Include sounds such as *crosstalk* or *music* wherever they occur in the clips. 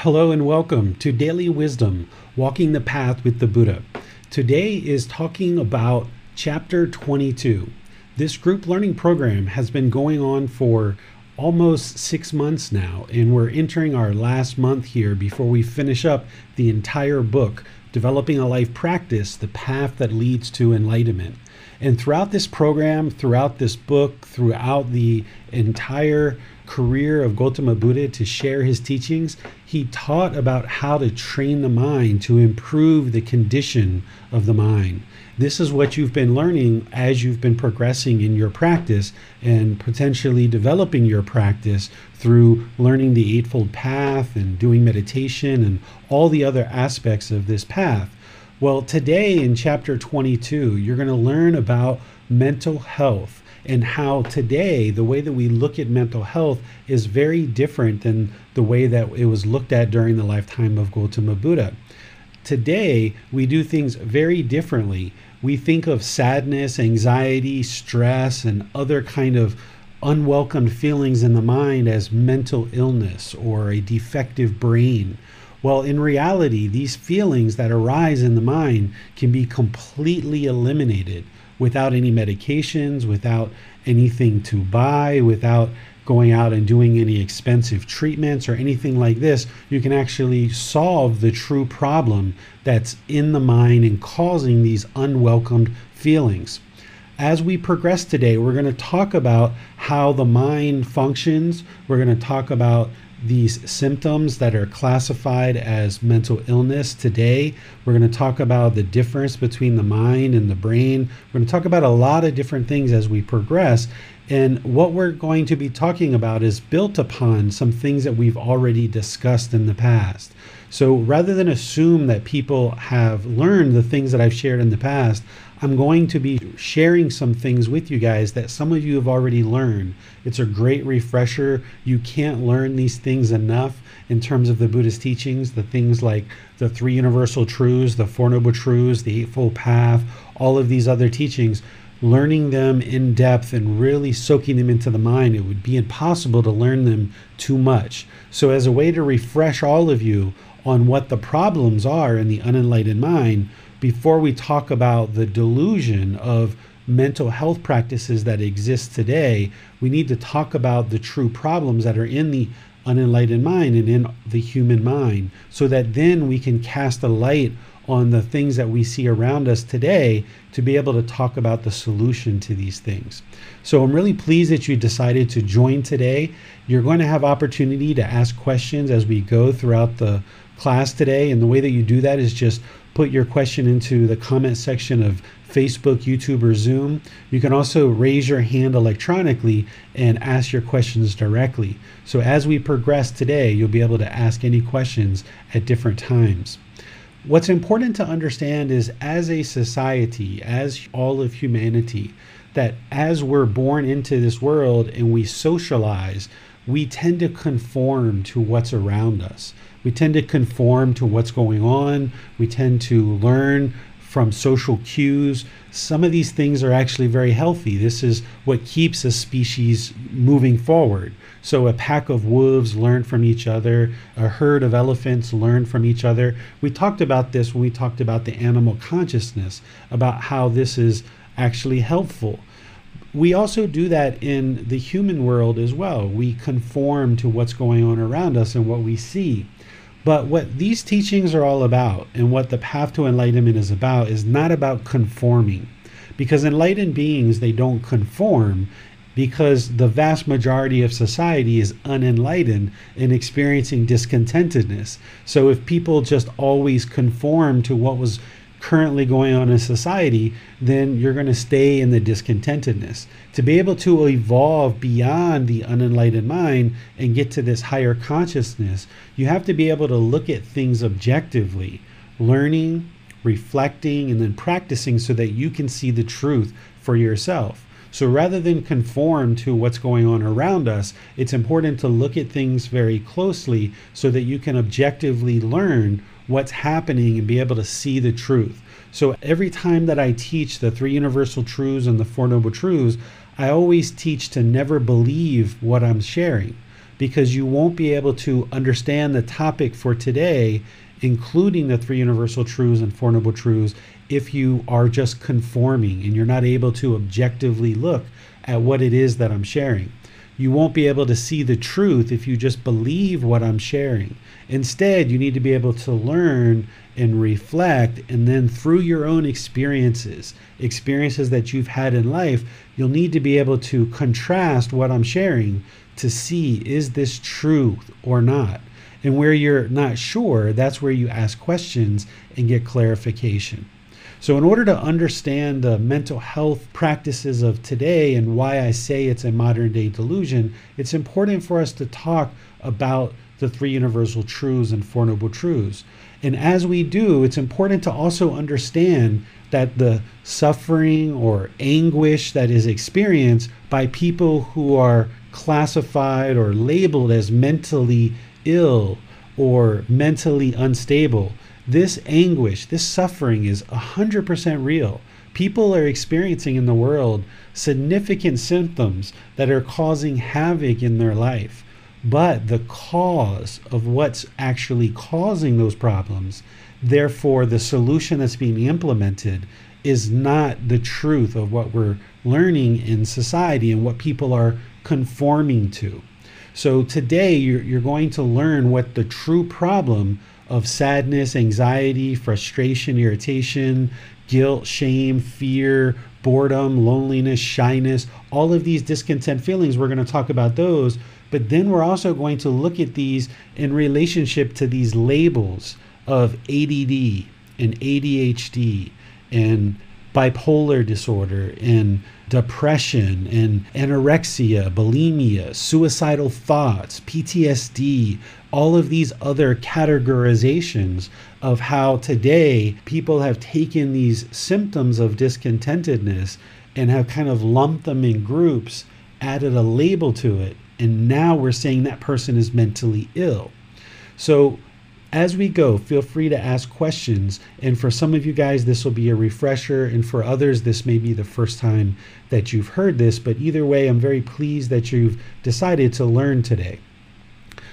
Hello and welcome to Daily Wisdom Walking the Path with the Buddha. Today is talking about Chapter 22. This group learning program has been going on for almost six months now, and we're entering our last month here before we finish up the entire book, Developing a Life Practice The Path That Leads to Enlightenment. And throughout this program, throughout this book, throughout the entire career of Gautama Buddha to share his teachings, he taught about how to train the mind to improve the condition of the mind. This is what you've been learning as you've been progressing in your practice and potentially developing your practice through learning the Eightfold Path and doing meditation and all the other aspects of this path. Well, today in chapter 22, you're going to learn about mental health and how today the way that we look at mental health is very different than the way that it was looked at during the lifetime of Gautama Buddha. Today, we do things very differently. We think of sadness, anxiety, stress, and other kind of unwelcome feelings in the mind as mental illness or a defective brain. Well, in reality, these feelings that arise in the mind can be completely eliminated without any medications, without anything to buy, without going out and doing any expensive treatments or anything like this, you can actually solve the true problem that's in the mind and causing these unwelcomed feelings. As we progress today, we're going to talk about how the mind functions. We're going to talk about these symptoms that are classified as mental illness today. We're going to talk about the difference between the mind and the brain. We're going to talk about a lot of different things as we progress. And what we're going to be talking about is built upon some things that we've already discussed in the past. So rather than assume that people have learned the things that I've shared in the past, I'm going to be sharing some things with you guys that some of you have already learned. It's a great refresher. You can't learn these things enough in terms of the Buddhist teachings, the things like the three universal truths, the Four Noble Truths, the Eightfold Path, all of these other teachings. Learning them in depth and really soaking them into the mind, it would be impossible to learn them too much. So, as a way to refresh all of you on what the problems are in the unenlightened mind, before we talk about the delusion of mental health practices that exist today, we need to talk about the true problems that are in the unenlightened mind and in the human mind so that then we can cast a light on the things that we see around us today to be able to talk about the solution to these things. So I'm really pleased that you decided to join today. You're going to have opportunity to ask questions as we go throughout the class today and the way that you do that is just put your question into the comment section of Facebook, YouTube, or Zoom. You can also raise your hand electronically and ask your questions directly. So as we progress today, you'll be able to ask any questions at different times. What's important to understand is as a society, as all of humanity, that as we're born into this world and we socialize, we tend to conform to what's around us. We tend to conform to what's going on. We tend to learn from social cues. Some of these things are actually very healthy. This is what keeps a species moving forward. So, a pack of wolves learn from each other, a herd of elephants learn from each other. We talked about this when we talked about the animal consciousness, about how this is actually helpful we also do that in the human world as well. We conform to what's going on around us and what we see. But what these teachings are all about and what the path to enlightenment is about is not about conforming. because enlightened beings they don't conform because the vast majority of society is unenlightened and experiencing discontentedness. So if people just always conform to what was currently going on in society, then you're going to stay in the discontentedness. To be able to evolve beyond the unenlightened mind and get to this higher consciousness, you have to be able to look at things objectively, learning, reflecting, and then practicing so that you can see the truth for yourself. So rather than conform to what's going on around us, it's important to look at things very closely so that you can objectively learn what's happening and be able to see the truth. So every time that I teach the three universal truths and the four noble truths, I always teach to never believe what I'm sharing because you won't be able to understand the topic for today, including the three universal truths and four noble truths, if you are just conforming and you're not able to objectively look at what it is that I'm sharing. You won't be able to see the truth if you just believe what I'm sharing. Instead, you need to be able to learn and reflect, and then through your own experiences, experiences that you've had in life, you'll need to be able to contrast what I'm sharing to see is this truth or not. And where you're not sure, that's where you ask questions and get clarification. So, in order to understand the mental health practices of today and why I say it's a modern day delusion, it's important for us to talk about the three universal truths and four noble truths. And as we do, it's important to also understand that the suffering or anguish that is experienced by people who are classified or labeled as mentally ill or mentally unstable this anguish, this suffering is 100% real. People are experiencing in the world significant symptoms that are causing havoc in their life. But the cause of what's actually causing those problems, therefore, the solution that's being implemented, is not the truth of what we're learning in society and what people are conforming to. So today, you're, you're going to learn what the true problem of sadness, anxiety, frustration, irritation, guilt, shame, fear, boredom, loneliness, shyness, all of these discontent feelings. We're going to talk about those. But then we're also going to look at these in relationship to these labels of ADD and ADHD and bipolar disorder and depression and anorexia, bulimia, suicidal thoughts, PTSD, all of these other categorizations of how today people have taken these symptoms of discontentedness and have kind of lumped them in groups, added a label to it, and now we're saying that person is mentally ill. So as we go, feel free to ask questions. And for some of you guys, this will be a refresher. And for others, this may be the first time that you've heard this. But either way, I'm very pleased that you've decided to learn today.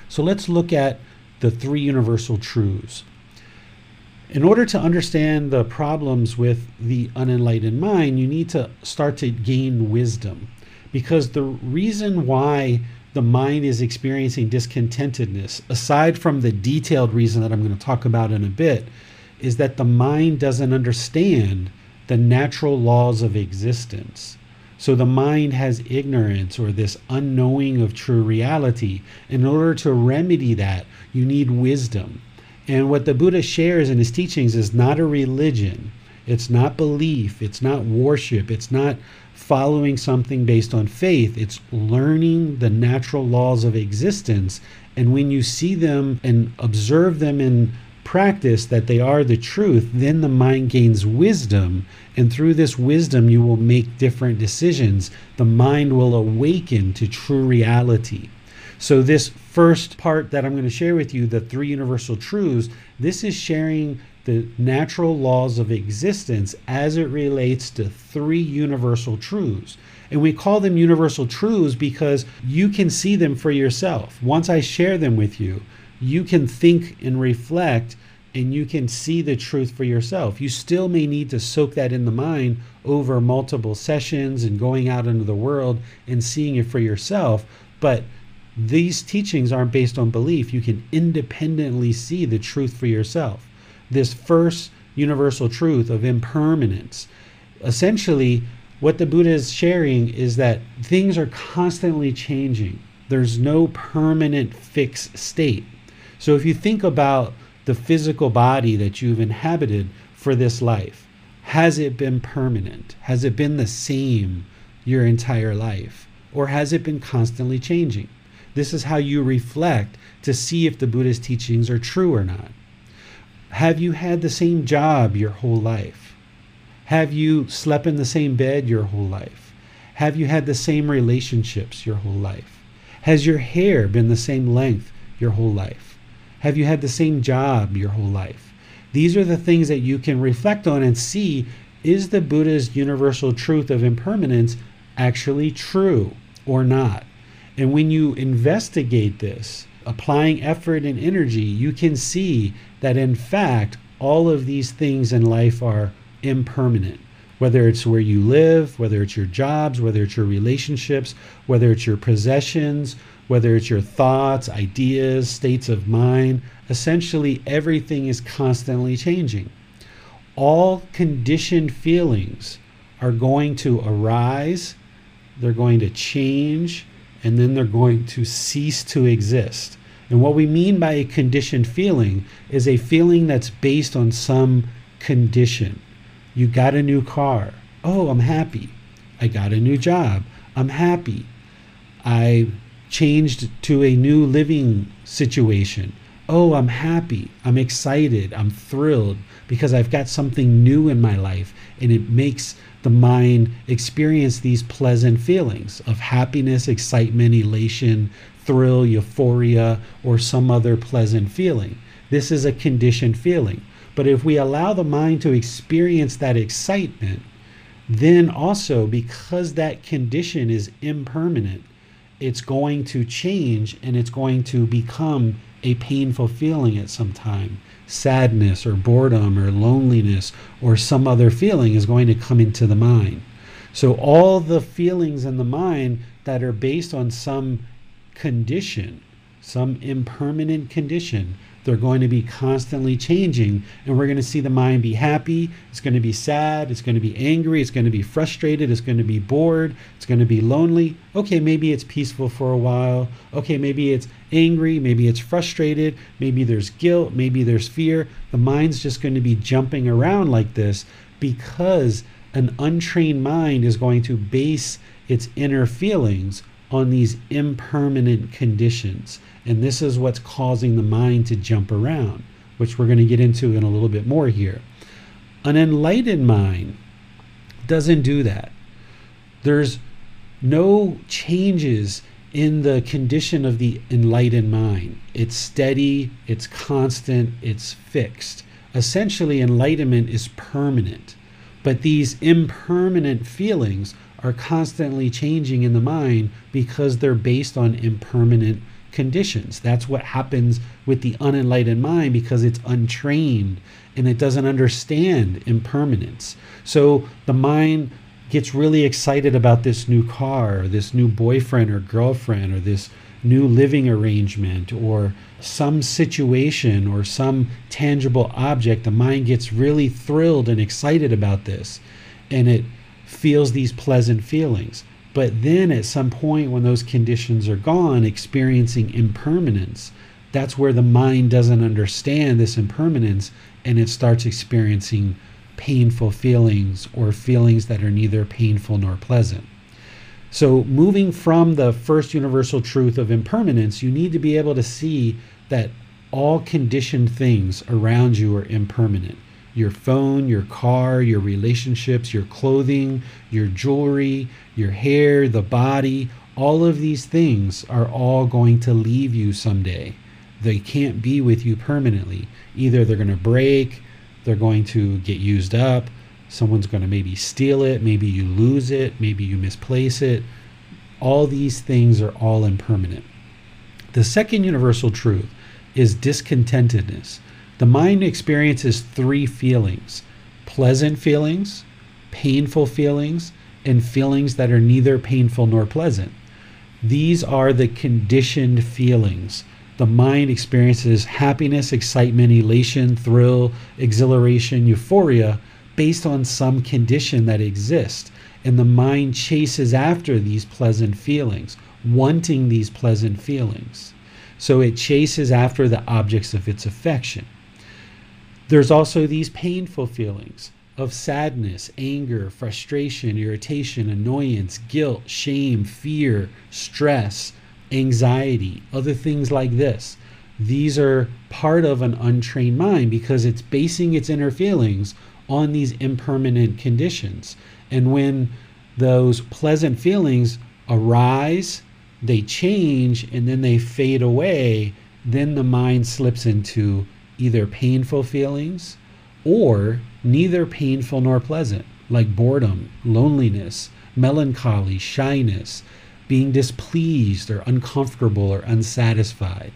So let's look at the three universal truths. In order to understand the problems with the unenlightened mind, you need to start to gain wisdom. Because the reason why the mind is experiencing discontentedness, aside from the detailed reason that I'm going to talk about in a bit, is that the mind doesn't understand the natural laws of existence. So the mind has ignorance or this unknowing of true reality. In order to remedy that, you need wisdom. And what the Buddha shares in his teachings is not a religion. It's not belief. It's not worship. It's not following something based on faith. It's learning the natural laws of existence. And when you see them and observe them in practice that they are the truth, then the mind gains wisdom. And through this wisdom, you will make different decisions. The mind will awaken to true reality. So, this first part that I'm going to share with you, the three universal truths, this is sharing the natural laws of existence as it relates to three universal truths. And we call them universal truths because you can see them for yourself. Once I share them with you, you can think and reflect and you can see the truth for yourself. You still may need to soak that in the mind over multiple sessions and going out into the world and seeing it for yourself. But these teachings aren't based on belief. You can independently see the truth for yourself this first universal truth of impermanence. essentially, what the Buddha is sharing is that things are constantly changing. There's no permanent fixed state. So if you think about the physical body that you've inhabited for this life, has it been permanent? Has it been the same your entire life? Or has it been constantly changing? This is how you reflect to see if the Buddha's teachings are true or not. Have you had the same job your whole life? Have you slept in the same bed your whole life? Have you had the same relationships your whole life? Has your hair been the same length your whole life? Have you had the same job your whole life? These are the things that you can reflect on and see is the Buddha's universal truth of impermanence actually true or not? And when you investigate this, applying effort and energy, you can see that in fact, all of these things in life are impermanent. Whether it's where you live, whether it's your jobs, whether it's your relationships, whether it's your possessions, whether it's your thoughts, ideas, states of mind, essentially everything is constantly changing. All conditioned feelings are going to arise, they're going to change, and then they're going to cease to exist. And what we mean by a conditioned feeling is a feeling that's based on some condition. You got a new car. Oh, I'm happy. I got a new job. I'm happy. I changed to a new living situation. Oh, I'm happy. I'm excited. I'm thrilled because I've got something new in my life and it makes the mind experience these pleasant feelings of happiness, excitement, elation, thrill, euphoria, or some other pleasant feeling. This is a conditioned feeling. But if we allow the mind to experience that excitement, then also because that condition is impermanent, it's going to change and it's going to become a painful feeling at some time sadness or boredom or loneliness or some other feeling is going to come into the mind. So, all the feelings in the mind that are based on some condition, some impermanent condition, they're going to be constantly changing. And we're going to see the mind be happy. It's going to be sad. It's going to be angry. It's going to be frustrated. It's going to be bored. It's going to be lonely. Okay, maybe it's peaceful for a while. Okay, maybe it's angry. Maybe it's frustrated. Maybe there's guilt. Maybe there's fear. The mind's just going to be jumping around like this because an untrained mind is going to base its inner feelings on these impermanent conditions. And this is what's causing the mind to jump around, which we're going to get into in a little bit more here. An enlightened mind doesn't do that. There's no changes in the condition of the enlightened mind. It's steady, it's constant, it's fixed. Essentially, enlightenment is permanent. But these impermanent feelings are constantly changing in the mind because they're based on impermanent conditions. That's what happens with the unenlightened mind because it's untrained and it doesn't understand impermanence. So the mind gets really excited about this new car, or this new boyfriend or girlfriend, or this new living arrangement, or some situation or some tangible object. The mind gets really thrilled and excited about this. And it feels these pleasant feelings. But then at some point, when those conditions are gone, experiencing impermanence, that's where the mind doesn't understand this impermanence and it starts experiencing painful feelings or feelings that are neither painful nor pleasant. So, moving from the first universal truth of impermanence, you need to be able to see that all conditioned things around you are impermanent your phone, your car, your relationships, your clothing, your jewelry, your hair, the body, all of these things are all going to leave you someday. They can't be with you permanently. Either they're going to break, they're going to get used up, someone's going to maybe steal it, maybe you lose it, maybe you misplace it. All these things are all impermanent. The second universal truth is discontentedness. The mind experiences three feelings pleasant feelings, painful feelings, and feelings that are neither painful nor pleasant. These are the conditioned feelings. The mind experiences happiness, excitement, elation, thrill, exhilaration, euphoria based on some condition that exists. And the mind chases after these pleasant feelings, wanting these pleasant feelings. So it chases after the objects of its affection. There's also these painful feelings of sadness, anger, frustration, irritation, annoyance, guilt, shame, fear, stress, anxiety, other things like this. These are part of an untrained mind because it's basing its inner feelings on these impermanent conditions. And when those pleasant feelings arise, they change, and then they fade away, then the mind slips into either painful feelings or neither painful nor pleasant, like boredom, loneliness, melancholy, shyness, being displeased or uncomfortable or unsatisfied.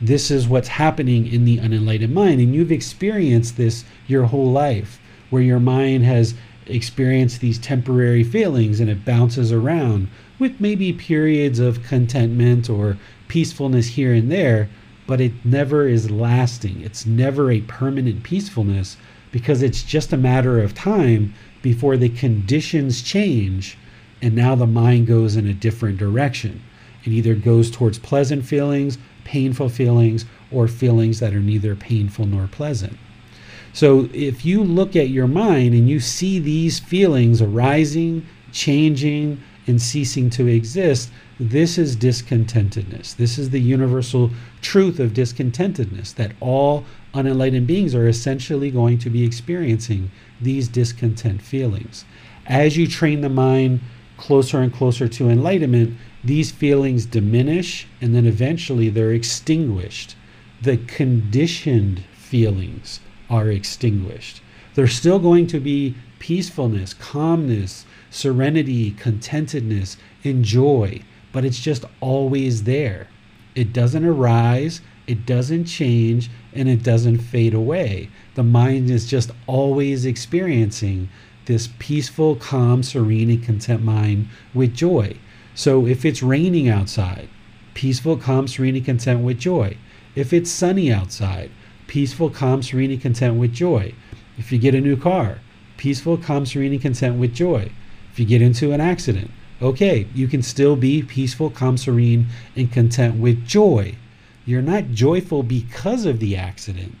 This is what's happening in the unenlightened mind. And you've experienced this your whole life, where your mind has experienced these temporary feelings and it bounces around with maybe periods of contentment or peacefulness here and there, but it never is lasting. It's never a permanent peacefulness because it's just a matter of time before the conditions change and now the mind goes in a different direction. It either goes towards pleasant feelings, painful feelings, or feelings that are neither painful nor pleasant. So if you look at your mind and you see these feelings arising, changing, and ceasing to exist, this is discontentedness. This is the universal truth of discontentedness that all unenlightened beings are essentially going to be experiencing these discontent feelings. As you train the mind closer and closer to enlightenment, these feelings diminish and then eventually they're extinguished. The conditioned feelings are extinguished. There's still going to be peacefulness, calmness, serenity, contentedness, and joy, but it's just always there. It doesn't arise, it doesn't change, and it doesn't fade away. The mind is just always experiencing this peaceful, calm, serene, and content mind with joy. So if it's raining outside, peaceful, calm, serene, and content with joy. If it's sunny outside, peaceful, calm, serene, and content with joy. If you get a new car, peaceful, calm, serene, and content with joy. If you get into an accident, okay, you can still be peaceful, calm, serene, and content with joy. You're not joyful because of the accident.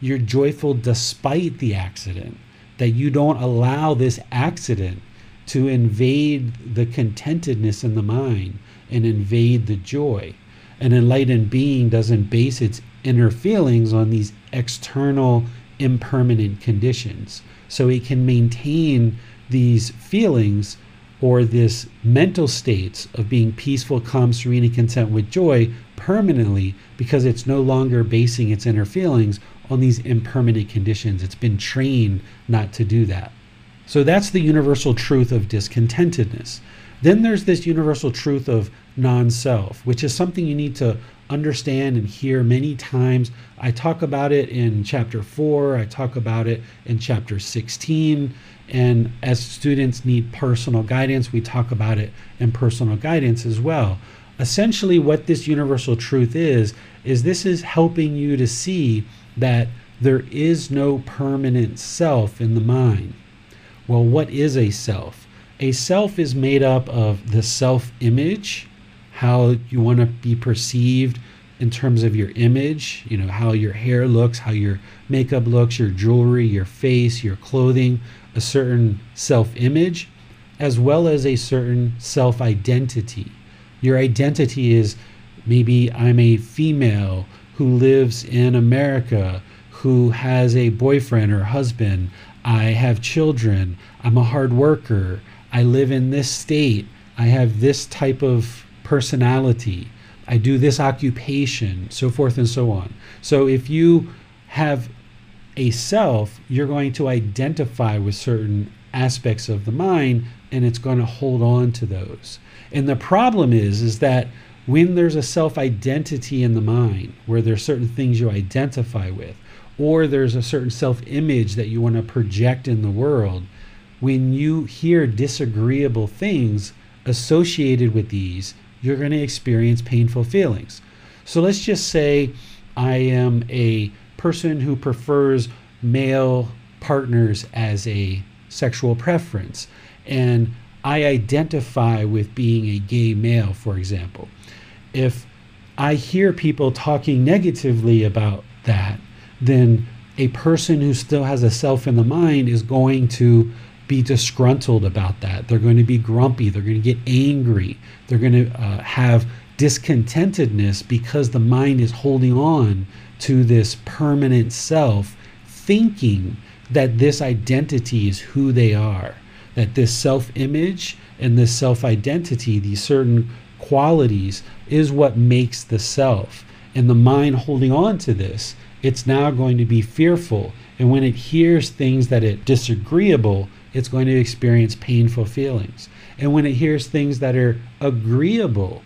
You're joyful despite the accident. That you don't allow this accident to invade the contentedness in the mind and invade the joy. An enlightened being doesn't base its inner feelings on these external impermanent conditions. So it can maintain these feelings or this mental states of being peaceful, calm, serene, and content with joy permanently because it's no longer basing its inner feelings on these impermanent conditions. It's been trained not to do that. So that's the universal truth of discontentedness. Then there's this universal truth of non self, which is something you need to understand and hear many times. I talk about it in chapter 4, I talk about it in chapter 16. And as students need personal guidance, we talk about it in personal guidance as well. Essentially, what this universal truth is, is this is helping you to see that there is no permanent self in the mind. Well, what is a self? A self is made up of the self image, how you want to be perceived in terms of your image, you know, how your hair looks, how your makeup looks, your jewelry, your face, your clothing, a certain self image, as well as a certain self identity. Your identity is maybe I'm a female who lives in America, who has a boyfriend or husband. I have children. I'm a hard worker. I live in this state. I have this type of personality. I do this occupation, so forth and so on. So if you have a self, you're going to identify with certain aspects of the mind and it's going to hold on to those. And the problem is is that when there's a self identity in the mind where there's certain things you identify with or there's a certain self image that you want to project in the world, when you hear disagreeable things associated with these, you're going to experience painful feelings. So let's just say I am a person who prefers male partners as a sexual preference. And I identify with being a gay male, for example. If I hear people talking negatively about that, then a person who still has a self in the mind is going to be disgruntled about that. They're going to be grumpy. They're going to get angry. They're going to uh, have discontentedness because the mind is holding on to this permanent self, thinking that this identity is who they are, that this self image and this self identity, these certain qualities, is what makes the self. And the mind holding on to this, it's now going to be fearful. And when it hears things that are disagreeable, it's going to experience painful feelings. And when it hears things that are agreeable,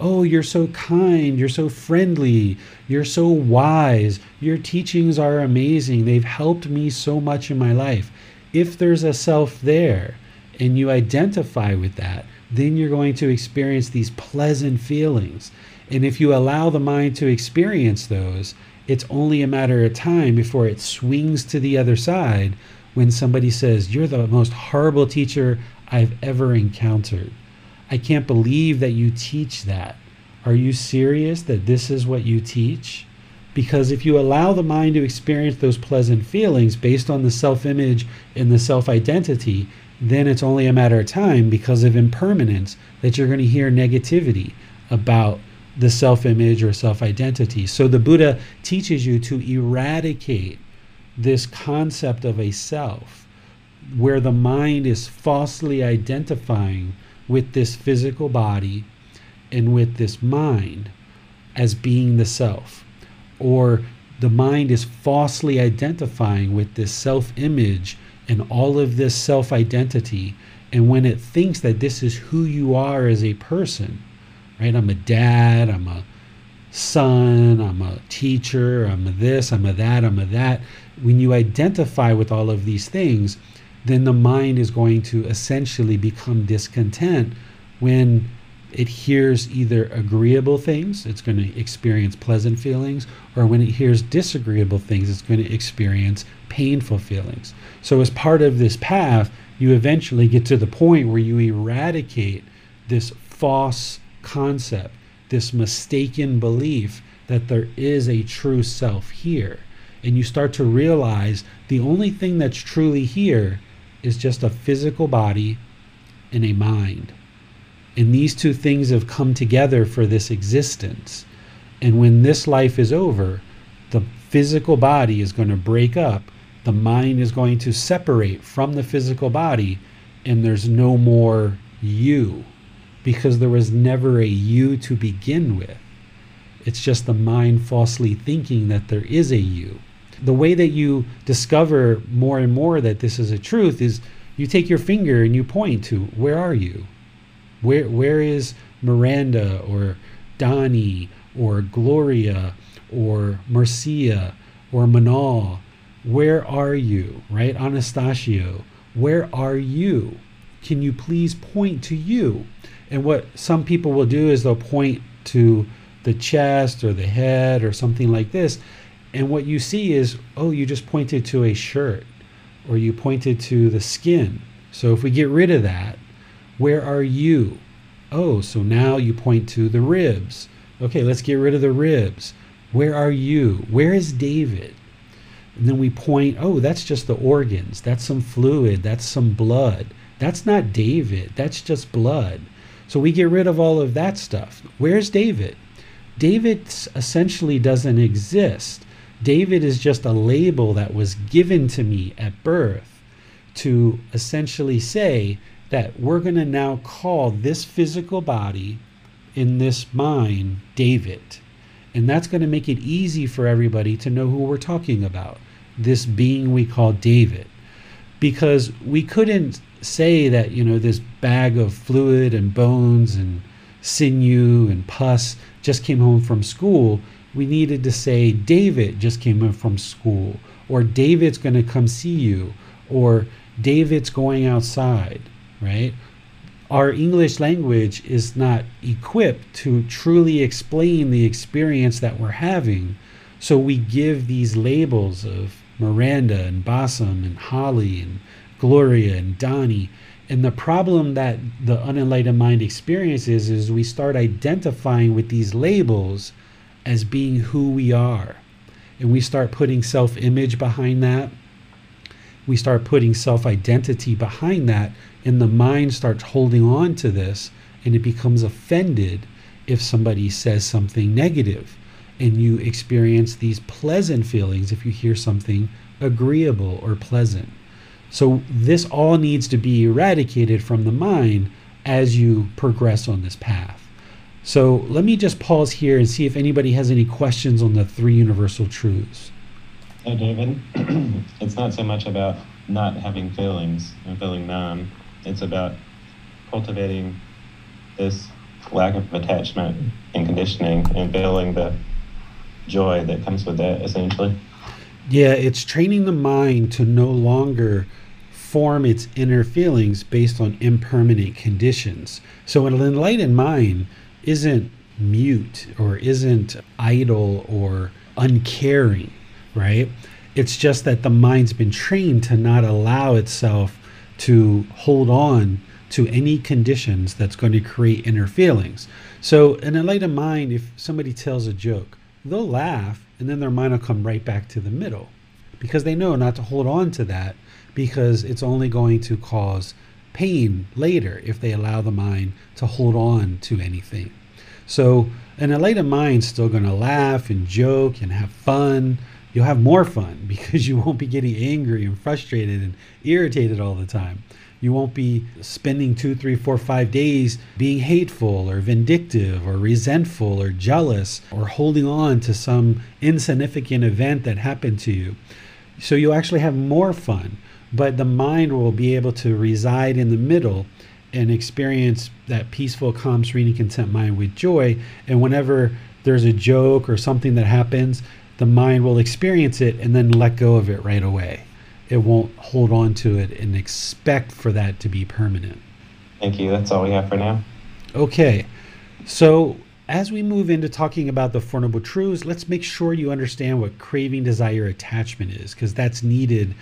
Oh, you're so kind. You're so friendly. You're so wise. Your teachings are amazing. They've helped me so much in my life. If there's a self there and you identify with that, then you're going to experience these pleasant feelings. And if you allow the mind to experience those, it's only a matter of time before it swings to the other side when somebody says, You're the most horrible teacher I've ever encountered. I can't believe that you teach that. Are you serious that this is what you teach? Because if you allow the mind to experience those pleasant feelings based on the self image and the self identity, then it's only a matter of time because of impermanence that you're going to hear negativity about the self image or self identity. So the Buddha teaches you to eradicate this concept of a self where the mind is falsely identifying with this physical body and with this mind as being the self. Or the mind is falsely identifying with this self image and all of this self identity. And when it thinks that this is who you are as a person, right? I'm a dad, I'm a son, I'm a teacher, I'm a this, I'm a that, I'm a that. When you identify with all of these things, then the mind is going to essentially become discontent when it hears either agreeable things, it's going to experience pleasant feelings, or when it hears disagreeable things, it's going to experience painful feelings. So, as part of this path, you eventually get to the point where you eradicate this false concept, this mistaken belief that there is a true self here. And you start to realize the only thing that's truly here is just a physical body and a mind. And these two things have come together for this existence. And when this life is over, the physical body is going to break up, the mind is going to separate from the physical body, and there's no more you because there was never a you to begin with. It's just the mind falsely thinking that there is a you the way that you discover more and more that this is a truth is you take your finger and you point to where are you? Where where is Miranda or Donnie or Gloria or Marcia or Manal? Where are you? Right? Anastasio, where are you? Can you please point to you? And what some people will do is they'll point to the chest or the head or something like this and what you see is, oh, you just pointed to a shirt or you pointed to the skin. So if we get rid of that, where are you? Oh, so now you point to the ribs. Okay, let's get rid of the ribs. Where are you? Where is David? And then we point, oh, that's just the organs. That's some fluid. That's some blood. That's not David. That's just blood. So we get rid of all of that stuff. Where's David? David essentially doesn't exist. David is just a label that was given to me at birth to essentially say that we're going to now call this physical body in this mind David. And that's going to make it easy for everybody to know who we're talking about this being we call David. Because we couldn't say that, you know, this bag of fluid and bones and sinew and pus just came home from school we needed to say, David just came in from school, or David's going to come see you, or David's going outside, right? Our English language is not equipped to truly explain the experience that we're having. So we give these labels of Miranda and Bassam and Holly and Gloria and Donnie. And the problem that the unenlightened mind experiences is we start identifying with these labels as being who we are. And we start putting self image behind that. We start putting self identity behind that. And the mind starts holding on to this and it becomes offended if somebody says something negative. And you experience these pleasant feelings if you hear something agreeable or pleasant. So, this all needs to be eradicated from the mind as you progress on this path. So, let me just pause here and see if anybody has any questions on the three universal truths. Hey, David. *clears throat* it's not so much about not having feelings and feeling numb, it's about cultivating this lack of attachment and conditioning and feeling the joy that comes with that, essentially. Yeah, it's training the mind to no longer form its inner feelings based on impermanent conditions. So, an enlightened mind isn't mute or isn't idle or uncaring, right? It's just that the mind's been trained to not allow itself to hold on to any conditions that's going to create inner feelings. So, an enlightened mind, if somebody tells a joke, they'll laugh and then their mind will come right back to the middle because they know not to hold on to that because it's only going to cause pain later if they allow the mind to hold on to anything. So, an enlightened mind's still going to laugh and joke and have fun. You'll have more fun *laughs* because you won't be getting angry and frustrated and irritated all the time. You won't be spending two, three, four, five days being hateful or vindictive or resentful or jealous or holding on to some insignificant event that happened to you. So you'll actually have more fun, but the mind will be able to reside in the middle and experience that peaceful, calm, serene, content mind with joy. And whenever there's a joke or something that happens, the mind will experience it and then let go of it right away it won't hold on to it and expect for that to be permanent. Thank you. That's all we have for now. Okay. So, as we move into talking about the Four Noble Truths, let's make sure you understand what craving, desire, attachment is, because that's needed,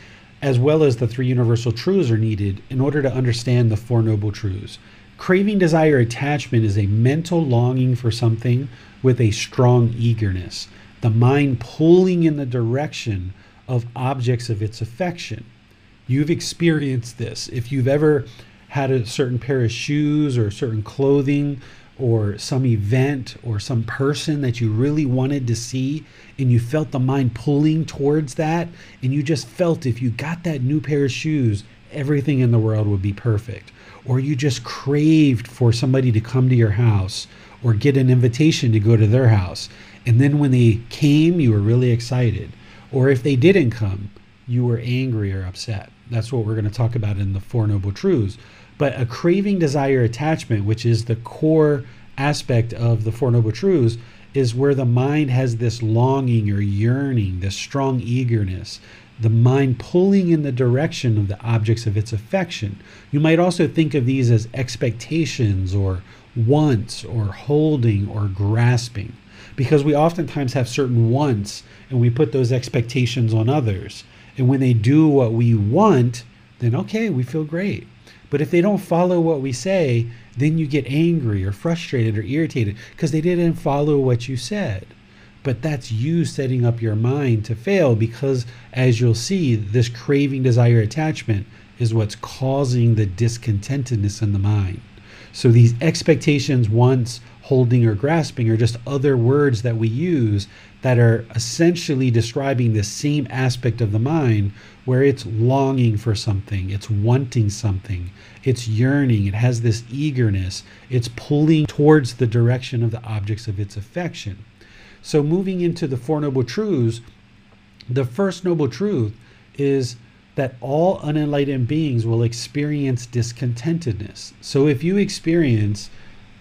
as well as the three universal truths are needed in order to understand the Four Noble Truths. Craving, desire, attachment is a mental longing for something with a strong eagerness. The mind pulling in the direction of objects of its affection. You've experienced this. If you've ever had a certain pair of shoes or certain clothing or some event or some person that you really wanted to see and you felt the mind pulling towards that and you just felt if you got that new pair of shoes everything in the world would be perfect or you just craved for somebody to come to your house or get an invitation to go to their house and then when they came you were really excited or if they didn't come, you were angry or upset. That's what we're going to talk about in the Four Noble Truths. But a craving, desire, attachment, which is the core aspect of the Four Noble Truths, is where the mind has this longing or yearning, this strong eagerness, the mind pulling in the direction of the objects of its affection. You might also think of these as expectations or wants or holding or grasping because we oftentimes have certain wants and we put those expectations on others. And when they do what we want, then okay, we feel great. But if they don't follow what we say, then you get angry or frustrated or irritated because they didn't follow what you said. But that's you setting up your mind to fail because, as you'll see, this craving, desire, attachment is what's causing the discontentedness in the mind. So these expectations, wants, holding, or grasping are just other words that we use that are essentially describing the same aspect of the mind where it's longing for something, it's wanting something, it's yearning, it has this eagerness, it's pulling towards the direction of the objects of its affection. So, moving into the Four Noble Truths, the first noble truth is that all unenlightened beings will experience discontentedness. So, if you experience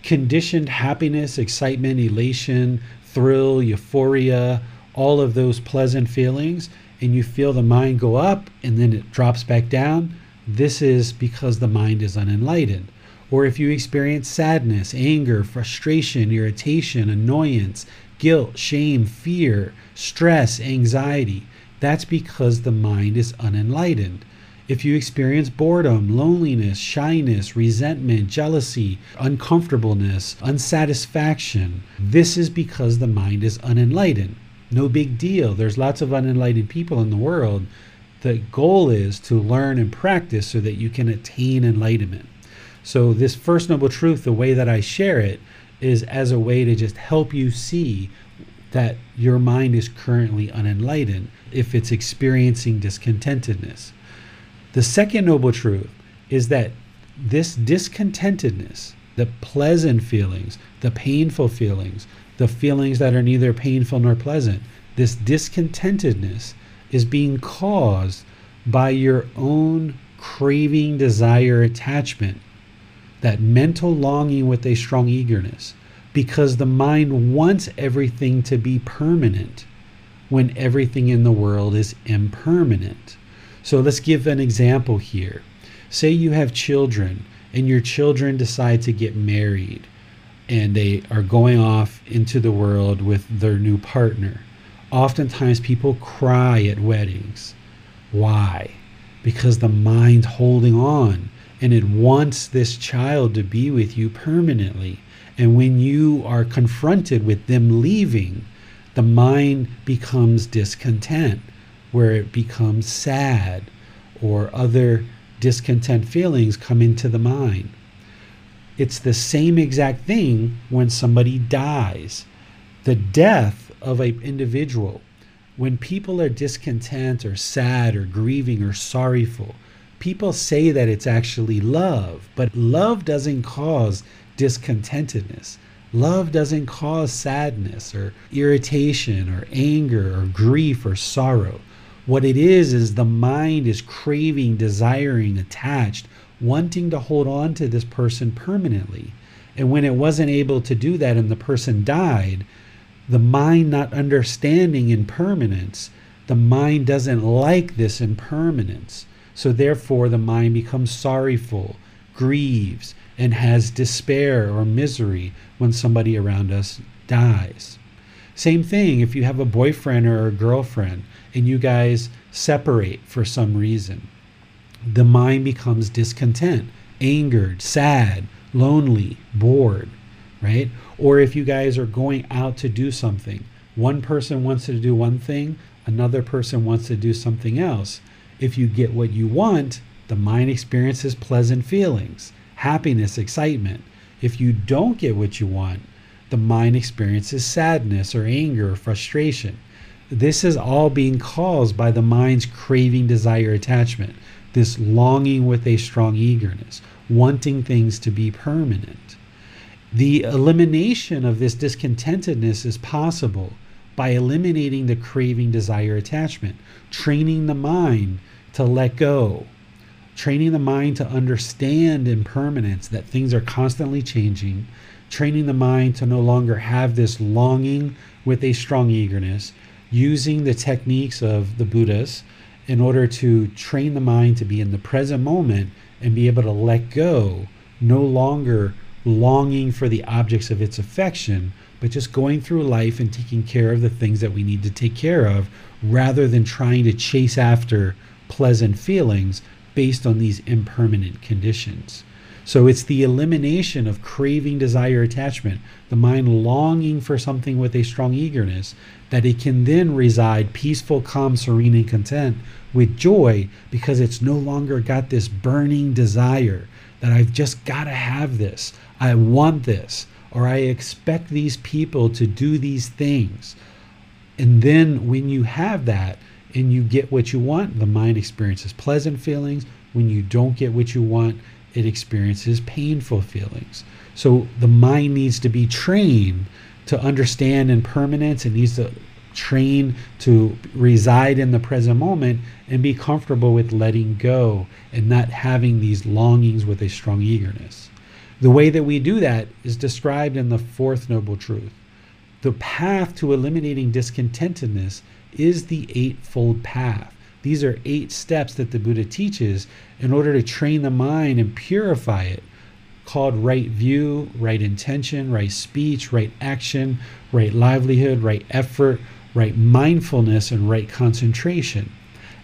conditioned happiness, excitement, elation, thrill, euphoria, all of those pleasant feelings, and you feel the mind go up and then it drops back down, this is because the mind is unenlightened. Or if you experience sadness, anger, frustration, irritation, annoyance, guilt, shame, fear, stress, anxiety, That's because the mind is unenlightened. If you experience boredom, loneliness, shyness, resentment, jealousy, uncomfortableness, unsatisfaction, this is because the mind is unenlightened. No big deal. There's lots of unenlightened people in the world. The goal is to learn and practice so that you can attain enlightenment. So, this First Noble Truth, the way that I share it, is as a way to just help you see that your mind is currently unenlightened if it's experiencing discontentedness. The second noble truth is that this discontentedness, the pleasant feelings, the painful feelings, the feelings that are neither painful nor pleasant, this discontentedness is being caused by your own craving, desire, attachment, that mental longing with a strong eagerness, because the mind wants everything to be permanent when everything in the world is impermanent. So let's give an example here. Say you have children and your children decide to get married and they are going off into the world with their new partner. Oftentimes people cry at weddings. Why? Because the mind's holding on and it wants this child to be with you permanently. And when you are confronted with them leaving, the mind becomes discontent, where it becomes sad, or other discontent feelings come into the mind. It's the same exact thing when somebody dies. The death of an individual, when people are discontent or sad or grieving or sorrowful, people say that it's actually love, but love doesn't cause discontentedness. Love doesn't cause sadness or irritation or anger or grief or sorrow. What it is, is the mind is craving, desiring, attached, wanting to hold on to this person permanently. And when it wasn't able to do that and the person died, the mind not understanding impermanence, the mind doesn't like this impermanence. So therefore, the mind becomes sorrowful, grieves, and has despair or misery when somebody around us dies. Same thing if you have a boyfriend or a girlfriend and you guys separate for some reason. The mind becomes discontent, angered, sad, lonely, bored, right? Or if you guys are going out to do something, one person wants to do one thing, another person wants to do something else. If you get what you want, the mind experiences pleasant feelings happiness, excitement. If you don't get what you want, the mind experiences sadness or anger or frustration. This is all being caused by the mind's craving, desire, attachment, this longing with a strong eagerness, wanting things to be permanent. The elimination of this discontentedness is possible by eliminating the craving, desire, attachment, training the mind to let go, training the mind to understand impermanence, that things are constantly changing, training the mind to no longer have this longing with a strong eagerness, using the techniques of the Buddhas in order to train the mind to be in the present moment and be able to let go, no longer longing for the objects of its affection, but just going through life and taking care of the things that we need to take care of rather than trying to chase after pleasant feelings based on these impermanent conditions. So it's the elimination of craving, desire, attachment, the mind longing for something with a strong eagerness, that it can then reside peaceful, calm, serene, and content with joy because it's no longer got this burning desire that I've just got to have this. I want this, or I expect these people to do these things. And then when you have that, and you get what you want, the mind experiences pleasant feelings. When you don't get what you want, it experiences painful feelings. So the mind needs to be trained to understand impermanence. It needs to train to reside in the present moment and be comfortable with letting go and not having these longings with a strong eagerness. The way that we do that is described in the fourth noble truth. The path to eliminating discontentedness is the Eightfold Path. These are eight steps that the Buddha teaches in order to train the mind and purify it, called right view, right intention, right speech, right action, right livelihood, right effort, right mindfulness, and right concentration.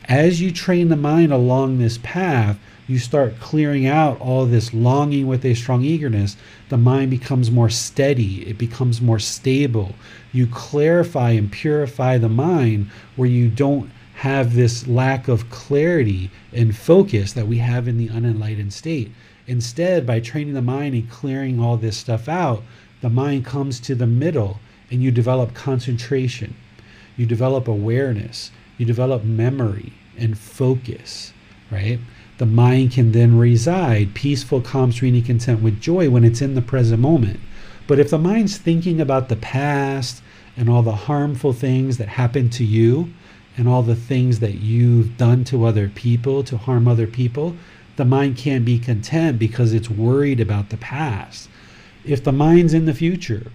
As you train the mind along this path, you start clearing out all this longing with a strong eagerness. The mind becomes more steady, it becomes more stable. You clarify and purify the mind where you don't have this lack of clarity and focus that we have in the unenlightened state. Instead, by training the mind and clearing all this stuff out, the mind comes to the middle and you develop concentration, you develop awareness, you develop memory and focus, right? The mind can then reside peaceful, calm, serene, content with joy when it's in the present moment. But if the mind's thinking about the past and all the harmful things that happened to you and all the things that you've done to other people to harm other people, the mind can't be content because it's worried about the past. If the mind's in the future,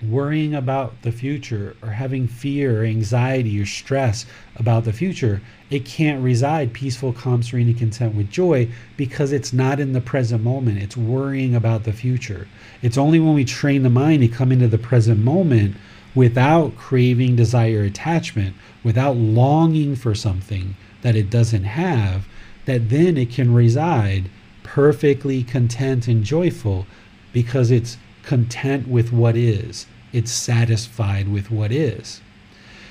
worrying about the future or having fear or anxiety or stress about the future, it can't reside peaceful, calm, serene, and content with joy because it's not in the present moment. It's worrying about the future. It's only when we train the mind to come into the present moment without craving, desire, attachment, without longing for something that it doesn't have, that then it can reside perfectly content and joyful because it's content with what is, it's satisfied with what is.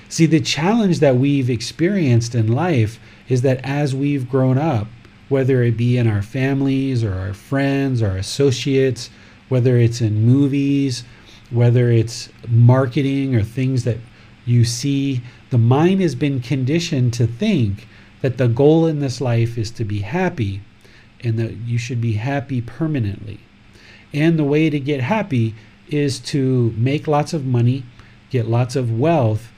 See, the challenge that we've experienced in life is that as we've grown up, whether it be in our families or our friends, our associates, whether it's in movies, whether it's marketing or things that you see, the mind has been conditioned to think that the goal in this life is to be happy and that you should be happy permanently. And the way to get happy is to make lots of money, get lots of wealth,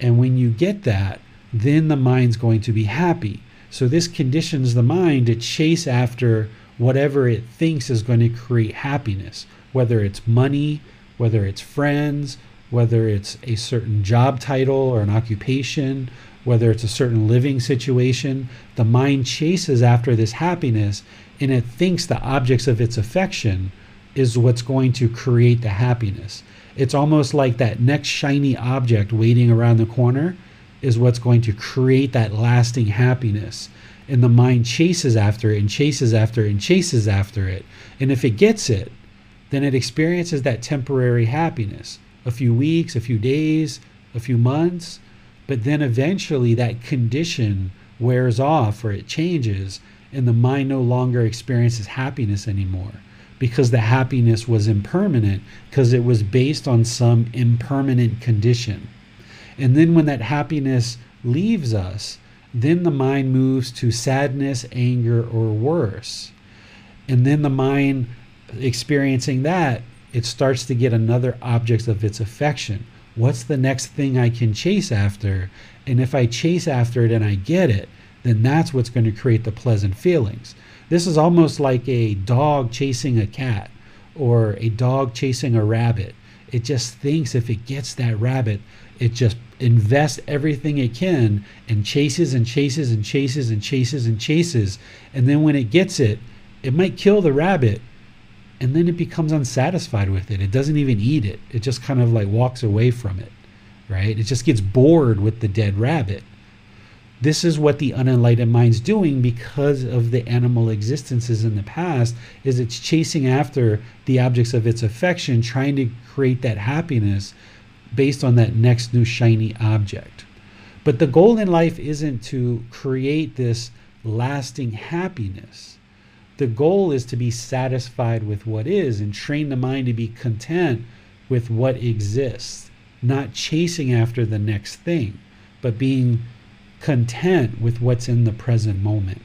and when you get that, then the mind's going to be happy. So this conditions the mind to chase after whatever it thinks is going to create happiness, whether it's money, whether it's friends, whether it's a certain job title or an occupation, whether it's a certain living situation. The mind chases after this happiness and it thinks the objects of its affection is what's going to create the happiness. It's almost like that next shiny object waiting around the corner is what's going to create that lasting happiness. And the mind chases after it and chases after it and chases after it. And if it gets it, then it experiences that temporary happiness a few weeks, a few days, a few months. But then eventually that condition wears off or it changes, and the mind no longer experiences happiness anymore because the happiness was impermanent because it was based on some impermanent condition. And then when that happiness leaves us, then the mind moves to sadness, anger, or worse. And then the mind experiencing that, it starts to get another object of its affection. What's the next thing I can chase after? And if I chase after it and I get it, then that's what's going to create the pleasant feelings. This is almost like a dog chasing a cat or a dog chasing a rabbit. It just thinks if it gets that rabbit, it just invests everything it can and chases and chases and chases and chases and chases. And then when it gets it, it might kill the rabbit and then it becomes unsatisfied with it. It doesn't even eat it. It just kind of like walks away from it, right? It just gets bored with the dead rabbit. This is what the unenlightened mind's doing because of the animal existences in the past is it's chasing after the objects of its affection trying to create that happiness based on that next new shiny object. But the goal in life isn't to create this lasting happiness. The goal is to be satisfied with what is and train the mind to be content with what exists, not chasing after the next thing, but being content with what's in the present moment.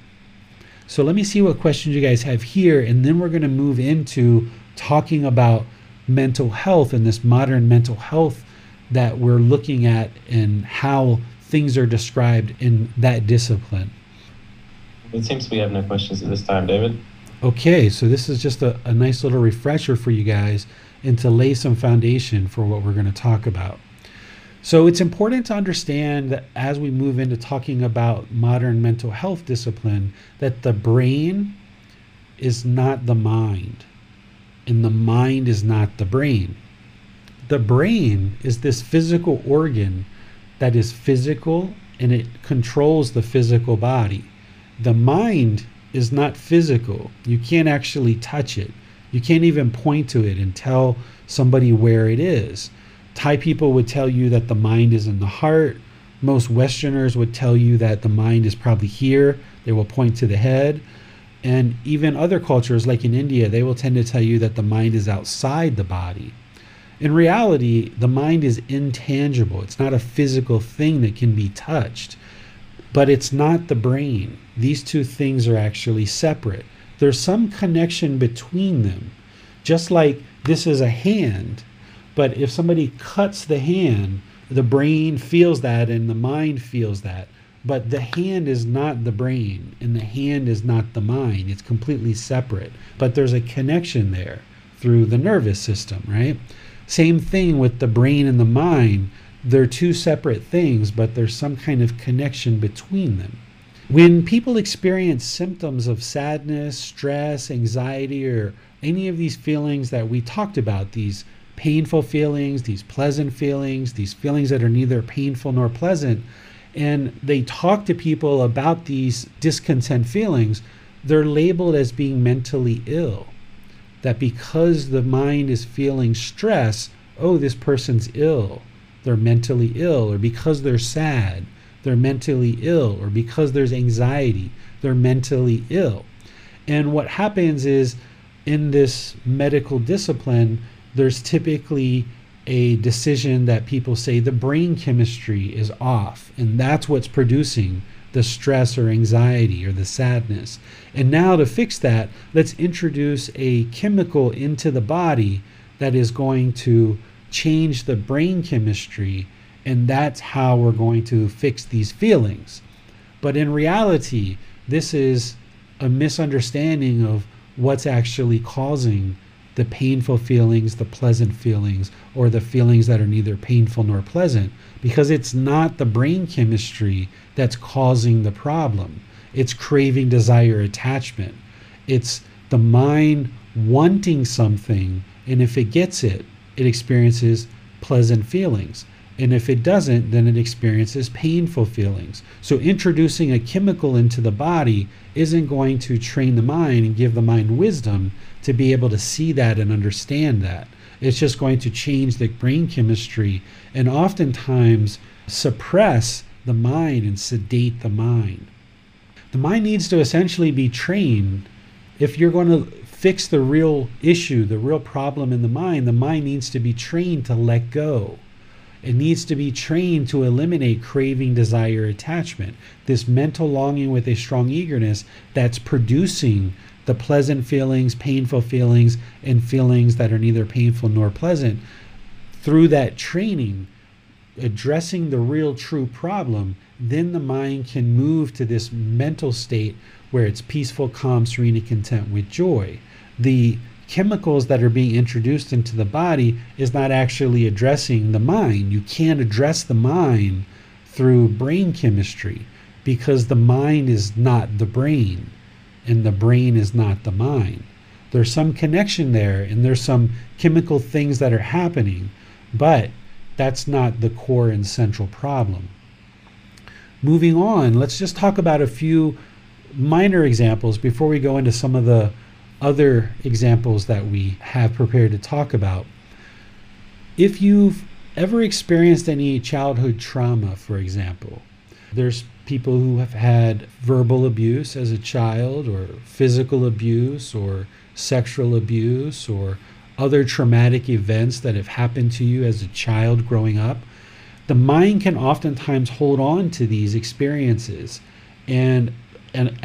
So let me see what questions you guys have here, and then we're going to move into talking about mental health and this modern mental health that we're looking at and how things are described in that discipline. It seems we have no questions at this time, David. Okay, so this is just a, a nice little refresher for you guys and to lay some foundation for what we're going to talk about. So it's important to understand that as we move into talking about modern mental health discipline, that the brain is not the mind, and the mind is not the brain. The brain is this physical organ that is physical and it controls the physical body. The mind is not physical. You can't actually touch it. You can't even point to it and tell somebody where it is. Thai people would tell you that the mind is in the heart. Most Westerners would tell you that the mind is probably here. They will point to the head. And even other cultures, like in India, they will tend to tell you that the mind is outside the body. In reality, the mind is intangible. It's not a physical thing that can be touched, but it's not the brain. These two things are actually separate. There's some connection between them. Just like this is a hand, but if somebody cuts the hand, the brain feels that and the mind feels that. But the hand is not the brain and the hand is not the mind. It's completely separate. But there's a connection there through the nervous system, right? Same thing with the brain and the mind. They're two separate things, but there's some kind of connection between them. When people experience symptoms of sadness, stress, anxiety, or any of these feelings that we talked about, these painful feelings, these pleasant feelings, these feelings that are neither painful nor pleasant, and they talk to people about these discontent feelings, they're labeled as being mentally ill that because the mind is feeling stress, oh, this person's ill, they're mentally ill, or because they're sad, they're mentally ill, or because there's anxiety, they're mentally ill. And what happens is in this medical discipline, there's typically a decision that people say the brain chemistry is off, and that's what's producing the stress or anxiety or the sadness. And now to fix that, let's introduce a chemical into the body that is going to change the brain chemistry, and that's how we're going to fix these feelings. But in reality, this is a misunderstanding of what's actually causing the painful feelings, the pleasant feelings, or the feelings that are neither painful nor pleasant, because it's not the brain chemistry that's causing the problem. It's craving, desire, attachment. It's the mind wanting something, and if it gets it, it experiences pleasant feelings. And if it doesn't, then it experiences painful feelings. So, introducing a chemical into the body isn't going to train the mind and give the mind wisdom to be able to see that and understand that. It's just going to change the brain chemistry and oftentimes suppress the mind and sedate the mind. The mind needs to essentially be trained. If you're going to fix the real issue, the real problem in the mind, the mind needs to be trained to let go. It needs to be trained to eliminate craving, desire, attachment, this mental longing with a strong eagerness that's producing the pleasant feelings, painful feelings, and feelings that are neither painful nor pleasant. Through that training, addressing the real true problem, then the mind can move to this mental state where it's peaceful, calm, serene, and content with joy. The chemicals that are being introduced into the body is not actually addressing the mind. You can't address the mind through brain chemistry because the mind is not the brain and the brain is not the mind. There's some connection there and there's some chemical things that are happening, but that's not the core and central problem. Moving on, let's just talk about a few minor examples before we go into some of the other examples that we have prepared to talk about. If you've ever experienced any childhood trauma, for example, there's people who have had verbal abuse as a child, or physical abuse, or sexual abuse, or other traumatic events that have happened to you as a child growing up. The mind can oftentimes hold on to these experiences and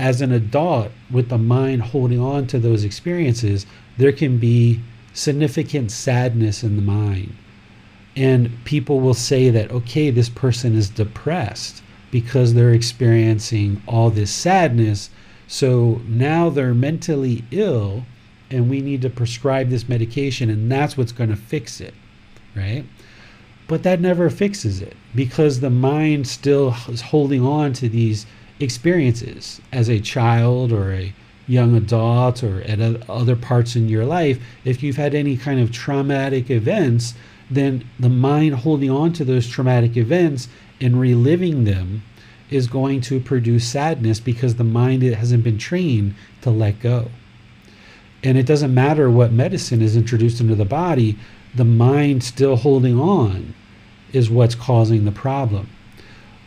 as an adult with the mind holding on to those experiences there can be significant sadness in the mind. And people will say that okay this person is depressed because they're experiencing all this sadness so now they're mentally ill and we need to prescribe this medication and that's what's going to fix it right? But that never fixes it because the mind still is holding on to these experiences as a child or a young adult or at other parts in your life, if you've had any kind of traumatic events, then the mind holding on to those traumatic events and reliving them is going to produce sadness because the mind hasn't been trained to let go. And it doesn't matter what medicine is introduced into the body, the mind still holding on is what's causing the problem.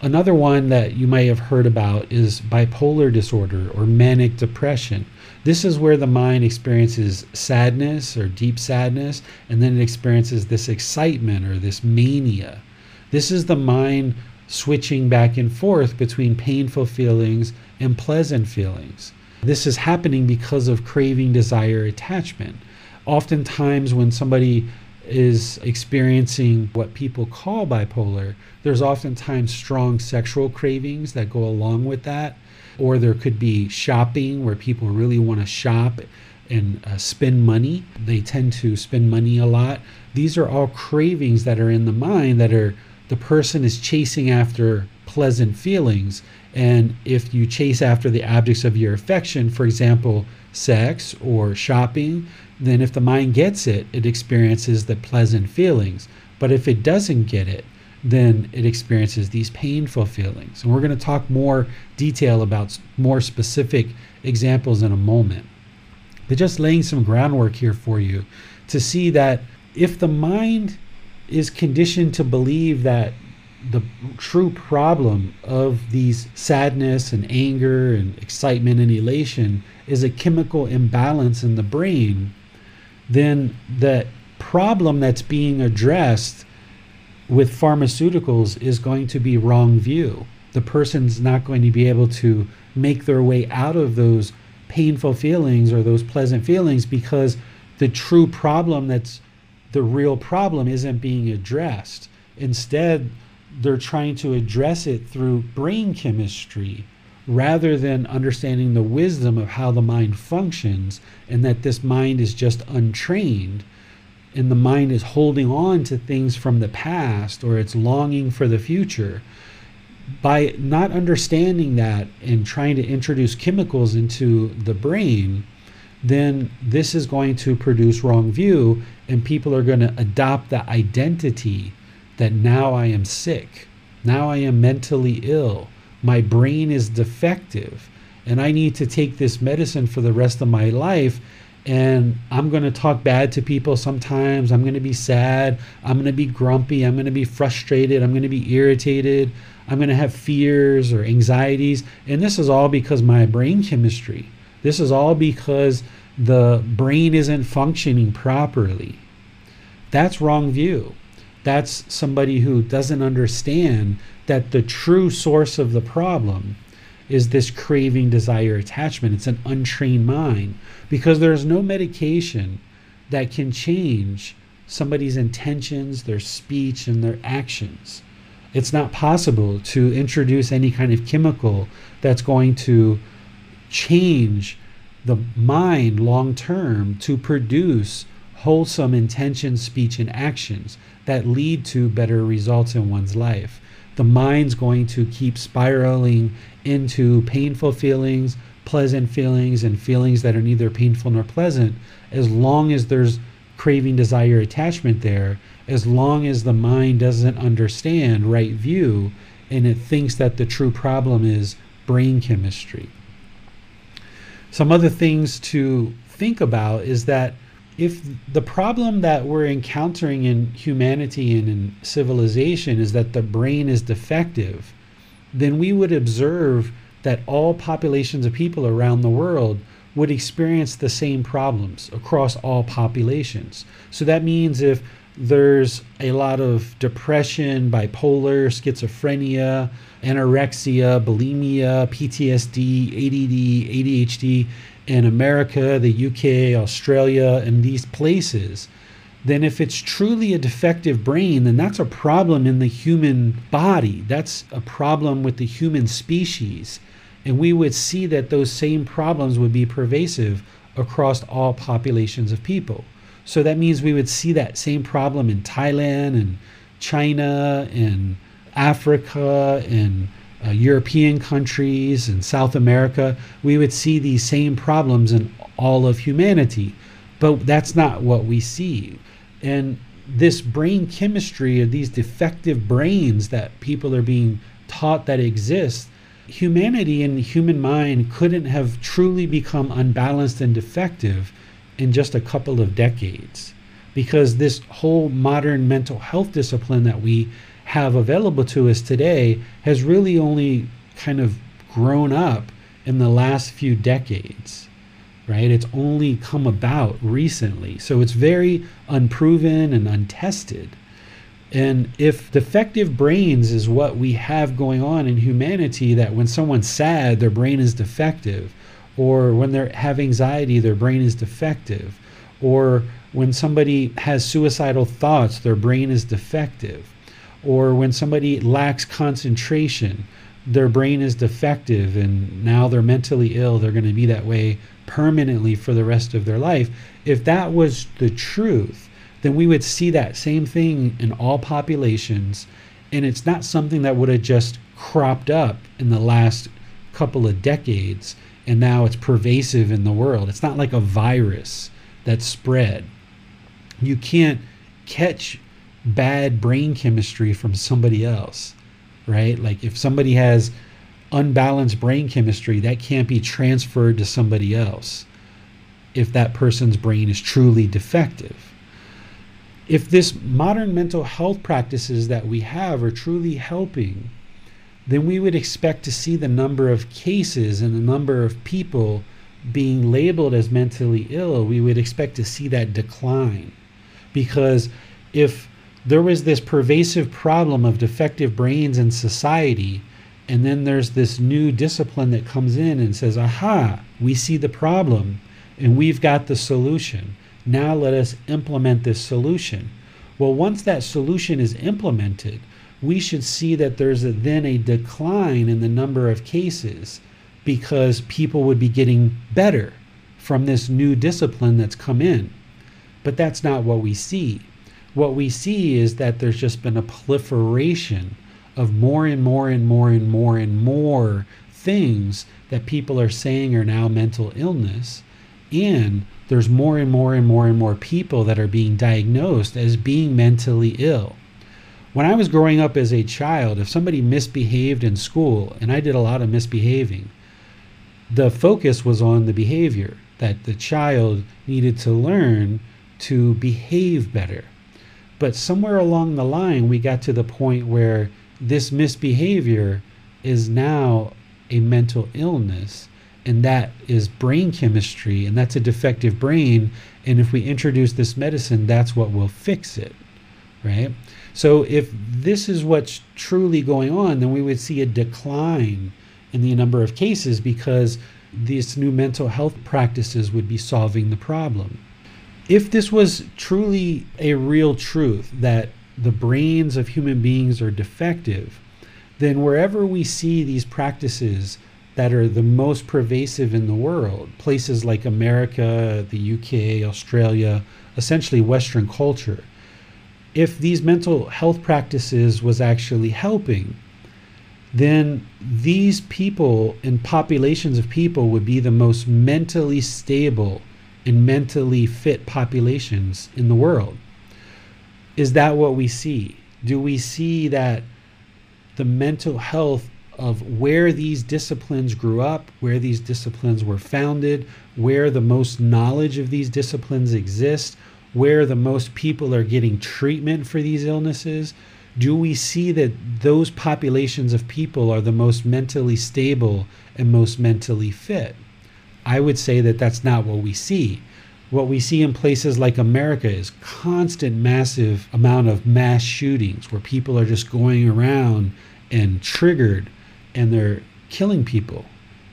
Another one that you may have heard about is bipolar disorder or manic depression. This is where the mind experiences sadness or deep sadness, and then it experiences this excitement or this mania. This is the mind switching back and forth between painful feelings and pleasant feelings. This is happening because of craving, desire, attachment. Oftentimes, when somebody is experiencing what people call bipolar, there's oftentimes strong sexual cravings that go along with that. Or there could be shopping where people really want to shop and uh, spend money. They tend to spend money a lot. These are all cravings that are in the mind that are the person is chasing after pleasant feelings and if you chase after the objects of your affection, for example, sex or shopping, then if the mind gets it, it experiences the pleasant feelings. But if it doesn't get it, then it experiences these painful feelings. And we're going to talk more detail about more specific examples in a moment. But just laying some groundwork here for you to see that if the mind is conditioned to believe that the true problem of these sadness and anger and excitement and elation is a chemical imbalance in the brain, then the problem that's being addressed with pharmaceuticals is going to be wrong view. The person's not going to be able to make their way out of those painful feelings or those pleasant feelings because the true problem that's the real problem isn't being addressed. Instead, they're trying to address it through brain chemistry rather than understanding the wisdom of how the mind functions and that this mind is just untrained and the mind is holding on to things from the past or it's longing for the future by not understanding that and trying to introduce chemicals into the brain then this is going to produce wrong view and people are going to adopt the identity that now I am sick. Now I am mentally ill. My brain is defective. And I need to take this medicine for the rest of my life. And I'm going to talk bad to people sometimes. I'm going to be sad. I'm going to be grumpy. I'm going to be frustrated. I'm going to be irritated. I'm going to have fears or anxieties. And this is all because my brain chemistry. This is all because the brain isn't functioning properly. That's wrong view that's somebody who doesn't understand that the true source of the problem is this craving, desire, attachment. It's an untrained mind because there's no medication that can change somebody's intentions, their speech, and their actions. It's not possible to introduce any kind of chemical that's going to change the mind long term to produce wholesome intentions, speech, and actions that lead to better results in one's life. The mind's going to keep spiraling into painful feelings, pleasant feelings, and feelings that are neither painful nor pleasant as long as there's craving, desire, attachment there, as long as the mind doesn't understand right view and it thinks that the true problem is brain chemistry. Some other things to think about is that if the problem that we're encountering in humanity and in civilization is that the brain is defective, then we would observe that all populations of people around the world would experience the same problems across all populations. So that means if there's a lot of depression, bipolar, schizophrenia, anorexia, bulimia, PTSD, ADD, ADHD, in America, the UK, Australia, and these places, then if it's truly a defective brain, then that's a problem in the human body. That's a problem with the human species. And we would see that those same problems would be pervasive across all populations of people. So that means we would see that same problem in Thailand and China and Africa and uh, European countries and South America, we would see these same problems in all of humanity. But that's not what we see. And this brain chemistry of these defective brains that people are being taught that exist, humanity and human mind couldn't have truly become unbalanced and defective in just a couple of decades. Because this whole modern mental health discipline that we have available to us today has really only kind of grown up in the last few decades, right? It's only come about recently. So it's very unproven and untested. And if defective brains is what we have going on in humanity, that when someone's sad, their brain is defective, or when they have anxiety, their brain is defective, or when somebody has suicidal thoughts, their brain is defective, or when somebody lacks concentration, their brain is defective and now they're mentally ill, they're going to be that way permanently for the rest of their life. If that was the truth, then we would see that same thing in all populations. And it's not something that would have just cropped up in the last couple of decades and now it's pervasive in the world. It's not like a virus that spread. You can't catch bad brain chemistry from somebody else, right? Like if somebody has unbalanced brain chemistry, that can't be transferred to somebody else if that person's brain is truly defective if this modern mental health practices that we have are truly helping, then we would expect to see the number of cases and the number of people being labeled as mentally ill, we would expect to see that decline. Because if there was this pervasive problem of defective brains in society, and then there's this new discipline that comes in and says, aha, we see the problem and we've got the solution now let us implement this solution. Well, once that solution is implemented, we should see that there's a, then a decline in the number of cases because people would be getting better from this new discipline that's come in. But that's not what we see. What we see is that there's just been a proliferation of more and more and more and more and more things that people are saying are now mental illness. And there's more and more and more and more people that are being diagnosed as being mentally ill. When I was growing up as a child, if somebody misbehaved in school, and I did a lot of misbehaving, the focus was on the behavior that the child needed to learn to behave better. But somewhere along the line, we got to the point where this misbehavior is now a mental illness and that is brain chemistry and that's a defective brain and if we introduce this medicine that's what will fix it right? So if this is what's truly going on then we would see a decline in the number of cases because these new mental health practices would be solving the problem if this was truly a real truth that the brains of human beings are defective then wherever we see these practices that are the most pervasive in the world. Places like America, the UK, Australia, essentially Western culture. If these mental health practices was actually helping, then these people and populations of people would be the most mentally stable and mentally fit populations in the world. Is that what we see? Do we see that the mental health of where these disciplines grew up, where these disciplines were founded, where the most knowledge of these disciplines exist, where the most people are getting treatment for these illnesses? Do we see that those populations of people are the most mentally stable and most mentally fit? I would say that that's not what we see. What we see in places like America is constant massive amount of mass shootings where people are just going around and triggered and they're killing people,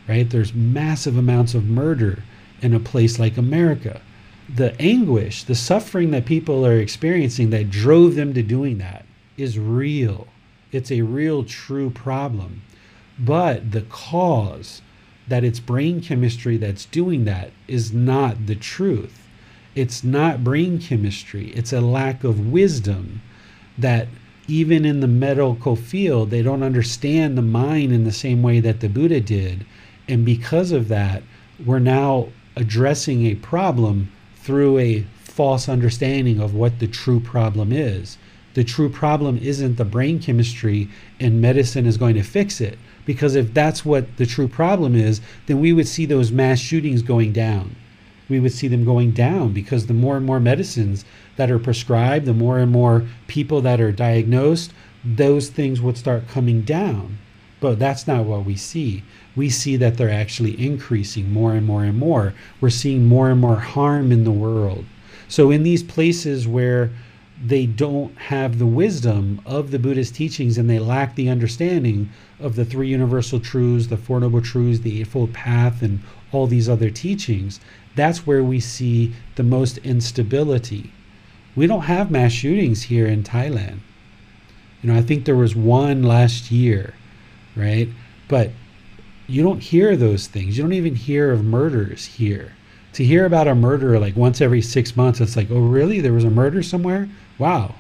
right? There's massive amounts of murder in a place like America. The anguish, the suffering that people are experiencing that drove them to doing that is real. It's a real, true problem. But the cause that it's brain chemistry that's doing that is not the truth. It's not brain chemistry, it's a lack of wisdom that even in the medical field, they don't understand the mind in the same way that the Buddha did. And because of that, we're now addressing a problem through a false understanding of what the true problem is. The true problem isn't the brain chemistry, and medicine is going to fix it. Because if that's what the true problem is, then we would see those mass shootings going down. We would see them going down because the more and more medicines that are prescribed, the more and more people that are diagnosed, those things would start coming down. But that's not what we see. We see that they're actually increasing more and more and more. We're seeing more and more harm in the world. So, in these places where they don't have the wisdom of the Buddhist teachings and they lack the understanding of the three universal truths, the Four Noble Truths, the Eightfold Path, and all these other teachings, that's where we see the most instability. We don't have mass shootings here in Thailand. You know, I think there was one last year, right? But you don't hear those things. You don't even hear of murders here. To hear about a murder like once every six months, it's like, oh, really? There was a murder somewhere? Wow.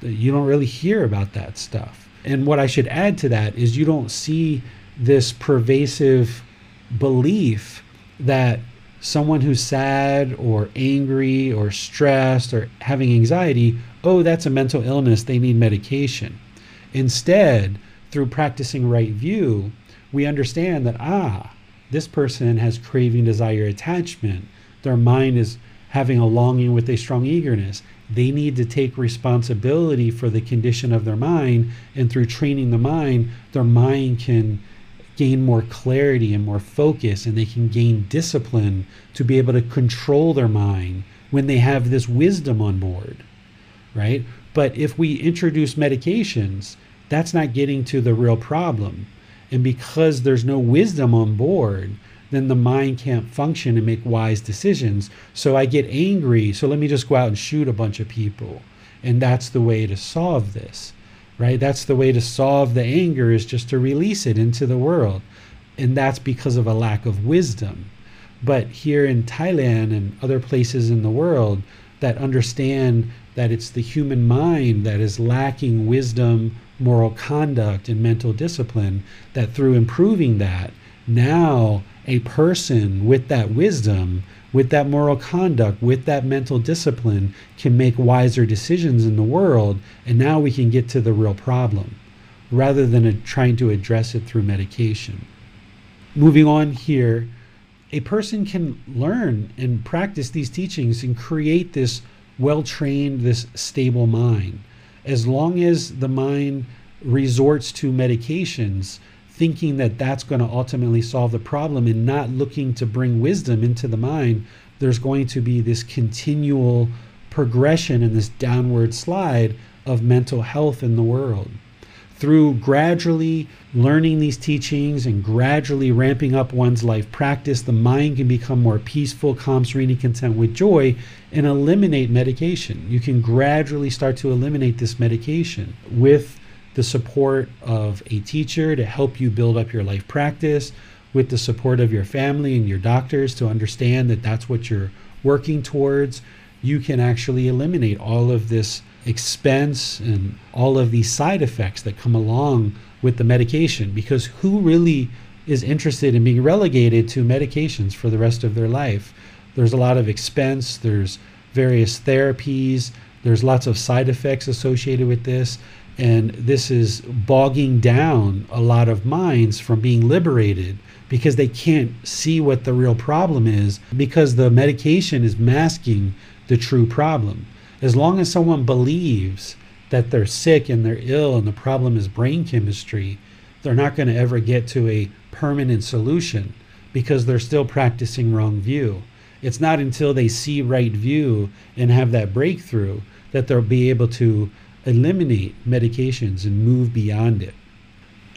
You don't really hear about that stuff. And what I should add to that is you don't see this pervasive belief that someone who's sad or angry or stressed or having anxiety, oh, that's a mental illness, they need medication. Instead, through practicing right view, we understand that, ah, this person has craving, desire, attachment. Their mind is having a longing with a strong eagerness. They need to take responsibility for the condition of their mind. And through training the mind, their mind can gain more clarity and more focus, and they can gain discipline to be able to control their mind when they have this wisdom on board, right? But if we introduce medications, that's not getting to the real problem. And because there's no wisdom on board, then the mind can't function and make wise decisions. So I get angry. So let me just go out and shoot a bunch of people. And that's the way to solve this, right? That's the way to solve the anger is just to release it into the world. And that's because of a lack of wisdom. But here in Thailand and other places in the world that understand that it's the human mind that is lacking wisdom, moral conduct, and mental discipline, that through improving that, now a person with that wisdom, with that moral conduct, with that mental discipline can make wiser decisions in the world. And now we can get to the real problem rather than trying to address it through medication. Moving on here, a person can learn and practice these teachings and create this well trained, this stable mind. As long as the mind resorts to medications, thinking that that's going to ultimately solve the problem and not looking to bring wisdom into the mind, there's going to be this continual progression and this downward slide of mental health in the world. Through gradually learning these teachings and gradually ramping up one's life practice, the mind can become more peaceful, calm, serene, and content with joy and eliminate medication. You can gradually start to eliminate this medication with the support of a teacher to help you build up your life practice, with the support of your family and your doctors to understand that that's what you're working towards. You can actually eliminate all of this expense and all of these side effects that come along with the medication because who really is interested in being relegated to medications for the rest of their life? There's a lot of expense, there's various therapies, there's lots of side effects associated with this, and this is bogging down a lot of minds from being liberated because they can't see what the real problem is because the medication is masking the true problem as long as someone believes that they're sick and they're ill and the problem is brain chemistry, they're not going to ever get to a permanent solution because they're still practicing wrong view. It's not until they see right view and have that breakthrough that they'll be able to eliminate medications and move beyond it.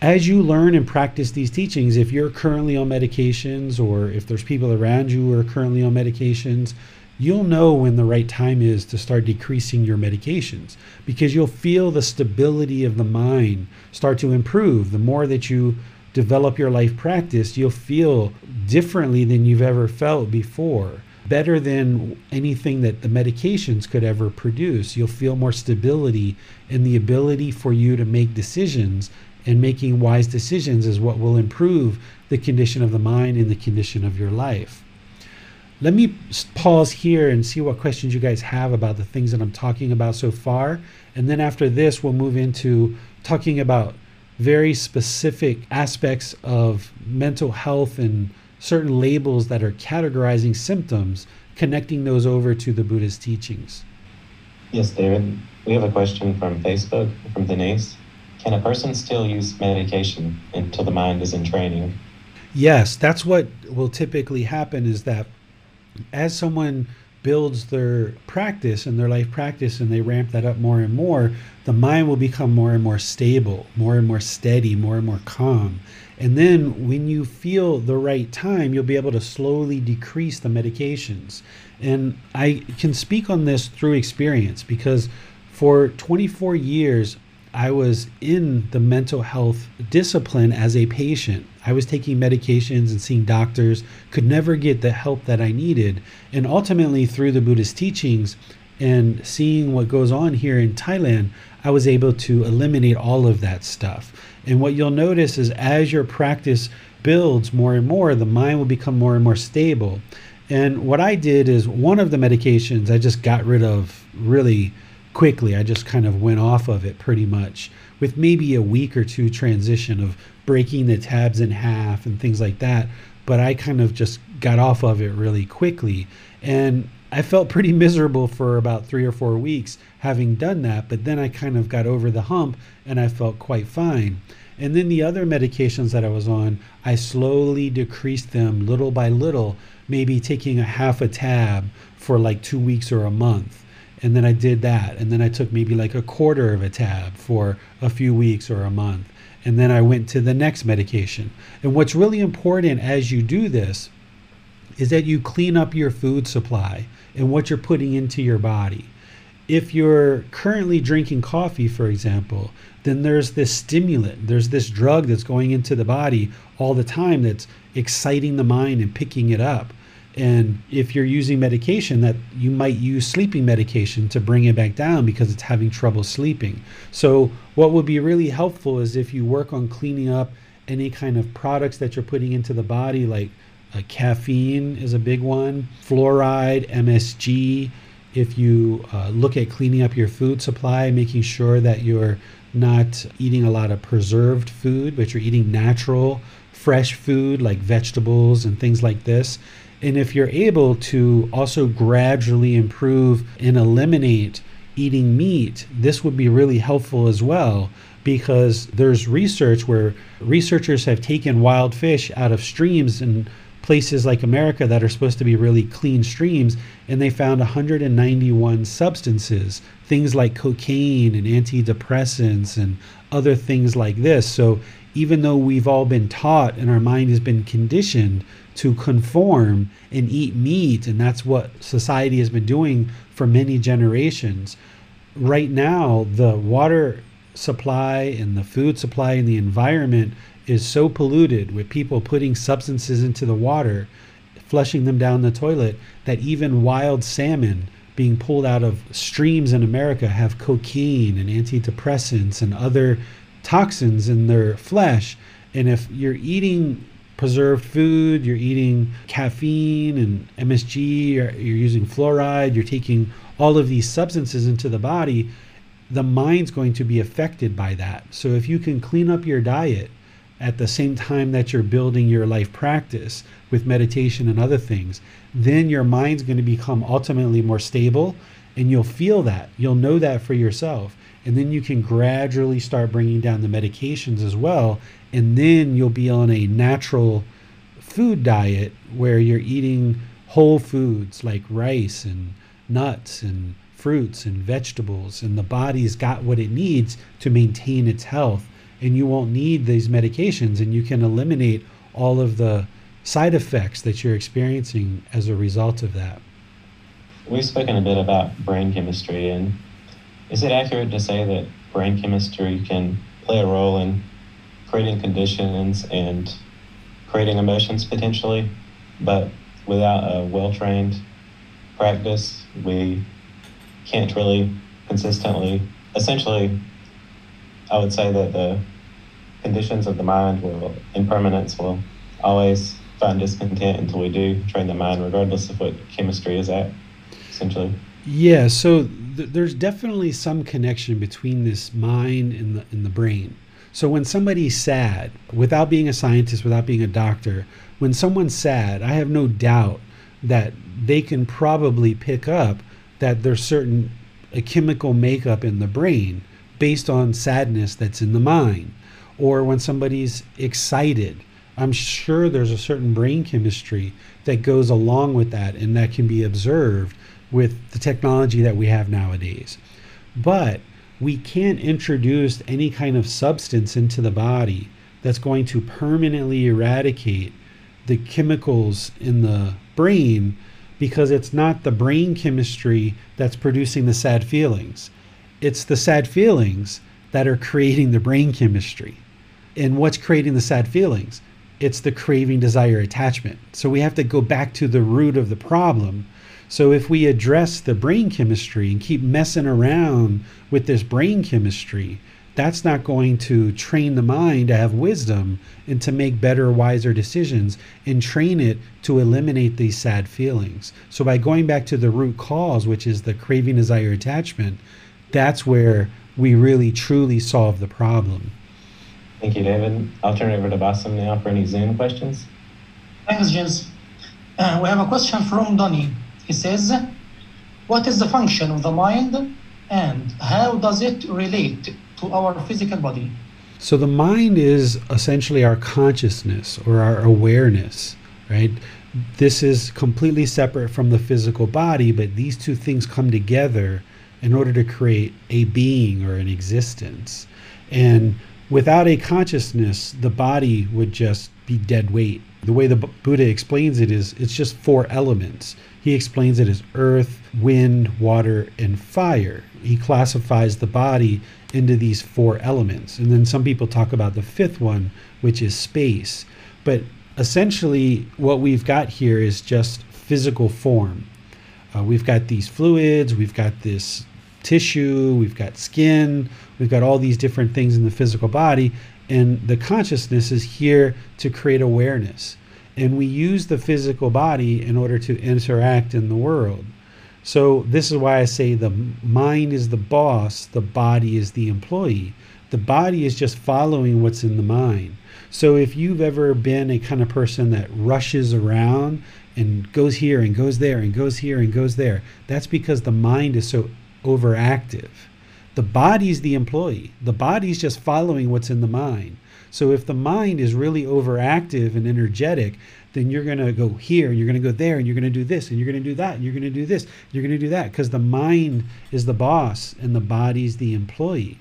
As you learn and practice these teachings, if you're currently on medications or if there's people around you who are currently on medications, you'll know when the right time is to start decreasing your medications because you'll feel the stability of the mind start to improve. The more that you develop your life practice, you'll feel differently than you've ever felt before. Better than anything that the medications could ever produce. You'll feel more stability and the ability for you to make decisions. And making wise decisions is what will improve the condition of the mind and the condition of your life let me pause here and see what questions you guys have about the things that I'm talking about so far. And then after this, we'll move into talking about very specific aspects of mental health and certain labels that are categorizing symptoms, connecting those over to the Buddhist teachings. Yes, David. We have a question from Facebook from Denise. Can a person still use medication until the mind is in training? Yes, that's what will typically happen is that as someone builds their practice and their life practice and they ramp that up more and more, the mind will become more and more stable, more and more steady, more and more calm. And then when you feel the right time, you'll be able to slowly decrease the medications. And I can speak on this through experience because for 24 years, I was in the mental health discipline as a patient. I was taking medications and seeing doctors, could never get the help that I needed. And ultimately, through the Buddhist teachings and seeing what goes on here in Thailand, I was able to eliminate all of that stuff. And what you'll notice is as your practice builds more and more, the mind will become more and more stable. And what I did is one of the medications I just got rid of really quickly. I just kind of went off of it pretty much with maybe a week or two transition of breaking the tabs in half and things like that. But I kind of just got off of it really quickly. And I felt pretty *laughs* miserable for about three or four weeks having done that. But then I kind of got over the hump and I felt quite fine. And then the other medications that I was on, I slowly decreased them little by little, maybe taking a half a tab for like two weeks or a month and then I did that, and then I took maybe like a quarter of a tab for a few weeks or a month, and then I went to the next medication. And what's really important as you do this is that you clean up your food supply and what you're putting into your body. If you're currently drinking coffee, for example, then there's this stimulant, there's this drug that's going into the body all the time that's exciting the mind and picking it up. And if you're using medication, that you might use sleeping medication to bring it back down because it's having trouble sleeping. So, what would be really helpful is if you work on cleaning up any kind of products that you're putting into the body, like uh, caffeine is a big one, fluoride, MSG. If you uh, look at cleaning up your food supply, making sure that you're not eating a lot of preserved food, but you're eating natural, fresh food like vegetables and things like this. And if you're able to also gradually improve and eliminate eating meat, this would be really helpful as well because there's research where researchers have taken wild fish out of streams in places like America that are supposed to be really clean streams and they found 191 substances, things like cocaine and antidepressants and other things like this. So even though we've all been taught and our mind has been conditioned to conform and eat meat, and that's what society has been doing for many generations. Right now, the water supply and the food supply and the environment is so polluted with people putting substances into the water, flushing them down the toilet, that even wild salmon being pulled out of streams in America have cocaine and antidepressants and other toxins in their flesh. And if you're eating preserved food, you're eating caffeine and MSG, you're, you're using fluoride, you're taking all of these substances into the body, the mind's going to be affected by that. So if you can clean up your diet at the same time that you're building your life practice with meditation and other things, then your mind's going to become ultimately more stable and you'll feel that. You'll know that for yourself. And then you can gradually start bringing down the medications as well and then you'll be on a natural food diet where you're eating whole foods like rice and nuts and fruits and vegetables and the body's got what it needs to maintain its health and you won't need these medications and you can eliminate all of the side effects that you're experiencing as a result of that. We've spoken a bit about brain chemistry and is it accurate to say that brain chemistry can play a role in creating conditions and creating emotions potentially, but without a well trained practice, we can't really consistently. Essentially, I would say that the conditions of the mind will, impermanence will always find discontent until we do train the mind, regardless of what chemistry is at, essentially. Yeah, so th- there's definitely some connection between this mind and the, and the brain. So when somebody's sad, without being a scientist, without being a doctor, when someone's sad, I have no doubt that they can probably pick up that there's certain a chemical makeup in the brain based on sadness that's in the mind. Or when somebody's excited, I'm sure there's a certain brain chemistry that goes along with that and that can be observed with the technology that we have nowadays. But we can't introduce any kind of substance into the body that's going to permanently eradicate the chemicals in the brain because it's not the brain chemistry that's producing the sad feelings. It's the sad feelings that are creating the brain chemistry. And what's creating the sad feelings? It's the craving, desire, attachment. So we have to go back to the root of the problem. So if we address the brain chemistry and keep messing around with this brain chemistry, that's not going to train the mind to have wisdom and to make better, wiser decisions and train it to eliminate these sad feelings. So, by going back to the root cause, which is the craving, desire, attachment, that's where we really truly solve the problem. Thank you, David. I'll turn it over to Bassem now for any Zoom questions. Thanks, James. Uh, we have a question from Donny. He says, What is the function of the mind and how does it relate to our physical body? So the mind is essentially our consciousness or our awareness, right? This is completely separate from the physical body, but these two things come together in order to create a being or an existence. And without a consciousness, the body would just be dead weight. The way the Buddha explains it is it's just four elements. He explains it as earth, wind, water, and fire. He classifies the body into these four elements. And then some people talk about the fifth one, which is space. But essentially, what we've got here is just physical form. Uh, we've got these fluids, we've got this tissue, we've got skin, we've got all these different things in the physical body. And the consciousness is here to create awareness. And we use the physical body in order to interact in the world. So this is why I say the mind is the boss, the body is the employee. The body is just following what's in the mind. So if you've ever been a kind of person that rushes around and goes here and goes there and goes here and goes there, that's because the mind is so overactive. The body's the employee. The body's just following what's in the mind. So if the mind is really overactive and energetic, then you're going to go here, and you're going to go there, and you're going to do this, and you're going to do that, and you're going to do this, you're going to do that, because the mind is the boss and the body's the employee.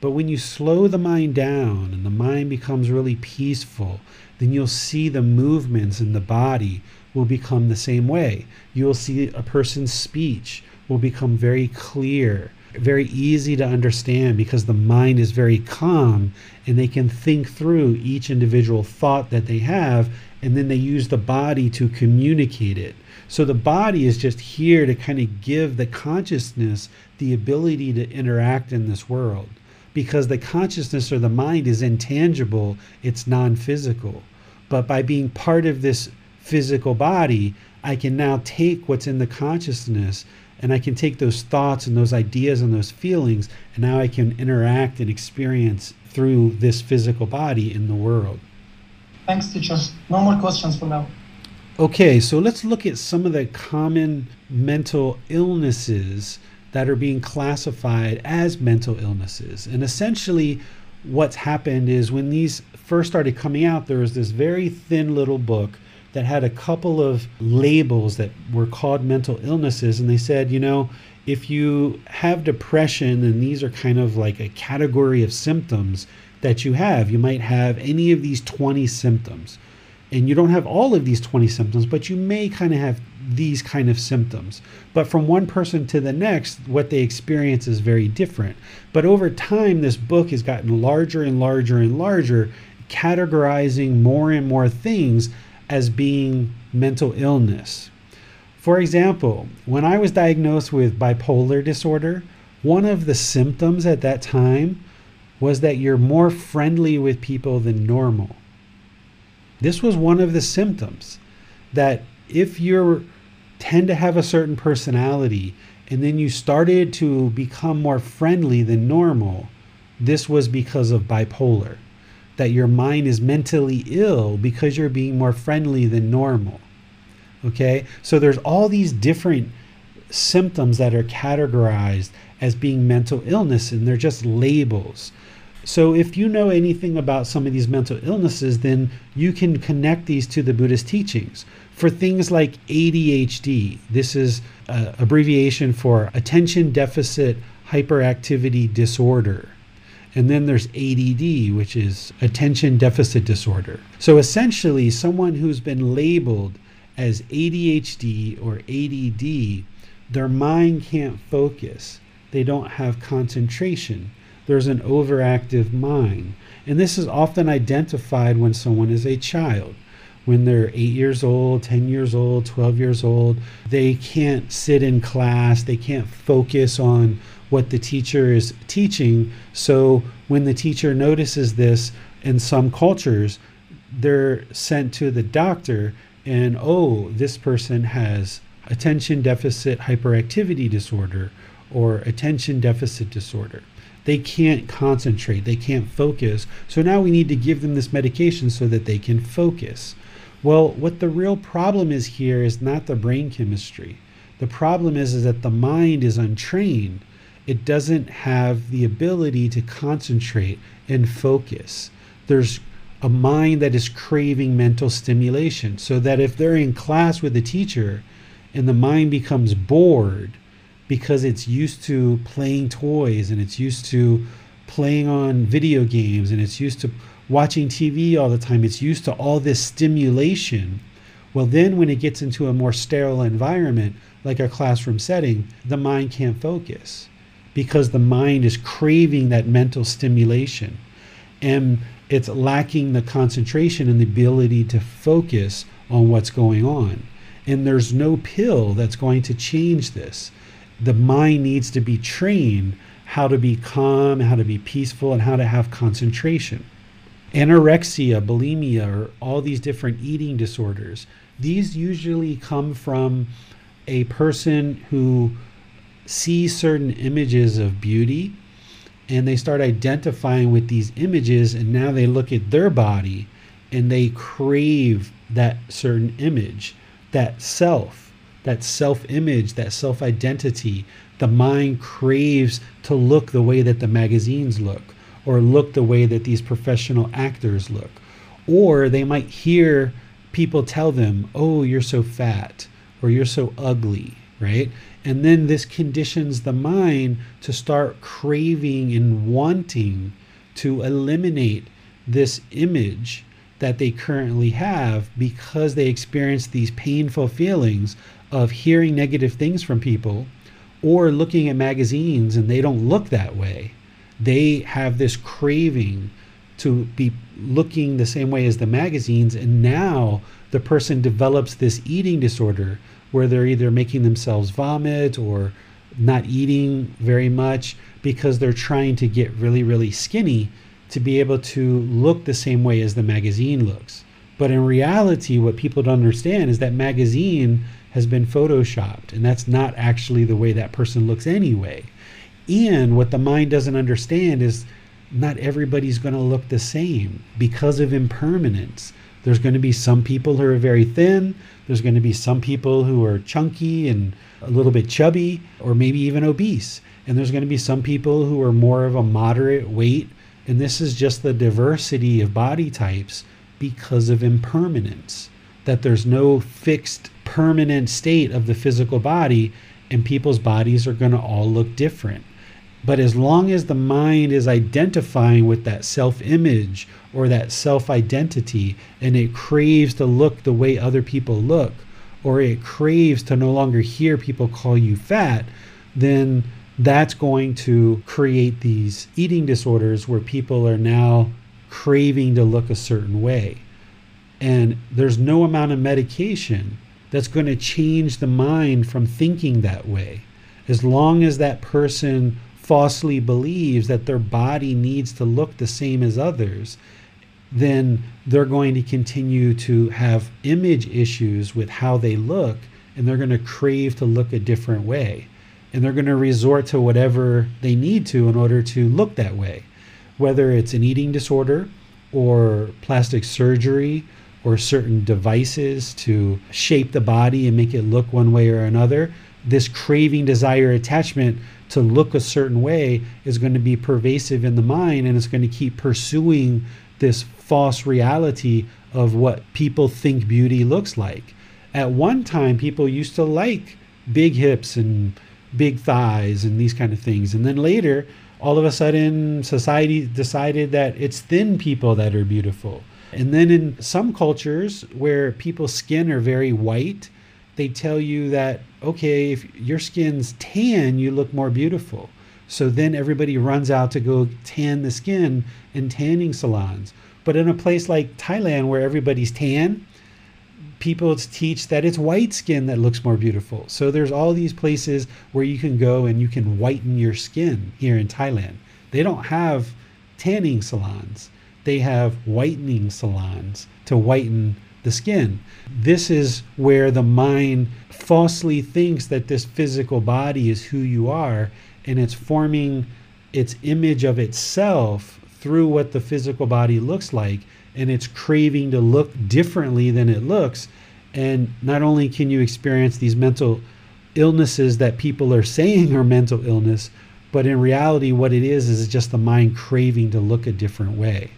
But when you slow the mind down and the mind becomes really peaceful, then you'll see the movements in the body will become the same way. You'll see a person's speech will become very clear very easy to understand because the mind is very calm and they can think through each individual thought that they have and then they use the body to communicate it. So the body is just here to kind of give the consciousness the ability to interact in this world because the consciousness or the mind is intangible, it's non physical. But by being part of this physical body, I can now take what's in the consciousness and I can take those thoughts and those ideas and those feelings, and now I can interact and experience through this physical body in the world. Thanks, teachers. No more questions for now. Okay, so let's look at some of the common mental illnesses that are being classified as mental illnesses. And essentially, what's happened is when these first started coming out, there was this very thin little book that had a couple of labels that were called mental illnesses. And they said, you know, if you have depression, and these are kind of like a category of symptoms that you have, you might have any of these 20 symptoms. And you don't have all of these 20 symptoms, but you may kind of have these kind of symptoms. But from one person to the next, what they experience is very different. But over time, this book has gotten larger and larger and larger, categorizing more and more things as being mental illness. For example, when I was diagnosed with bipolar disorder, one of the symptoms at that time was that you're more friendly with people than normal. This was one of the symptoms that if you tend to have a certain personality and then you started to become more friendly than normal, this was because of bipolar. That your mind is mentally ill because you're being more friendly than normal. Okay? So there's all these different symptoms that are categorized as being mental illness and they're just labels. So if you know anything about some of these mental illnesses, then you can connect these to the Buddhist teachings. For things like ADHD, this is an abbreviation for attention deficit hyperactivity disorder. And then there's ADD, which is attention deficit disorder. So essentially, someone who's been labeled as ADHD or ADD, their mind can't focus. They don't have concentration. There's an overactive mind. And this is often identified when someone is a child. When they're eight years old, 10 years old, 12 years old, they can't sit in class, they can't focus on what the teacher is teaching. So when the teacher notices this in some cultures, they're sent to the doctor, and oh, this person has attention deficit hyperactivity disorder or attention deficit disorder. They can't concentrate, they can't focus. So now we need to give them this medication so that they can focus. Well, what the real problem is here is not the brain chemistry. The problem is, is that the mind is untrained. It doesn't have the ability to concentrate and focus. There's a mind that is craving mental stimulation. So that if they're in class with a teacher and the mind becomes bored because it's used to playing toys and it's used to playing on video games and it's used to watching TV all the time, it's used to all this stimulation. Well, then when it gets into a more sterile environment, like a classroom setting, the mind can't focus because the mind is craving that mental stimulation and it's lacking the concentration and the ability to focus on what's going on. And there's no pill that's going to change this. The mind needs to be trained how to be calm, how to be peaceful, and how to have concentration anorexia, bulimia, or all these different eating disorders, these usually come from a person who sees certain images of beauty and they start identifying with these images and now they look at their body and they crave that certain image, that self, that self image, that self identity. The mind craves to look the way that the magazines look or look the way that these professional actors look. Or they might hear people tell them, oh, you're so fat or you're so ugly, right? And then this conditions the mind to start craving and wanting to eliminate this image that they currently have because they experience these painful feelings of hearing negative things from people or looking at magazines and they don't look that way. They have this craving to be looking the same way as the magazines and now the person develops this eating disorder where they're either making themselves vomit or not eating very much because they're trying to get really really skinny to be able to look the same way as the magazine looks but in reality what people don't understand is that magazine has been photoshopped and that's not actually the way that person looks anyway and what the mind doesn't understand is not everybody's going to look the same because of impermanence. There's going to be some people who are very thin. There's going to be some people who are chunky and a little bit chubby, or maybe even obese. And there's going to be some people who are more of a moderate weight. And this is just the diversity of body types because of impermanence. That there's no fixed permanent state of the physical body, and people's bodies are going to all look different. But as long as the mind is identifying with that self image or that self identity and it craves to look the way other people look, or it craves to no longer hear people call you fat, then that's going to create these eating disorders where people are now craving to look a certain way. And there's no amount of medication that's going to change the mind from thinking that way. As long as that person falsely believes that their body needs to look the same as others, then they're going to continue to have image issues with how they look and they're going to crave to look a different way. And they're going to resort to whatever they need to in order to look that way, whether it's an eating disorder or plastic surgery or certain devices to shape the body and make it look one way or another. This craving, desire, attachment to look a certain way is going to be pervasive in the mind and it's going to keep pursuing this false reality of what people think beauty looks like. At one time, people used to like big hips and big thighs and these kind of things. And then later, all of a sudden, society decided that it's thin people that are beautiful. And then in some cultures where people's skin are very white, they tell you that, okay, if your skin's tan, you look more beautiful. So then everybody runs out to go tan the skin in tanning salons. But in a place like Thailand where everybody's tan, people teach that it's white skin that looks more beautiful. So there's all these places where you can go and you can whiten your skin here in Thailand. They don't have tanning salons. They have whitening salons to whiten the skin. This is where the mind falsely thinks that this physical body is who you are and it's forming its image of itself through what the physical body looks like and it's craving to look differently than it looks and not only can you experience these mental illnesses that people are saying are mental illness but in reality what it is is just the mind craving to look a different way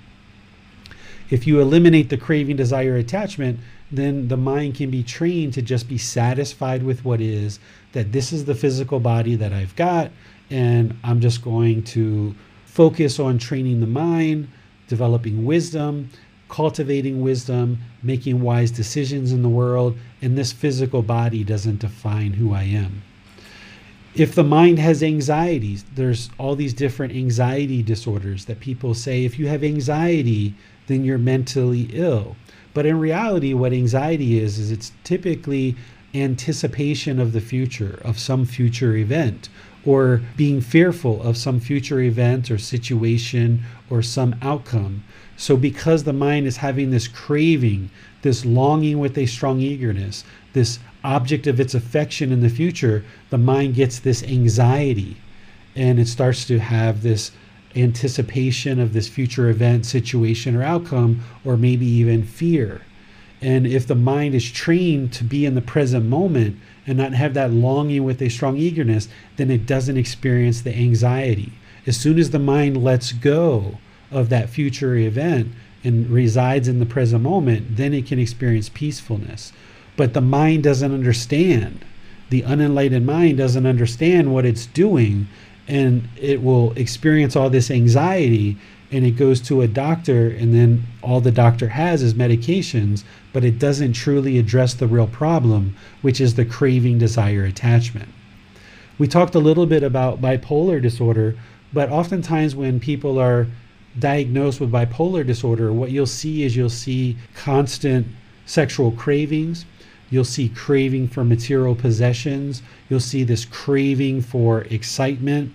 if you eliminate the craving, desire, attachment, then the mind can be trained to just be satisfied with what is, that this is the physical body that I've got, and I'm just going to focus on training the mind, developing wisdom, cultivating wisdom, making wise decisions in the world, and this physical body doesn't define who I am. If the mind has anxieties, there's all these different anxiety disorders that people say if you have anxiety, then you're mentally ill. But in reality, what anxiety is, is it's typically anticipation of the future, of some future event, or being fearful of some future event or situation or some outcome. So, because the mind is having this craving, this longing with a strong eagerness, this object of its affection in the future, the mind gets this anxiety and it starts to have this anticipation of this future event, situation, or outcome, or maybe even fear. And if the mind is trained to be in the present moment and not have that longing with a strong eagerness, then it doesn't experience the anxiety. As soon as the mind lets go of that future event and resides in the present moment, then it can experience peacefulness. But the mind doesn't understand. The unenlightened mind doesn't understand what it's doing and it will experience all this anxiety and it goes to a doctor and then all the doctor has is medications but it doesn't truly address the real problem which is the craving desire attachment. We talked a little bit about bipolar disorder but oftentimes when people are diagnosed with bipolar disorder what you'll see is you'll see constant sexual cravings You'll see craving for material possessions. You'll see this craving for excitement.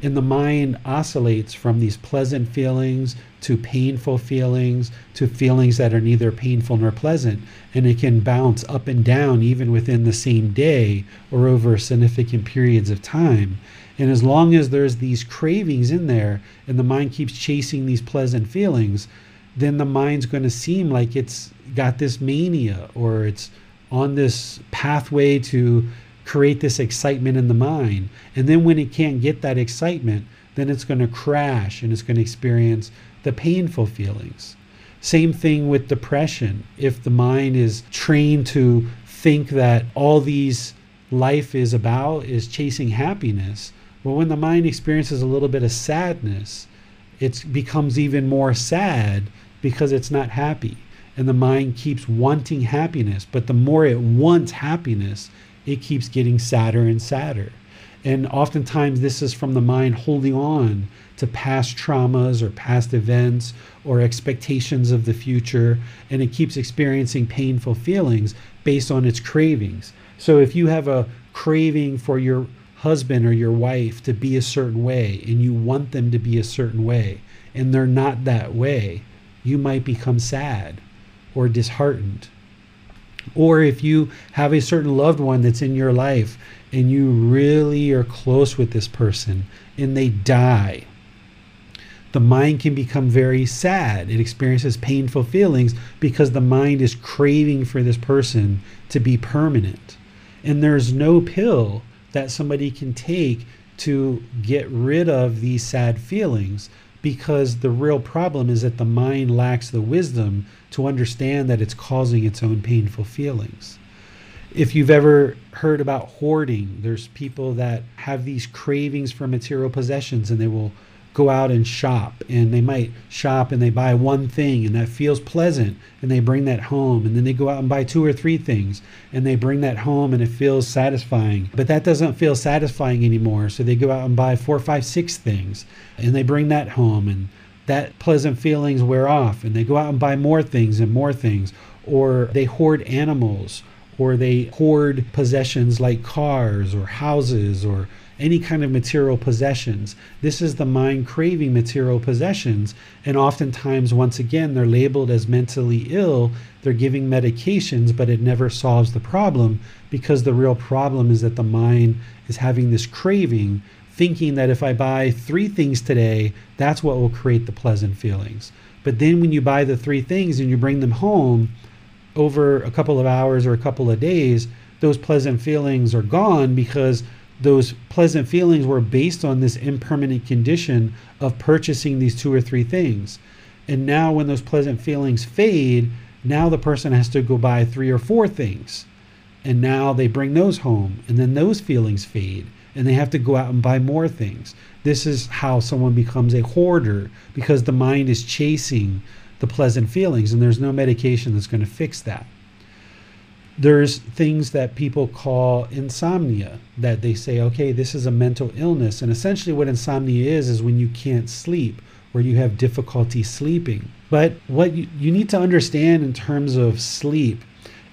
And the mind oscillates from these pleasant feelings to painful feelings to feelings that are neither painful nor pleasant. And it can bounce up and down even within the same day or over significant periods of time. And as long as there's these cravings in there and the mind keeps chasing these pleasant feelings, then the mind's going to seem like it's got this mania or it's on this pathway to create this excitement in the mind. And then when it can't get that excitement, then it's going to crash and it's going to experience the painful feelings. Same thing with depression. If the mind is trained to think that all these life is about is chasing happiness, well, when the mind experiences a little bit of sadness, it becomes even more sad because it's not happy and the mind keeps wanting happiness. But the more it wants happiness, it keeps getting sadder and sadder. And oftentimes, this is from the mind holding on to past traumas or past events or expectations of the future. And it keeps experiencing painful feelings based on its cravings. So, if you have a craving for your husband or your wife to be a certain way and you want them to be a certain way and they're not that way, you might become sad or disheartened. Or if you have a certain loved one that's in your life and you really are close with this person and they die, the mind can become very sad. It experiences painful feelings because the mind is craving for this person to be permanent. And there's no pill that somebody can take to get rid of these sad feelings because the real problem is that the mind lacks the wisdom to understand that it's causing its own painful feelings. If you've ever heard about hoarding, there's people that have these cravings for material possessions and they will go out and shop and they might shop and they buy one thing and that feels pleasant and they bring that home and then they go out and buy two or three things and they bring that home and it feels satisfying. But that doesn't feel satisfying anymore so they go out and buy four five six things and they bring that home and that pleasant feelings wear off and they go out and buy more things and more things or they hoard animals or they hoard possessions like cars or houses or any kind of material possessions. This is the mind craving material possessions. And oftentimes, once again, they're labeled as mentally ill. They're giving medications, but it never solves the problem because the real problem is that the mind is having this craving, thinking that if I buy three things today, that's what will create the pleasant feelings. But then when you buy the three things and you bring them home over a couple of hours or a couple of days, those pleasant feelings are gone because those pleasant feelings were based on this impermanent condition of purchasing these two or three things. And now, when those pleasant feelings fade, now the person has to go buy three or four things. And now they bring those home, and then those feelings fade, and they have to go out and buy more things. This is how someone becomes a hoarder because the mind is chasing the pleasant feelings, and there's no medication that's going to fix that there's things that people call insomnia that they say okay this is a mental illness. And essentially what insomnia is is when you can't sleep or you have difficulty sleeping. But what you, you need to understand in terms of sleep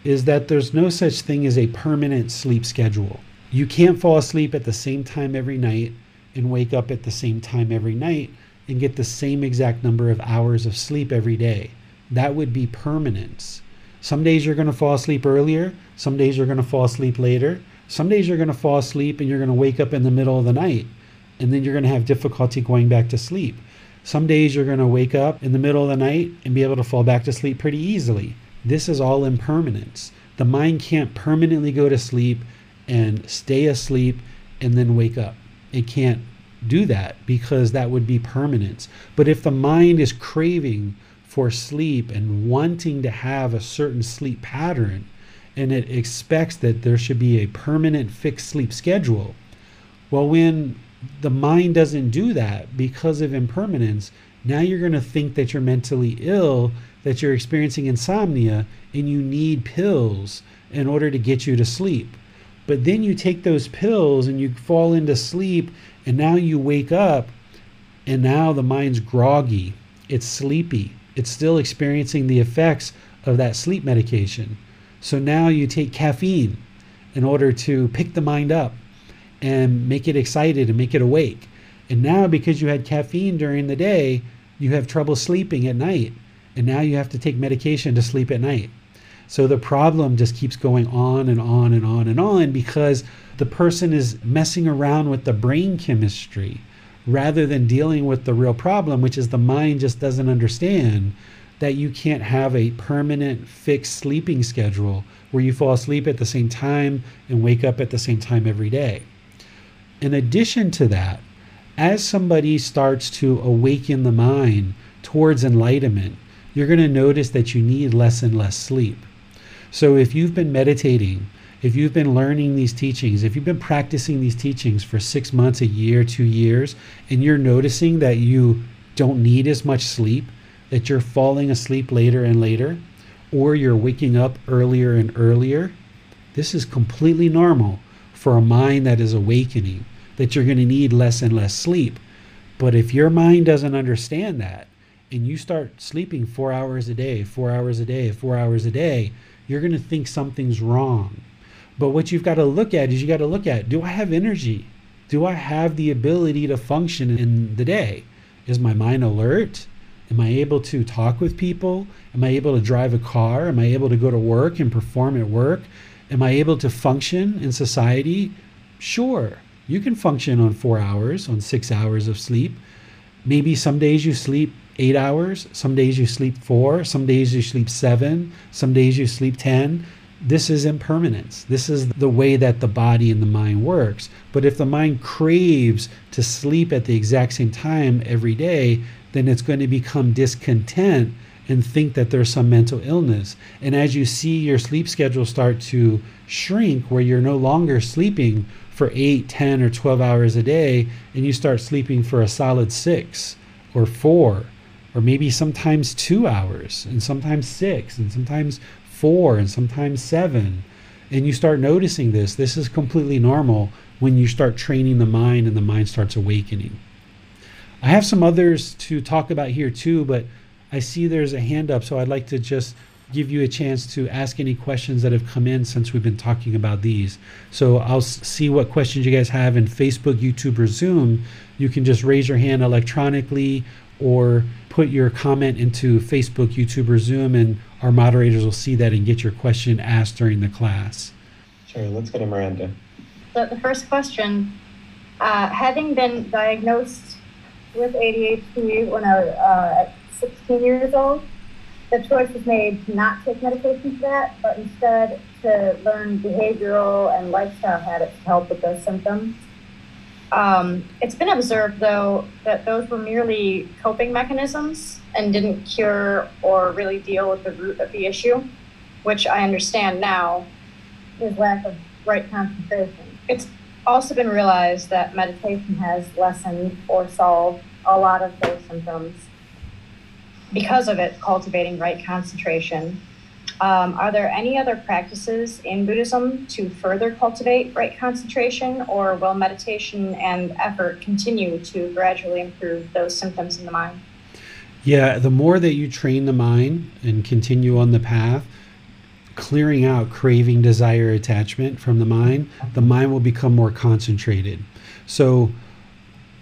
is that there's no such thing as a permanent sleep schedule. You can't fall asleep at the same time every night and wake up at the same time every night and get the same exact number of hours of sleep every day. That would be permanence some days you're going to fall asleep earlier. Some days you're going to fall asleep later. Some days you're going to fall asleep and you're going to wake up in the middle of the night. And then you're going to have difficulty going back to sleep. Some days you're going to wake up in the middle of the night and be able to fall back to sleep pretty easily. This is all impermanence. The mind can't permanently go to sleep and stay asleep and then wake up. It can't do that because that would be permanence. But if the mind is craving for sleep and wanting to have a certain sleep pattern and it expects that there should be a permanent fixed sleep schedule. Well, when the mind doesn't do that because of impermanence, now you're going to think that you're mentally ill, that you're experiencing insomnia, and you need pills in order to get you to sleep. But then you take those pills and you fall into sleep, and now you wake up, and now the mind's groggy, it's sleepy, it's still experiencing the effects of that sleep medication. So now you take caffeine in order to pick the mind up and make it excited and make it awake. And now, because you had caffeine during the day, you have trouble sleeping at night. And now you have to take medication to sleep at night. So the problem just keeps going on and on and on and on because the person is messing around with the brain chemistry rather than dealing with the real problem, which is the mind just doesn't understand that you can't have a permanent fixed sleeping schedule where you fall asleep at the same time and wake up at the same time every day. In addition to that, as somebody starts to awaken the mind towards enlightenment, you're going to notice that you need less and less sleep. So if you've been meditating if you've been learning these teachings, if you've been practicing these teachings for six months, a year, two years, and you're noticing that you don't need as much sleep, that you're falling asleep later and later, or you're waking up earlier and earlier, this is completely normal for a mind that is awakening, that you're going to need less and less sleep. But if your mind doesn't understand that, and you start sleeping four hours a day, four hours a day, four hours a day, you're going to think something's wrong but what you've got to look at is you got to look at do I have energy? Do I have the ability to function in the day? Is my mind alert? Am I able to talk with people? Am I able to drive a car? Am I able to go to work and perform at work? Am I able to function in society? Sure, you can function on four hours, on six hours of sleep. Maybe some days you sleep eight hours, some days you sleep four, some days you sleep seven, some days you sleep 10. This is impermanence. This is the way that the body and the mind works. But if the mind craves to sleep at the exact same time every day, then it's going to become discontent and think that there's some mental illness. And as you see your sleep schedule start to shrink, where you're no longer sleeping for 8, 10, or 12 hours a day, and you start sleeping for a solid six or four or maybe sometimes two hours, and sometimes six, and sometimes four, and sometimes seven. And you start noticing this. This is completely normal when you start training the mind and the mind starts awakening. I have some others to talk about here too, but I see there's a hand up, so I'd like to just give you a chance to ask any questions that have come in since we've been talking about these. So I'll see what questions you guys have in Facebook, YouTube, or Zoom. You can just raise your hand electronically or put your comment into Facebook, YouTube, or Zoom, and our moderators will see that and get your question asked during the class. Sure, let's go to Miranda. So the first question, uh, having been diagnosed with ADHD when I was uh, 16 years old, the choice was made to not take medication for that, but instead to learn behavioral and lifestyle habits to help with those symptoms. Um, it's been observed, though, that those were merely coping mechanisms and didn't cure or really deal with the root of the issue, which I understand now is lack of right concentration. It's also been realized that meditation has lessened or solved a lot of those symptoms because of it cultivating right concentration um, are there any other practices in Buddhism to further cultivate right concentration, or will meditation and effort continue to gradually improve those symptoms in the mind? Yeah, the more that you train the mind and continue on the path, clearing out craving, desire, attachment from the mind, the mind will become more concentrated. So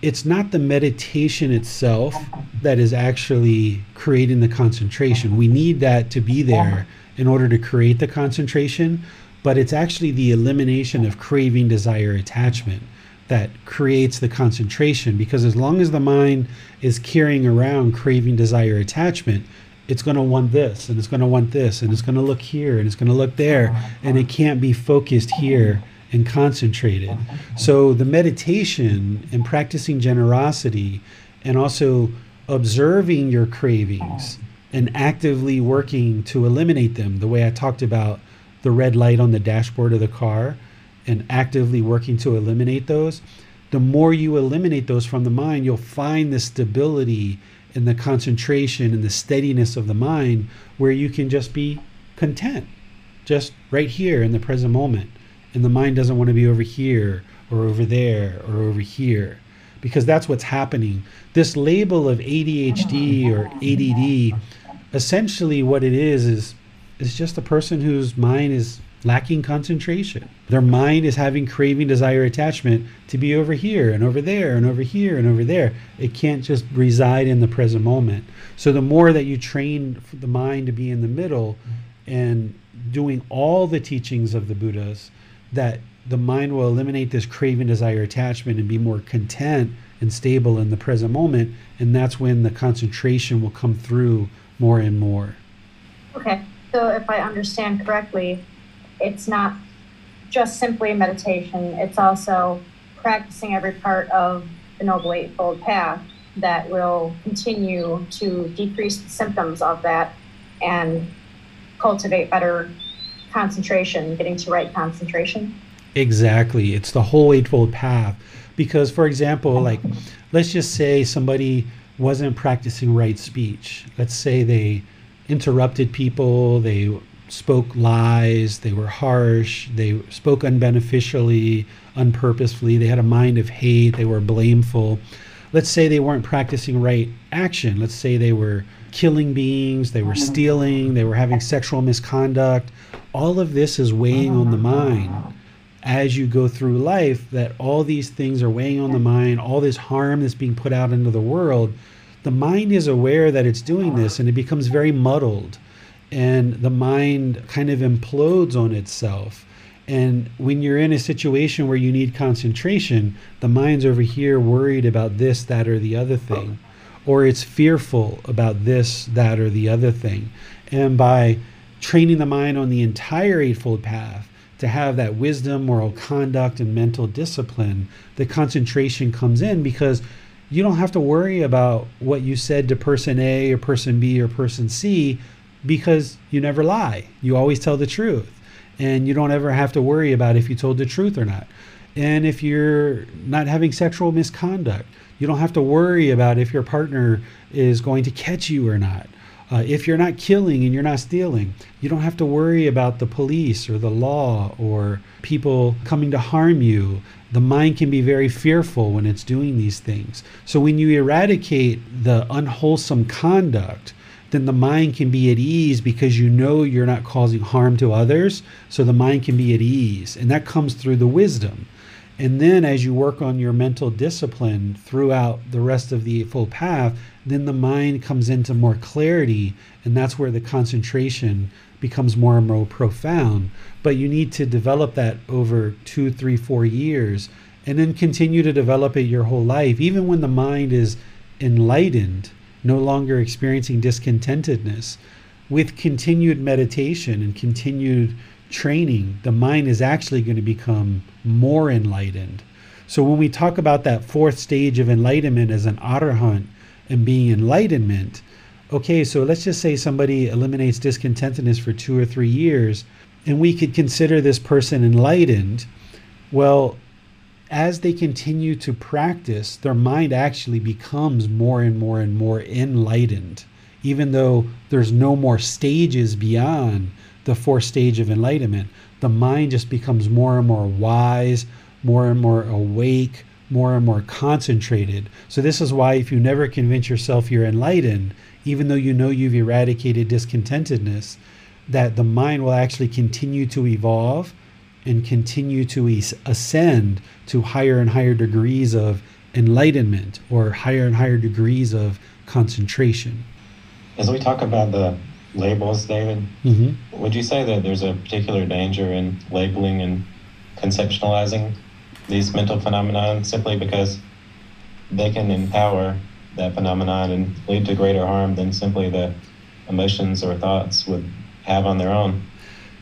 it's not the meditation itself that is actually creating the concentration. We need that to be there in order to create the concentration, but it's actually the elimination of craving, desire, attachment that creates the concentration because as long as the mind is carrying around craving, desire, attachment, it's going to want this and it's going to want this and it's going to look here and it's going to look there and it can't be focused here and concentrated. So the meditation and practicing generosity and also observing your cravings and actively working to eliminate them, the way I talked about the red light on the dashboard of the car and actively working to eliminate those, the more you eliminate those from the mind, you'll find the stability and the concentration and the steadiness of the mind where you can just be content, just right here in the present moment. And the mind doesn't want to be over here or over there or over here because that's what's happening. This label of ADHD or ADD essentially what it is is is just a person whose mind is lacking concentration. Their mind is having craving, desire, attachment to be over here and over there and over here and over there. It can't just reside in the present moment. So the more that you train the mind to be in the middle and doing all the teachings of the Buddhas, that the mind will eliminate this craving, desire, attachment and be more content and stable in the present moment. And that's when the concentration will come through more and more. Okay, so if I understand correctly, it's not just simply meditation, it's also practicing every part of the Noble Eightfold Path that will continue to decrease the symptoms of that and cultivate better concentration, getting to right concentration. Exactly. It's the whole Eightfold Path. Because, for example, like, let's just say somebody wasn't practicing right speech. Let's say they interrupted people, they spoke lies, they were harsh, they spoke unbeneficially, unpurposefully, they had a mind of hate, they were blameful. Let's say they weren't practicing right action. Let's say they were killing beings, they were stealing, they were having sexual misconduct. All of this is weighing on the mind as you go through life that all these things are weighing on the mind, all this harm that's being put out into the world the mind is aware that it's doing this and it becomes very muddled and the mind kind of implodes on itself. And when you're in a situation where you need concentration, the mind's over here worried about this, that, or the other thing, or it's fearful about this, that, or the other thing. And by training the mind on the entire Eightfold Path to have that wisdom, moral conduct, and mental discipline, the concentration comes in because you don't have to worry about what you said to person A or person B or person C because you never lie. You always tell the truth. And you don't ever have to worry about if you told the truth or not. And if you're not having sexual misconduct, you don't have to worry about if your partner is going to catch you or not. Uh, if you're not killing and you're not stealing, you don't have to worry about the police or the law or people coming to harm you. The mind can be very fearful when it's doing these things. So when you eradicate the unwholesome conduct, then the mind can be at ease because you know you're not causing harm to others. So the mind can be at ease. And that comes through the wisdom. And then as you work on your mental discipline throughout the rest of the full path, then the mind comes into more clarity. And that's where the concentration becomes more and more profound. But you need to develop that over two, three, four years and then continue to develop it your whole life. Even when the mind is enlightened, no longer experiencing discontentedness, with continued meditation and continued training, the mind is actually going to become more enlightened. So when we talk about that fourth stage of enlightenment as an arahant and being enlightenment, okay, so let's just say somebody eliminates discontentedness for two or three years, and we could consider this person enlightened. Well, as they continue to practice, their mind actually becomes more and more and more enlightened, even though there's no more stages beyond the fourth stage of enlightenment, the mind just becomes more and more wise, more and more awake, more and more concentrated. So, this is why if you never convince yourself you're enlightened, even though you know you've eradicated discontentedness, that the mind will actually continue to evolve and continue to ascend to higher and higher degrees of enlightenment or higher and higher degrees of concentration. As we talk about the labels, David. Mm-hmm. Would you say that there's a particular danger in labeling and conceptualizing these mental phenomena simply because they can empower that phenomenon and lead to greater harm than simply the emotions or thoughts would have on their own?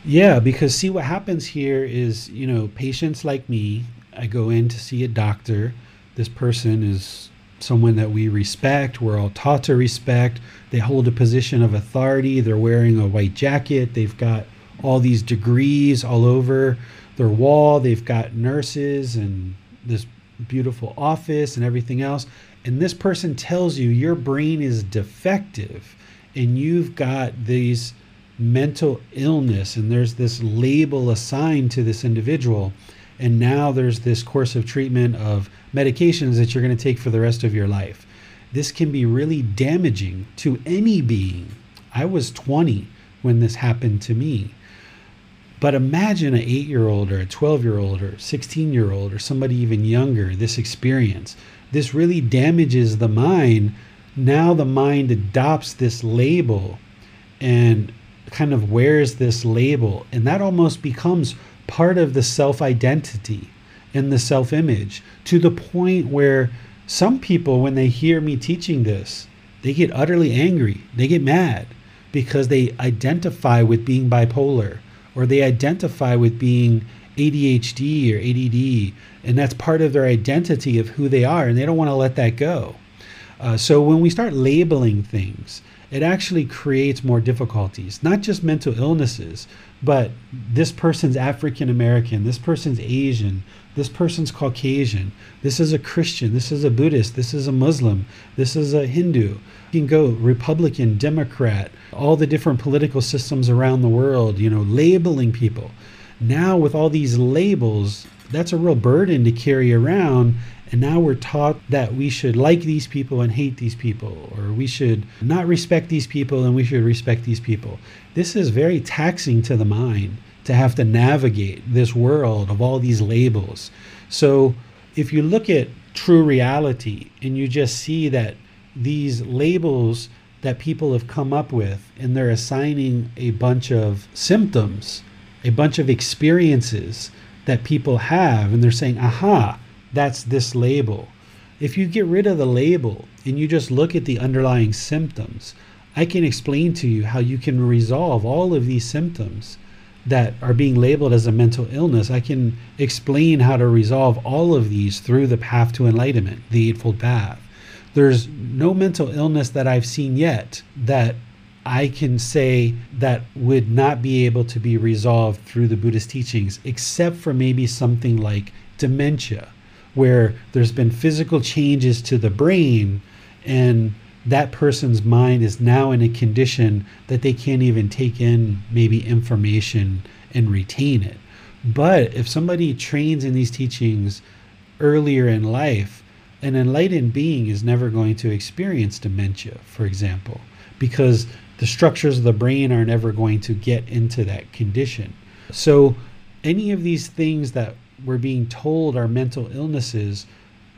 Yeah, because see what happens here is, you know, patients like me, I go in to see a doctor. This person is someone that we respect, we're all taught to respect. They hold a position of authority, they're wearing a white jacket, they've got all these degrees all over their wall, they've got nurses and this beautiful office and everything else. And this person tells you your brain is defective and you've got these mental illness and there's this label assigned to this individual and now there's this course of treatment of medications that you're going to take for the rest of your life. This can be really damaging to any being. I was 20 when this happened to me. But imagine an 8 year old or a 12 year old or 16 year old or somebody even younger, this experience. This really damages the mind. Now the mind adopts this label and kind of wears this label, and that almost becomes part of the self identity and the self image to the point where some people, when they hear me teaching this, they get utterly angry. They get mad because they identify with being bipolar or they identify with being ADHD or ADD, and that's part of their identity of who they are, and they don't want to let that go. Uh, so when we start labeling things, it actually creates more difficulties, not just mental illnesses, but this person's African American, this person's Asian, this person's Caucasian, this is a Christian, this is a Buddhist, this is a Muslim, this is a Hindu. You can go Republican, Democrat, all the different political systems around the world, you know, labeling people. Now, with all these labels, that's a real burden to carry around. And now we're taught that we should like these people and hate these people, or we should not respect these people and we should respect these people. This is very taxing to the mind to have to navigate this world of all these labels. So if you look at true reality and you just see that these labels that people have come up with and they're assigning a bunch of symptoms, a bunch of experiences that people have, and they're saying, aha, that's this label. If you get rid of the label and you just look at the underlying symptoms, I can explain to you how you can resolve all of these symptoms that are being labeled as a mental illness. I can explain how to resolve all of these through the path to enlightenment, the Eightfold Path. There's no mental illness that I've seen yet that I can say that would not be able to be resolved through the Buddhist teachings, except for maybe something like dementia, where there's been physical changes to the brain and that person's mind is now in a condition that they can't even take in maybe information and retain it. But if somebody trains in these teachings earlier in life, an enlightened being is never going to experience dementia, for example, because the structures of the brain are never going to get into that condition. So, any of these things that we're being told are mental illnesses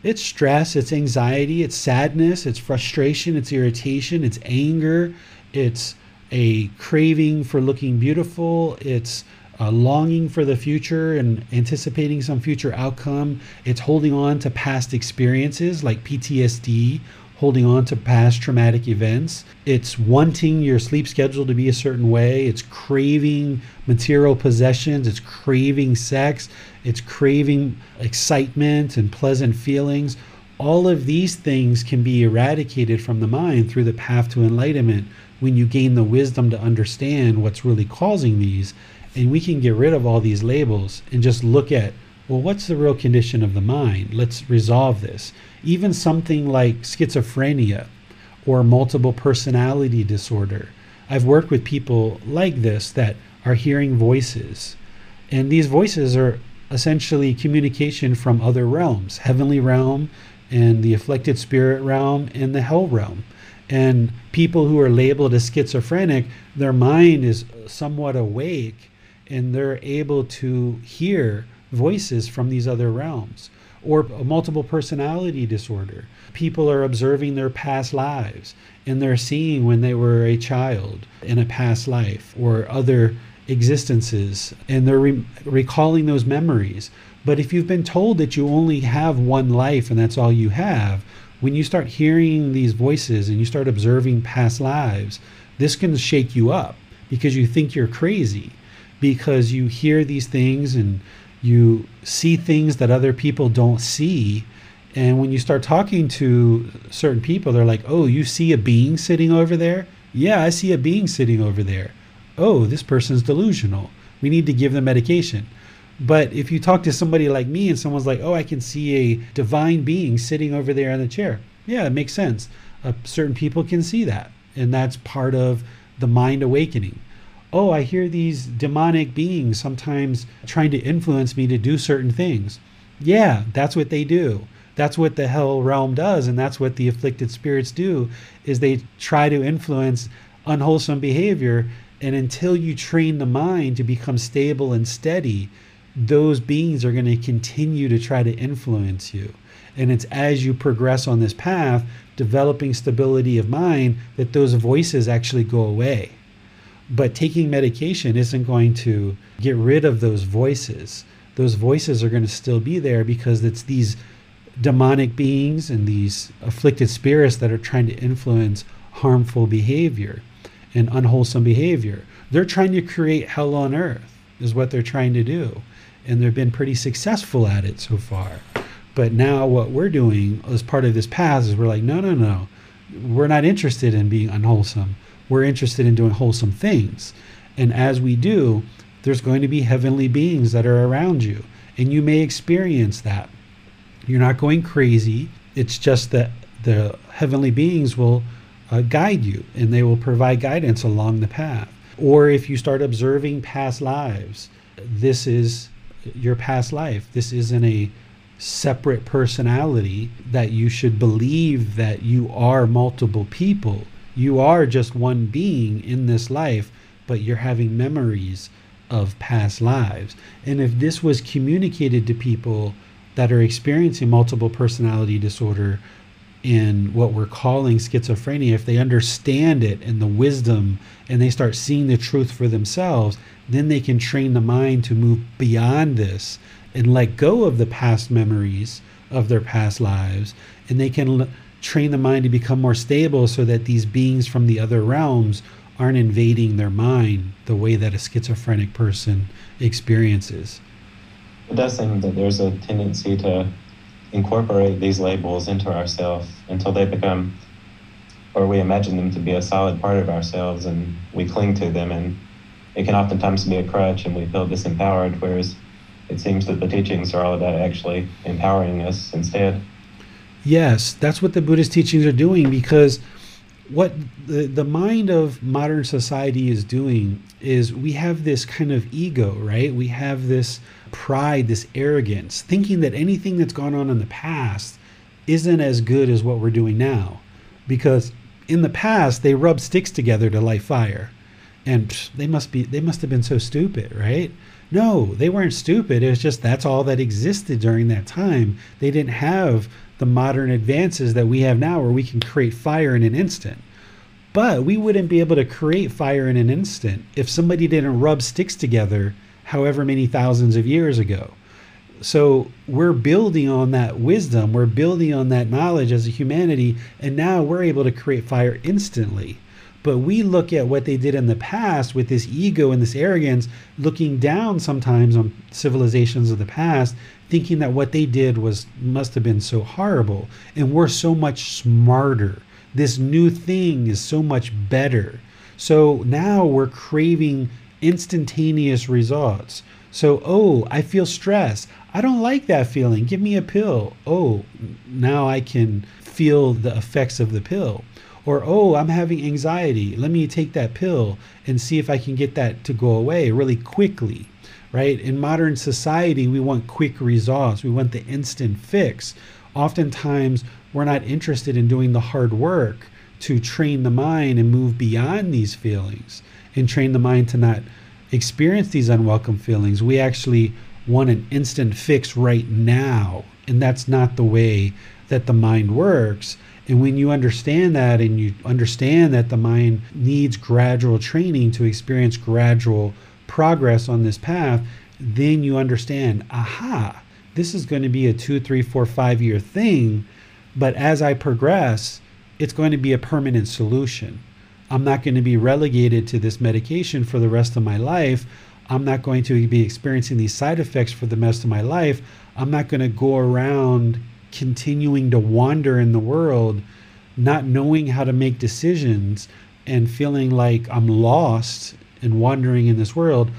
it's stress, it's anxiety, it's sadness, it's frustration, it's irritation, it's anger, it's a craving for looking beautiful, it's a longing for the future and anticipating some future outcome, it's holding on to past experiences like PTSD holding on to past traumatic events. It's wanting your sleep schedule to be a certain way. It's craving material possessions. It's craving sex. It's craving excitement and pleasant feelings. All of these things can be eradicated from the mind through the path to enlightenment when you gain the wisdom to understand what's really causing these. And we can get rid of all these labels and just look at well, what's the real condition of the mind? Let's resolve this. Even something like schizophrenia or multiple personality disorder. I've worked with people like this that are hearing voices. And these voices are essentially communication from other realms heavenly realm, and the afflicted spirit realm, and the hell realm. And people who are labeled as schizophrenic, their mind is somewhat awake and they're able to hear voices from these other realms. Or a multiple personality disorder. People are observing their past lives and they're seeing when they were a child in a past life or other existences and they're re- recalling those memories. But if you've been told that you only have one life and that's all you have, when you start hearing these voices and you start observing past lives, this can shake you up because you think you're crazy because you hear these things and you see things that other people don't see. And when you start talking to certain people they're like oh you see a being sitting over there? Yeah i see a being sitting over there. Oh this person's delusional. We need to give them medication. But if you talk to somebody like me and someone's like oh i can see a divine being sitting over there in the chair. Yeah it makes sense. Uh, certain people can see that. And that's part of the mind awakening oh, I hear these demonic beings sometimes trying to influence me to do certain things. Yeah, that's what they do. That's what the hell realm does, and that's what the afflicted spirits do, is they try to influence unwholesome behavior. And until you train the mind to become stable and steady, those beings are going to continue to try to influence you. And it's as you progress on this path, developing stability of mind, that those voices actually go away. But taking medication isn't going to get rid of those voices. Those voices are going to still be there because it's these demonic beings and these afflicted spirits that are trying to influence harmful behavior and unwholesome behavior. They're trying to create hell on earth, is what they're trying to do. And they've been pretty successful at it so far. But now, what we're doing as part of this path is we're like, no, no, no. We're not interested in being unwholesome we're interested in doing wholesome things. And as we do, there's going to be heavenly beings that are around you. And you may experience that. You're not going crazy. It's just that the heavenly beings will uh, guide you and they will provide guidance along the path. Or if you start observing past lives, this is your past life. This isn't a separate personality that you should believe that you are multiple people you are just one being in this life, but you're having memories of past lives. And if this was communicated to people that are experiencing multiple personality disorder, in what we're calling schizophrenia, if they understand it and the wisdom and they start seeing the truth for themselves, then they can train the mind to move beyond this and let go of the past memories of their past lives. And they can train the mind to become more stable so that these beings from the other realms aren't invading their mind the way that a schizophrenic person experiences. It does seem that there's a tendency to incorporate these labels into ourselves until they become, or we imagine them to be a solid part of ourselves and we cling to them. And it can oftentimes be a crutch and we feel disempowered, whereas it seems that the teachings are all about actually empowering us instead. Yes, that's what the Buddhist teachings are doing because what the, the mind of modern society is doing is we have this kind of ego, right? We have this pride, this arrogance, thinking that anything that's gone on in the past isn't as good as what we're doing now. Because in the past, they rubbed sticks together to light fire. And psh, they must be they must have been so stupid, right? No, they weren't stupid. It was just that's all that existed during that time. They didn't have the modern advances that we have now where we can create fire in an instant. But we wouldn't be able to create fire in an instant if somebody didn't rub sticks together however many thousands of years ago. So we're building on that wisdom, we're building on that knowledge as a humanity, and now we're able to create fire instantly. But we look at what they did in the past with this ego and this arrogance, looking down sometimes on civilizations of the past, thinking that what they did was must have been so horrible. And we're so much smarter. This new thing is so much better. So now we're craving instantaneous results. So, oh, I feel stress. I don't like that feeling. Give me a pill. Oh, now I can feel the effects of the pill. Or, oh, I'm having anxiety. Let me take that pill and see if I can get that to go away really quickly, right? In modern society, we want quick results, we want the instant fix. Oftentimes, we're not interested in doing the hard work to train the mind and move beyond these feelings and train the mind to not experience these unwelcome feelings. We actually want an instant fix right now. And that's not the way that the mind works. And when you understand that and you understand that the mind needs gradual training to experience gradual progress on this path, then you understand, aha, this is going to be a two, three, four, five year thing. But as I progress, it's going to be a permanent solution. I'm not going to be relegated to this medication for the rest of my life. I'm not going to be experiencing these side effects for the rest of my life. I'm not going to go around continuing to wander in the world, not knowing how to make decisions and feeling like I'm lost and wandering in this world.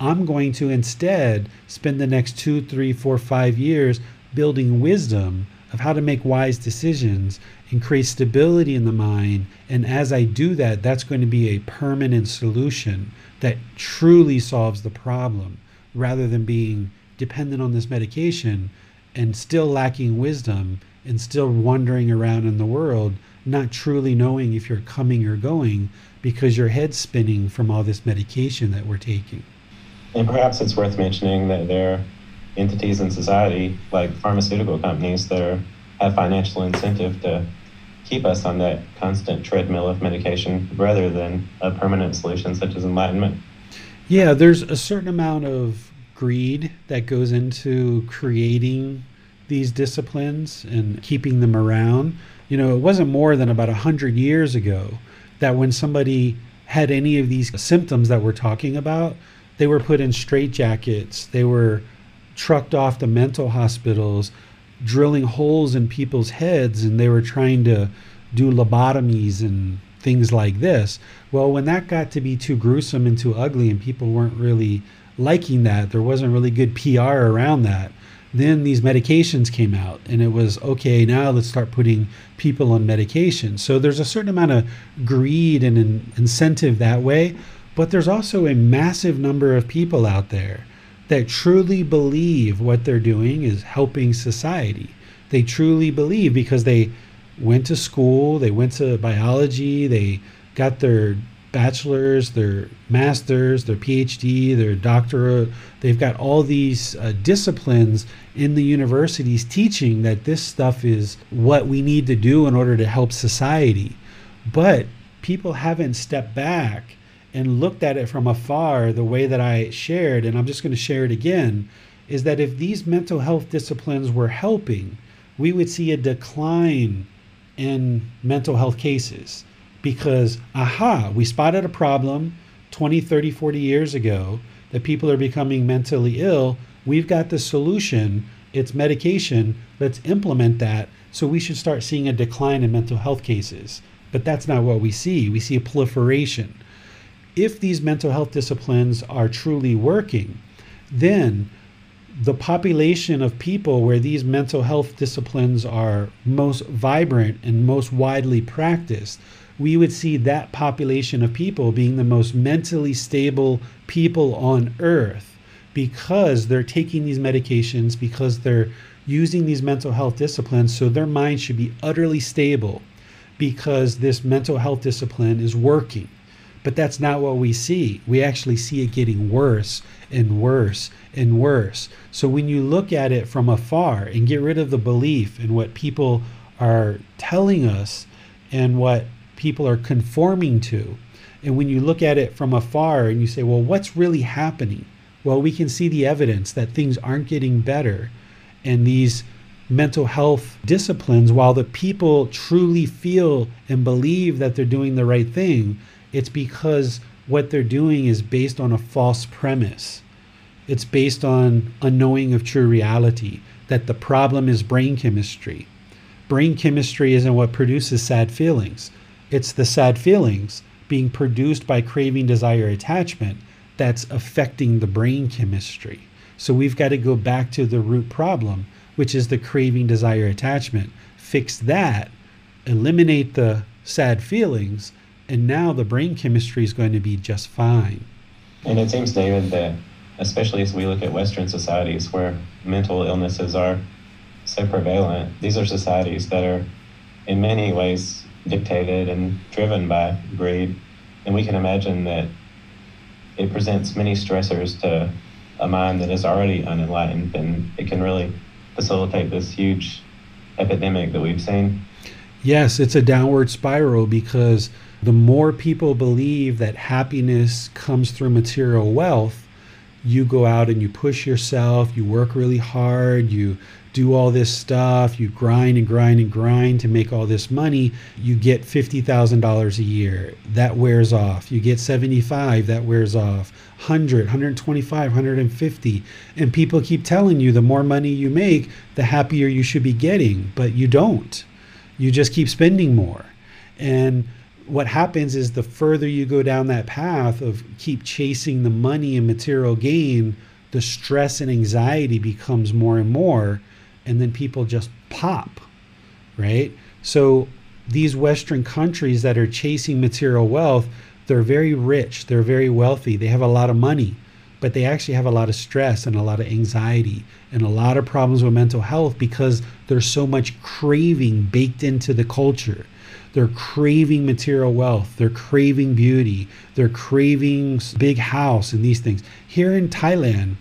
I'm going to instead spend the next two, three, four, five years building wisdom of how to make wise decisions and create stability in the mind. And as I do that, that's going to be a permanent solution that truly solves the problem rather than being dependent on this medication and still lacking wisdom and still wandering around in the world, not truly knowing if you're coming or going because your head's spinning from all this medication that we're taking. And perhaps it's worth mentioning that there are entities in society, like pharmaceutical companies, that are, have financial incentive to keep us on that constant treadmill of medication rather than a permanent solution such as enlightenment. Yeah, there's a certain amount of greed that goes into creating these disciplines and keeping them around. You know, it wasn't more than about a hundred years ago that when somebody had any of these symptoms that we're talking about, they were put in straitjackets. They were trucked off to mental hospitals, drilling holes in people's heads, and they were trying to do lobotomies and things like this. Well, when that got to be too gruesome and too ugly, and people weren't really liking that, there wasn't really good PR around that. Then these medications came out, and it was okay, now let's start putting people on medication. So there's a certain amount of greed and an incentive that way, but there's also a massive number of people out there that truly believe what they're doing is helping society. They truly believe because they went to school, they went to biology, they got their bachelor's, their master's, their PhD, their doctorate. They've got all these uh, disciplines in the universities teaching that this stuff is what we need to do in order to help society. But people haven't stepped back and looked at it from afar the way that I shared, and I'm just going to share it again, is that if these mental health disciplines were helping, we would see a decline in mental health cases because, aha, we spotted a problem 20, 30, 40 years ago that people are becoming mentally ill. We've got the solution. It's medication. Let's implement that. So we should start seeing a decline in mental health cases. But that's not what we see. We see a proliferation. If these mental health disciplines are truly working, then the population of people where these mental health disciplines are most vibrant and most widely practiced, we would see that population of people being the most mentally stable people on earth because they're taking these medications, because they're using these mental health disciplines. So their mind should be utterly stable because this mental health discipline is working. But that's not what we see. We actually see it getting worse and worse and worse. So when you look at it from afar and get rid of the belief in what people are telling us and what people are conforming to, and when you look at it from afar and you say, well, what's really happening? Well, we can see the evidence that things aren't getting better. And these mental health disciplines, while the people truly feel and believe that they're doing the right thing, it's because what they're doing is based on a false premise. It's based on a knowing of true reality that the problem is brain chemistry. Brain chemistry isn't what produces sad feelings, it's the sad feelings being produced by craving, desire, attachment that's affecting the brain chemistry. So we've got to go back to the root problem, which is the craving, desire, attachment. Fix that, eliminate the sad feelings, and now the brain chemistry is going to be just fine. And it seems, David, that especially as we look at Western societies where mental illnesses are so prevalent, these are societies that are in many ways dictated and driven by greed. And we can imagine that it presents many stressors to a mind that is already unenlightened, and it can really facilitate this huge epidemic that we've seen. Yes, it's a downward spiral because the more people believe that happiness comes through material wealth, you go out and you push yourself, you work really hard, you do all this stuff, you grind and grind and grind to make all this money, you get $50,000 a year. That wears off. You get 75, that wears off. 100, 125, 150. And people keep telling you the more money you make, the happier you should be getting, but you don't. You just keep spending more. And what happens is the further you go down that path of keep chasing the money and material gain, the stress and anxiety becomes more and more and then people just pop, right? So these Western countries that are chasing material wealth, they're very rich, they're very wealthy, they have a lot of money, but they actually have a lot of stress and a lot of anxiety and a lot of problems with mental health because there's so much craving baked into the culture. They're craving material wealth, they're craving beauty, they're craving big house and these things. Here in Thailand,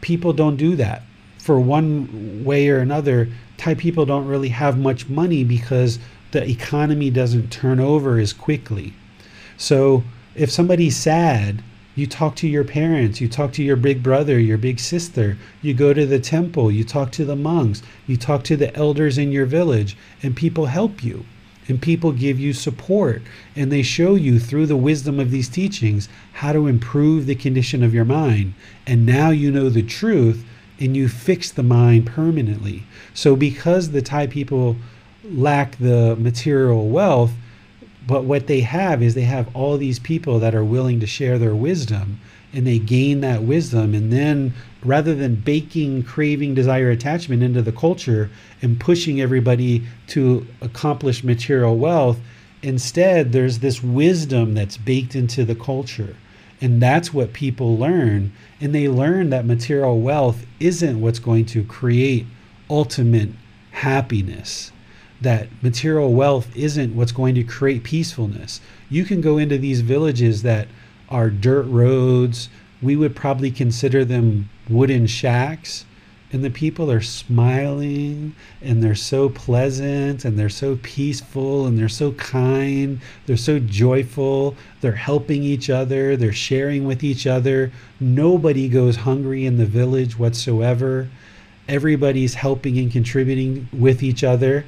people don't do that for one way or another, Thai people don't really have much money because the economy doesn't turn over as quickly. So if somebody's sad, you talk to your parents, you talk to your big brother, your big sister, you go to the temple, you talk to the monks, you talk to the elders in your village, and people help you. And people give you support, and they show you through the wisdom of these teachings how to improve the condition of your mind. And now you know the truth, and you fix the mind permanently. So, because the Thai people lack the material wealth, but what they have is they have all these people that are willing to share their wisdom and they gain that wisdom. And then rather than baking craving, desire, attachment into the culture and pushing everybody to accomplish material wealth, instead, there's this wisdom that's baked into the culture. And that's what people learn. And they learn that material wealth isn't what's going to create ultimate happiness. that material wealth isn't what's going to create peacefulness. You can go into these villages that are dirt roads. We would probably consider them wooden shacks and the people are smiling and they're so pleasant and they're so peaceful and they're so kind. They're so joyful. They're helping each other. They're sharing with each other. Nobody goes hungry in the village whatsoever. Everybody's helping and contributing with each other.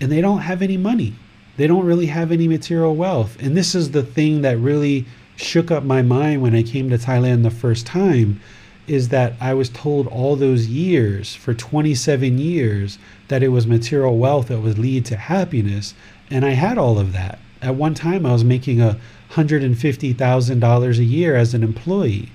And they don't have any money. They don't really have any material wealth. And this is the thing that really shook up my mind when i came to thailand the first time is that I was told all those years, for 27 years, that it was material wealth that would lead to happiness. And I had all of that. At one time, I was making a $150,000 a year as an employee.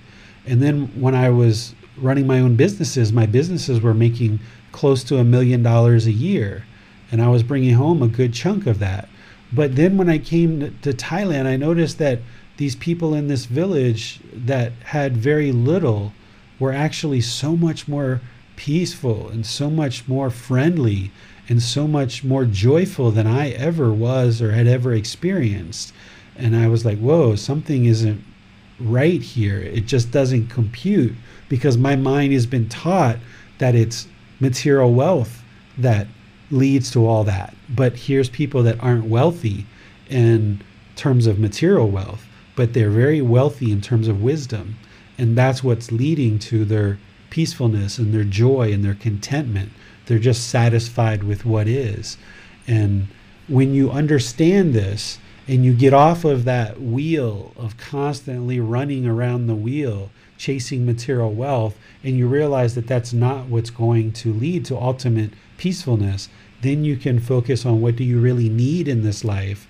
And then when I was running my own businesses, my businesses were making close to a million dollars a year. And I was bringing home a good chunk of that. But then when I came to Thailand, I noticed that these people in this village that had very little were actually so much more peaceful and so much more friendly and so much more joyful than I ever was or had ever experienced. And I was like, whoa, something isn't right here. It just doesn't compute because my mind has been taught that it's material wealth that leads to all that. But here's people that aren't wealthy in terms of material wealth, but they're very wealthy in terms of wisdom. And that's what's leading to their peacefulness and their joy and their contentment. They're just satisfied with what is. And when you understand this and you get off of that wheel of constantly running around the wheel, chasing material wealth, and you realize that that's not what's going to lead to ultimate peacefulness, then you can focus on what do you really need in this life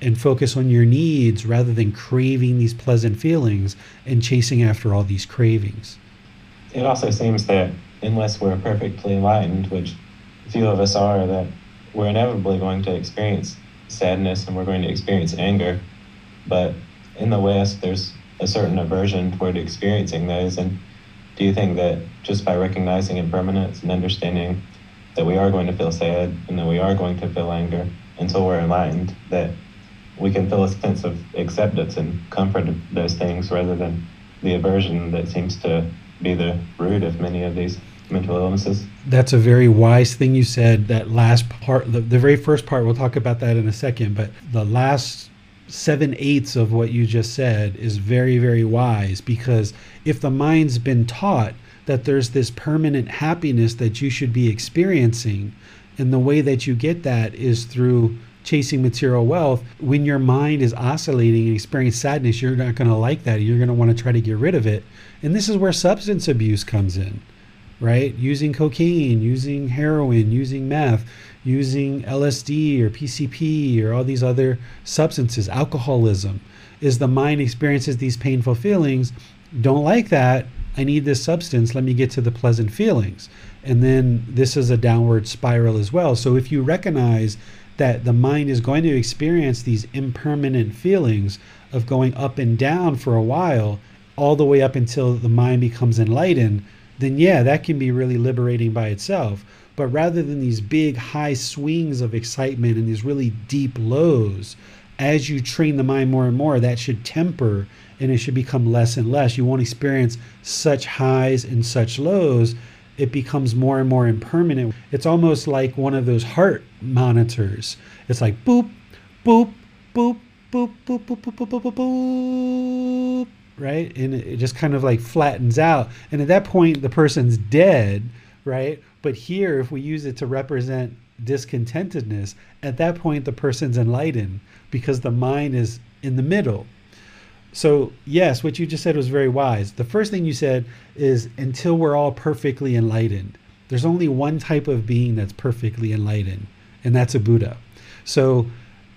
and focus on your needs rather than craving these pleasant feelings and chasing after all these cravings. It also seems that unless we're perfectly enlightened, which few of us are, that we're inevitably going to experience sadness and we're going to experience anger. But in the West, there's a certain aversion toward experiencing those. And do you think that just by recognizing impermanence and understanding that we are going to feel sad and that we are going to feel anger until we're enlightened, that we can feel a sense of acceptance and comfort of those things rather than the aversion that seems to be the root of many of these mental illnesses. That's a very wise thing you said. That last part, the, the very first part, we'll talk about that in a second, but the last seven eighths of what you just said is very, very wise because if the mind's been taught that there's this permanent happiness that you should be experiencing, and the way that you get that is through chasing material wealth, when your mind is oscillating and experiencing sadness, you're not going to like that. You're going to want to try to get rid of it. And this is where substance abuse comes in, right? Using cocaine, using heroin, using meth, using LSD or PCP or all these other substances, alcoholism, is the mind experiences these painful feelings. Don't like that. I need this substance. Let me get to the pleasant feelings. And then this is a downward spiral as well. So if you recognize that the mind is going to experience these impermanent feelings of going up and down for a while, all the way up until the mind becomes enlightened, then yeah, that can be really liberating by itself. But rather than these big high swings of excitement and these really deep lows, as you train the mind more and more, that should temper and it should become less and less. You won't experience such highs and such lows it becomes more and more impermanent. It's almost like one of those heart monitors. It's like boop, boop, boop, boop, boop, boop, boop, boop, boop, boop, boop, right? And it just kind of like flattens out. And at that point, the person's dead, right? But here, if we use it to represent discontentedness, at that point, the person's enlightened because the mind is in the middle. So, yes, what you just said was very wise. The first thing you said is until we're all perfectly enlightened. There's only one type of being that's perfectly enlightened, and that's a Buddha. So,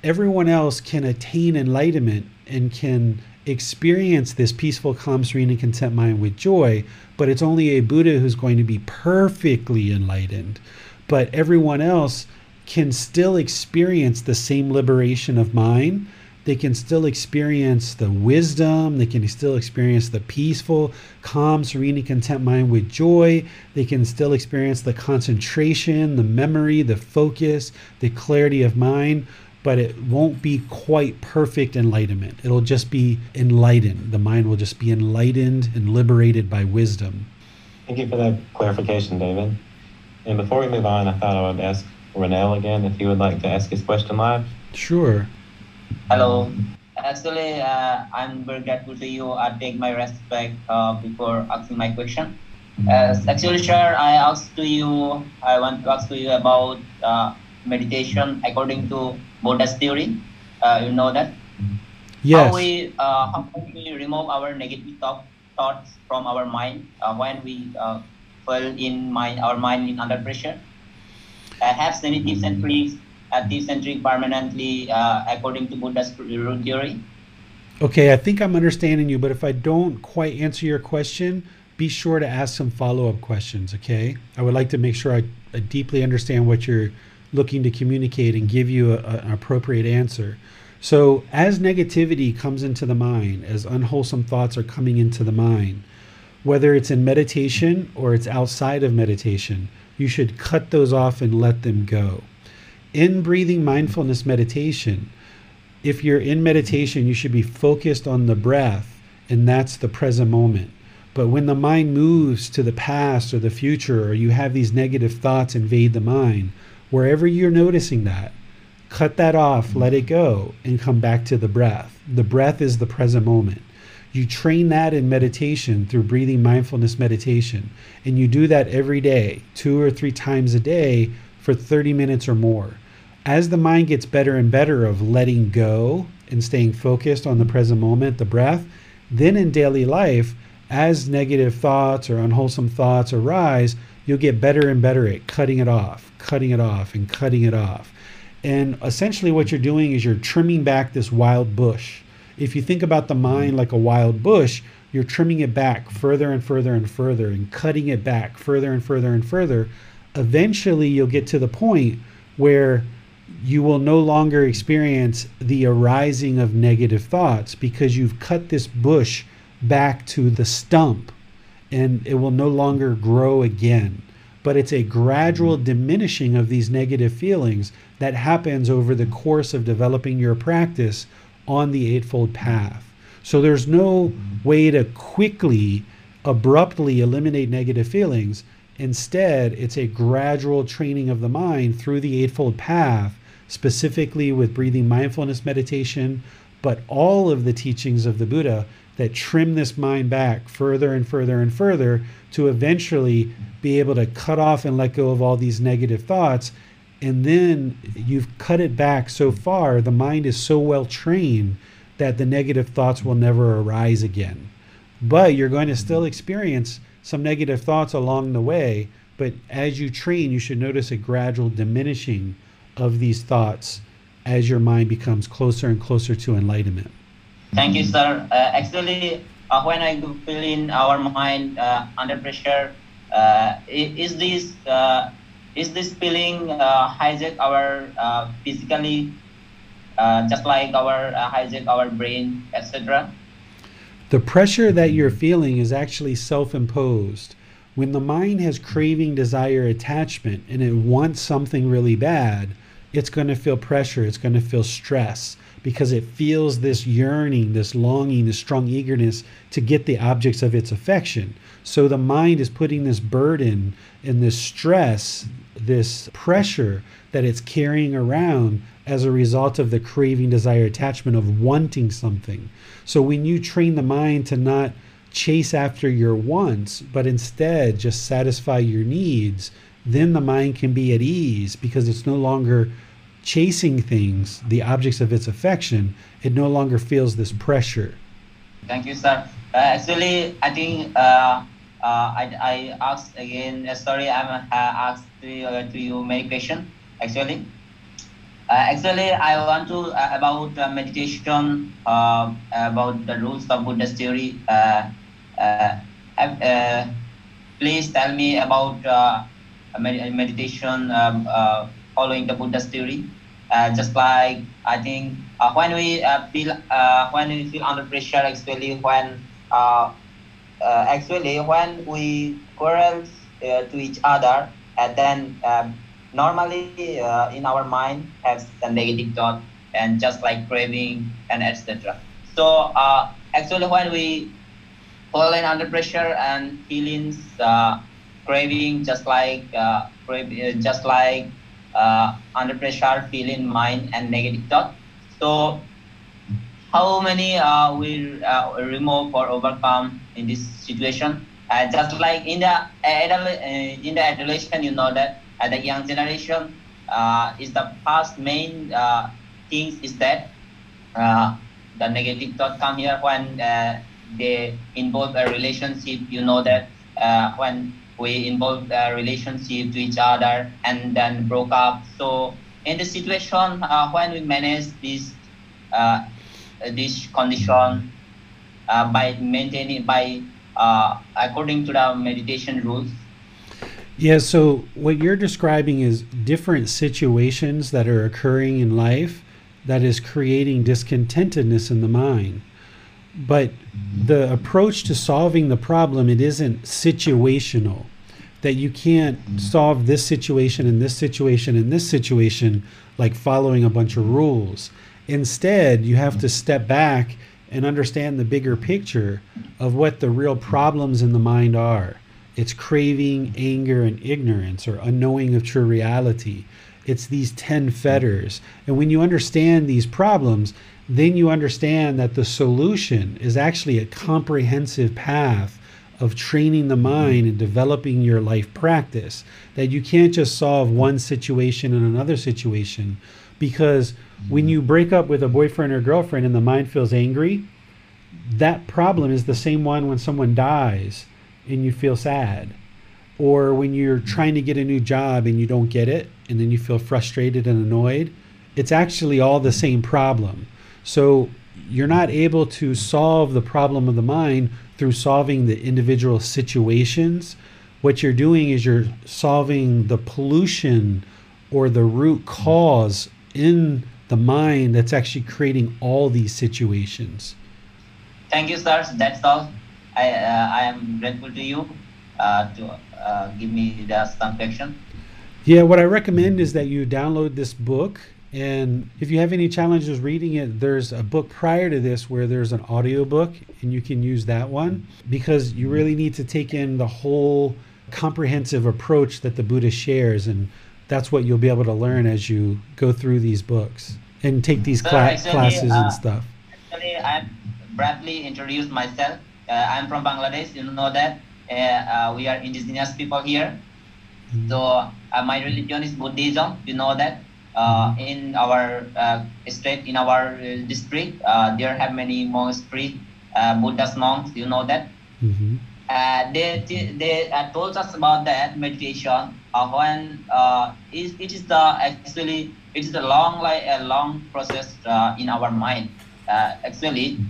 everyone else can attain enlightenment and can experience this peaceful, calm, serene, and content mind with joy, but it's only a Buddha who's going to be perfectly enlightened. But everyone else can still experience the same liberation of mind they can still experience the wisdom, they can still experience the peaceful, calm, serene, and content mind with joy. They can still experience the concentration, the memory, the focus, the clarity of mind, but it won't be quite perfect enlightenment. It'll just be enlightened. The mind will just be enlightened and liberated by wisdom. Thank you for that clarification, David. And before we move on, I thought I would ask Renell again if he would like to ask his question live. Sure. Hello. Actually, uh, I'm very grateful to you. I take my respect uh, before asking my question. Uh, actually, sir, I asked to you. I want to ask to you about uh, meditation according to Buddha's theory. Uh, you know that. Yes. How we uh, how can we remove our negative thought, thoughts from our mind uh, when we uh, feel in mind our mind in under pressure? Uh, have sensitive centric, active centric permanently uh, according to Buddha's theory. Okay, I think I'm understanding you, but if I don't quite answer your question, be sure to ask some follow up questions, okay? I would like to make sure I, I deeply understand what you're looking to communicate and give you a, a- an appropriate answer. So, as negativity comes into the mind, as unwholesome thoughts are coming into the mind, whether it's in meditation or it's outside of meditation, you should cut those off and let them go. In breathing mindfulness meditation, if you're in meditation, you should be focused on the breath, and that's the present moment. But when the mind moves to the past or the future, or you have these negative thoughts invade the mind, wherever you're noticing that, cut that off, let it go, and come back to the breath. The breath is the present moment. You train that in meditation through breathing mindfulness meditation, and you do that every day, two or three times a day for 30 minutes or more. As the mind gets better and better of letting go and staying focused on the present moment, the breath, then in daily life, as negative thoughts or unwholesome thoughts arise, you'll get better and better at cutting it off, cutting it off, and cutting it off. And essentially, what you're doing is you're trimming back this wild bush. If you think about the mind like a wild bush, you're trimming it back further and further and further and cutting it back further and further and further. Eventually, you'll get to the point where you will no longer experience the arising of negative thoughts because you've cut this bush back to the stump and it will no longer grow again. But it's a gradual diminishing of these negative feelings that happens over the course of developing your practice on the Eightfold Path. So there's no way to quickly, abruptly eliminate negative feelings. Instead, it's a gradual training of the mind through the Eightfold Path, specifically with breathing mindfulness meditation, but all of the teachings of the Buddha that trim this mind back further and further and further to eventually be able to cut off and let go of all these negative thoughts. And then you've cut it back so far, the mind is so well trained that the negative thoughts will never arise again. But you're going to still experience some negative thoughts along the way. But as you train, you should notice a gradual diminishing of these thoughts as your mind becomes closer and closer to enlightenment. Thank you, sir. Uh, actually, uh, when I feel in our mind uh, under pressure, uh, is this uh, is this feeling uh, hijack our uh, physically, uh, just like our uh, hijack our brain, etc. The pressure that you're feeling is actually self imposed. When the mind has craving, desire, attachment, and it wants something really bad, it's going to feel pressure, it's going to feel stress because it feels this yearning, this longing, this strong eagerness to get the objects of its affection. So the mind is putting this burden and this stress, this pressure that it's carrying around as a result of the craving, desire, attachment of wanting something. So when you train the mind to not chase after your wants, but instead just satisfy your needs, then the mind can be at ease because it's no longer chasing things, the objects of its affection. It no longer feels this pressure. Thank you, sir. Uh, actually, I think uh, uh, I, I asked again. Uh, sorry, I'm uh, asked to uh, to you many question. Actually, actually, I want to about meditation. About the rules of Buddha's theory. Please tell me about med- meditation um, following the Buddha's theory. uh, just like I think uh, when we uh, feel uh, when we feel under pressure, actually when uh, uh, actually when we quarrel to each other, and then um, normally in our mind has a negative thought and just like craving and etc. So actually when we fall in under pressure and feelings craving just like just like uh, under pressure feeling mind and negative thought. So how many uh, uh, remove or overcome in this situation? Uh, just like in the adult, uh, in the adolescent you know that uh, the young generation uh, is the first main uh, things is that uh, the negative thought come here when uh, they involve a relationship you know that uh, when we involved a relationship to each other and then broke up so in the situation uh, when we manage this uh, this condition uh, by maintaining by uh, according to the meditation rules Yeah, so what you're describing is different situations that are occurring in life that is creating discontentedness in the mind. But the approach to solving the problem, it isn't situational. That you can't solve this situation and this situation and this situation like following a bunch of rules. Instead, you have to step back and understand the bigger picture of what the real problems in the mind are. It's craving, anger, and ignorance, or unknowing of true reality. It's these 10 fetters. And when you understand these problems, then you understand that the solution is actually a comprehensive path of training the mind and developing your life practice. That you can't just solve one situation and another situation. Because when you break up with a boyfriend or girlfriend and the mind feels angry, that problem is the same one when someone dies and you feel sad or when you're trying to get a new job and you don't get it and then you feel frustrated and annoyed it's actually all the same problem so you're not able to solve the problem of the mind through solving the individual situations. What you're doing is you're solving the pollution or the root cause in the mind that's actually creating all these situations. Thank you sir. That's all. I uh, i am grateful to you uh, to uh, give me the some question Yeah, what I recommend is that you download this book. And if you have any challenges reading it, there's a book prior to this where there's an audiobook, and you can use that one because you really need to take in the whole comprehensive approach that the Buddha shares. And that's what you'll be able to learn as you go through these books and take these cla- actually, classes uh, and stuff. Actually, I briefly introduced myself. Uh, I'm from Bangladesh. You know that uh, uh, we are indigenous people here. So uh, my religion is Buddhism. You know that. Uh, in our uh, state, in our uh, district, uh, there have many monasteries, uh, Buddhist monks. You know that. hmm Uh, they they uh, told us about that meditation uh, when uh, it, it is the actually it is a long like a long process uh, in our mind uh, actually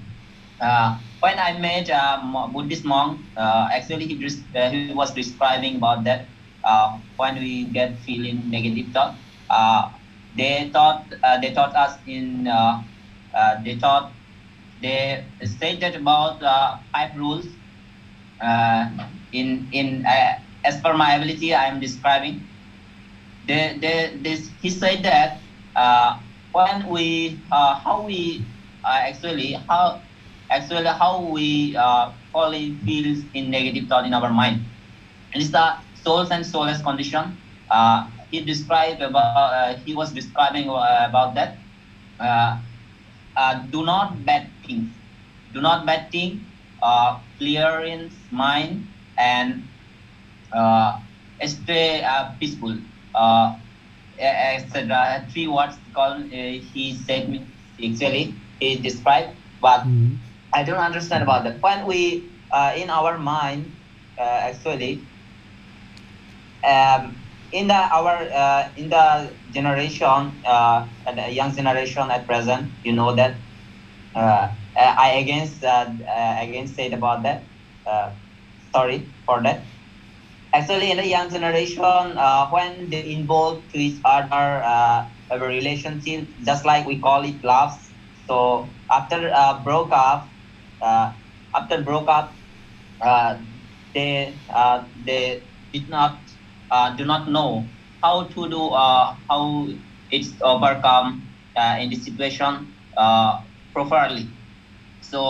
uh, when I met a Buddhist monk uh, actually he, uh, he was describing about that uh, when we get feeling negative thought uh, they taught uh, they taught us in uh, uh, they taught they stated about five rules in in as per my ability I am describing. The, the, this, he said that when we how we actually how actually how we uh, falling feels in negative thought in our mind. It is the souls and soulless condition. Uh, he described about uh, he was describing uh, about that. Uh, uh, do not bad things. Do not bad things uh, clearance mind and uh, stay peaceful. Uh, etc. Three words called uh, he said me actually he described, but hmm I don't understand about that. When we uh, in our mind uh, actually um, in the our uh, in the generation uh, the young generation at present, you know that uh, I against uh, uh, against said about that. Uh, sorry for that. Actually, in the young generation, uh, when they involve to each other, uh, a relationship, just like we call it love. So after uh, broke up, uh, after broke up, uh, they uh, they did not uh, do not know how to do uh, how it's overcome uh, in this situation uh, properly. So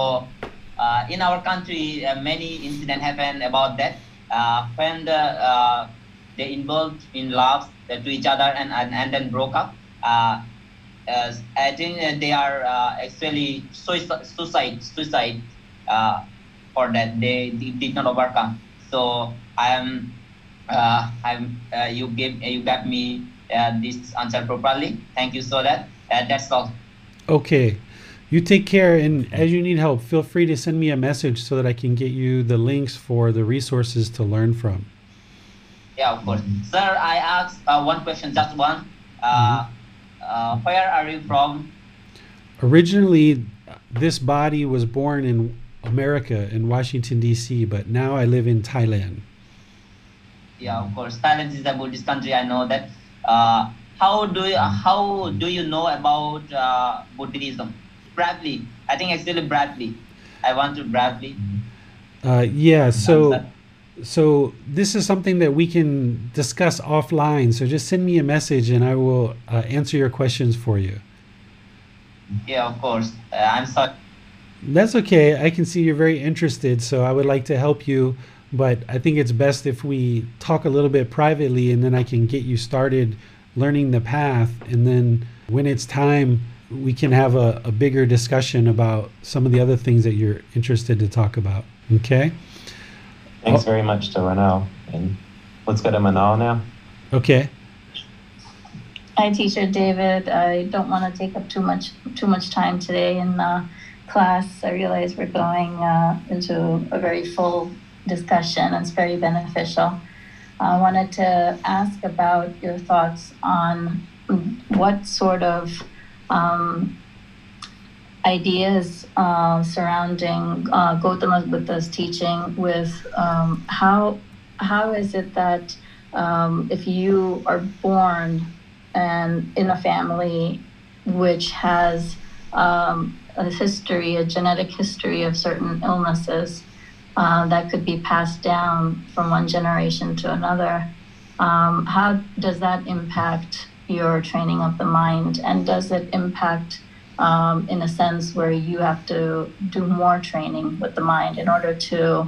uh, in our country, uh, many incidents happen about that uh, when the, uh, they involved in love to each other and, and, and then broke up. Uh, uh, I think uh, they are uh, actually suicide, suicide, suicide uh, for that. They, they did not overcome. So I am, uh, I'm, uh, you gave you got me uh, this answer properly. Thank you so that. Uh, that's all. Okay. You take care, and as you need help, feel free to send me a message so that I can get you the links for the resources to learn from. Yeah, of course. Sir, I asked uh, one question, just one. Uh, uh, where are you from? Originally, this body was born in America, in Washington, D.C., but now I live in Thailand. Yeah, of course. Thailand is a Buddhist country. I know that. Uh, how do you how do you know about uh, Buddhism? Bradley. I think actually Bradley. I want to Bradley. Uh, yeah, so so this is something that we can discuss offline. So just send me a message, and I will uh, answer your questions for you. Yeah, of course. Uh, I'm sorry. That's okay. I can see you're very interested, so I would like to help you. But I think it's best if we talk a little bit privately, and then I can get you started learning the path. And then when it's time, we can have a, a bigger discussion about some of the other things that you're interested to talk about. Okay? Thanks Oh. very much to Renal. And let's go to Manal now. Okay. Hi, teacher David. I don't want to take up too much too much time today in uh, class. I realize we're going uh, into a very full discussion. It's very beneficial. I wanted to ask about your thoughts on what sort of um, ideas uh, surrounding uh, Gautama Buddha's teaching with um, how how is it that um, if you are born and in a family which has um, a history, a genetic history of certain illnesses uh, that could be passed down from one generation to another. Um, how does that impact your training of the mind? And does it impact, um, in a sense, where you have to do more training with the mind in order to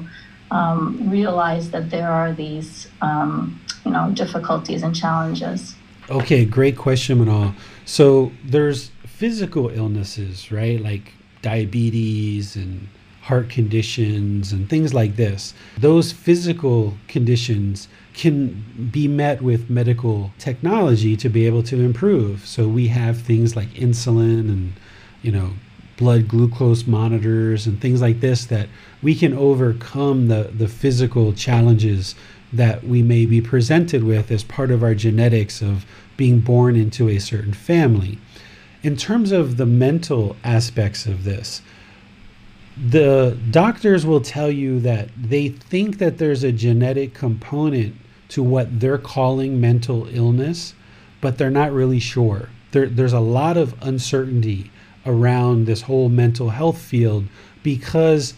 um, realize that there are these, um, you know, difficulties and challenges? Okay, great question, Manal. So there's physical illnesses, right? Like diabetes and heart conditions and things like this. Those physical conditions can be met with medical technology to be able to improve. So we have things like insulin and, you know, blood glucose monitors and things like this that we can overcome the, the physical challenges that we may be presented with as part of our genetics of being born into a certain family. In terms of the mental aspects of this, the doctors will tell you that they think that there's a genetic component to what they're calling mental illness, but they're not really sure. There, there's a lot of uncertainty around this whole mental health field because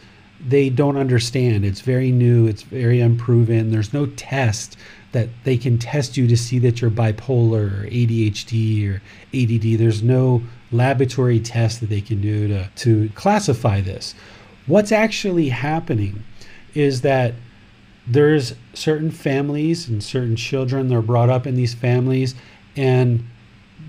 they don't understand. It's very new, it's very unproven. There's no test that they can test you to see that you're bipolar or ADHD or ADD. There's no laboratory test that they can do to, to classify this. What's actually happening is that there's certain families and certain children, they're brought up in these families, and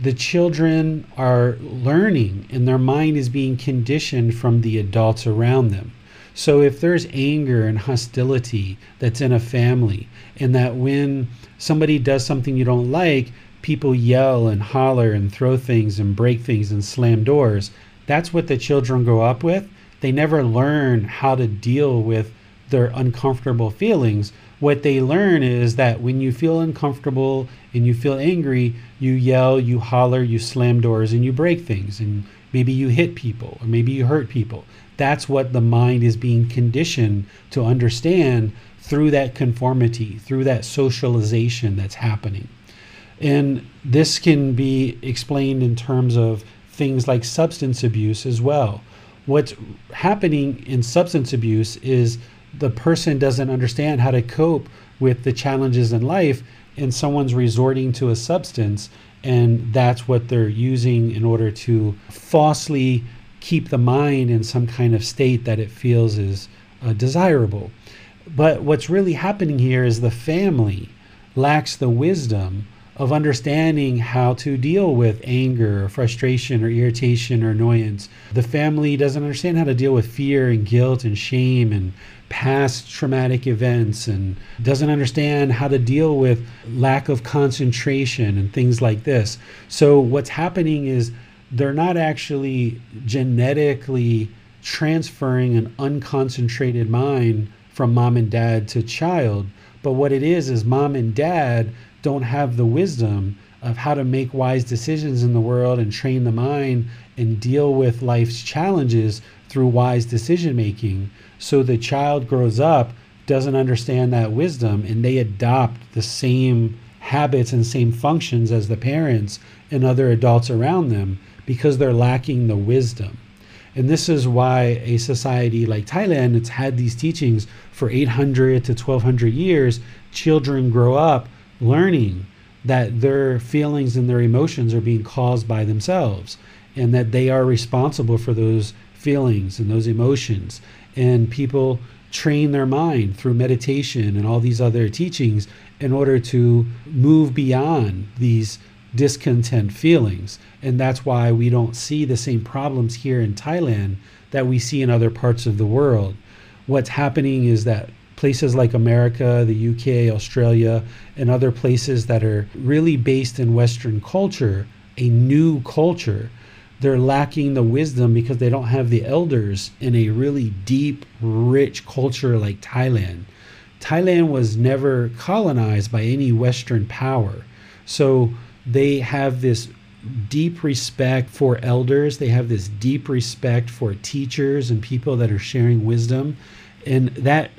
the children are learning and their mind is being conditioned from the adults around them. So if there's anger and hostility that's in a family, and that when somebody does something you don't like, people yell and holler and throw things and break things and slam doors, that's what the children grow up with. They never learn how to deal with their uncomfortable feelings. What they learn is that when you feel uncomfortable and you feel angry, you yell, you holler, you slam doors, and you break things. And maybe you hit people or maybe you hurt people. That's what the mind is being conditioned to understand through that conformity, through that socialization that's happening. And this can be explained in terms of things like substance abuse as well. What's happening in substance abuse is the person doesn't understand how to cope with the challenges in life, and someone's resorting to a substance, and that's what they're using in order to falsely keep the mind in some kind of state that it feels is uh, desirable. But what's really happening here is the family lacks the wisdom of understanding how to deal with anger or frustration or irritation or annoyance. The family doesn't understand how to deal with fear and guilt and shame and past traumatic events and doesn't understand how to deal with lack of concentration and things like this. So, what's happening is they're not actually genetically transferring an unconcentrated mind from mom and dad to child. But what it is, is mom and dad don't have the wisdom of how to make wise decisions in the world and train the mind and deal with life's challenges through wise decision making. So the child grows up, doesn't understand that wisdom, and they adopt the same habits and same functions as the parents and other adults around them because they're lacking the wisdom. And this is why a society like Thailand, it's had these teachings for 800 to 1200 years. Children grow up learning that their feelings and their emotions are being caused by themselves and that they are responsible for those feelings and those emotions. And people train their mind through meditation and all these other teachings in order to move beyond these discontent feelings. And that's why we don't see the same problems here in Thailand that we see in other parts of the world. What's happening is that places like America, the UK, Australia, and other places that are really based in Western culture, a new culture, they're lacking the wisdom because they don't have the elders in a really deep, rich culture like Thailand. Thailand was never colonized by any Western power. So they have this deep respect for elders, they have this deep respect for teachers and people that are sharing wisdom. And that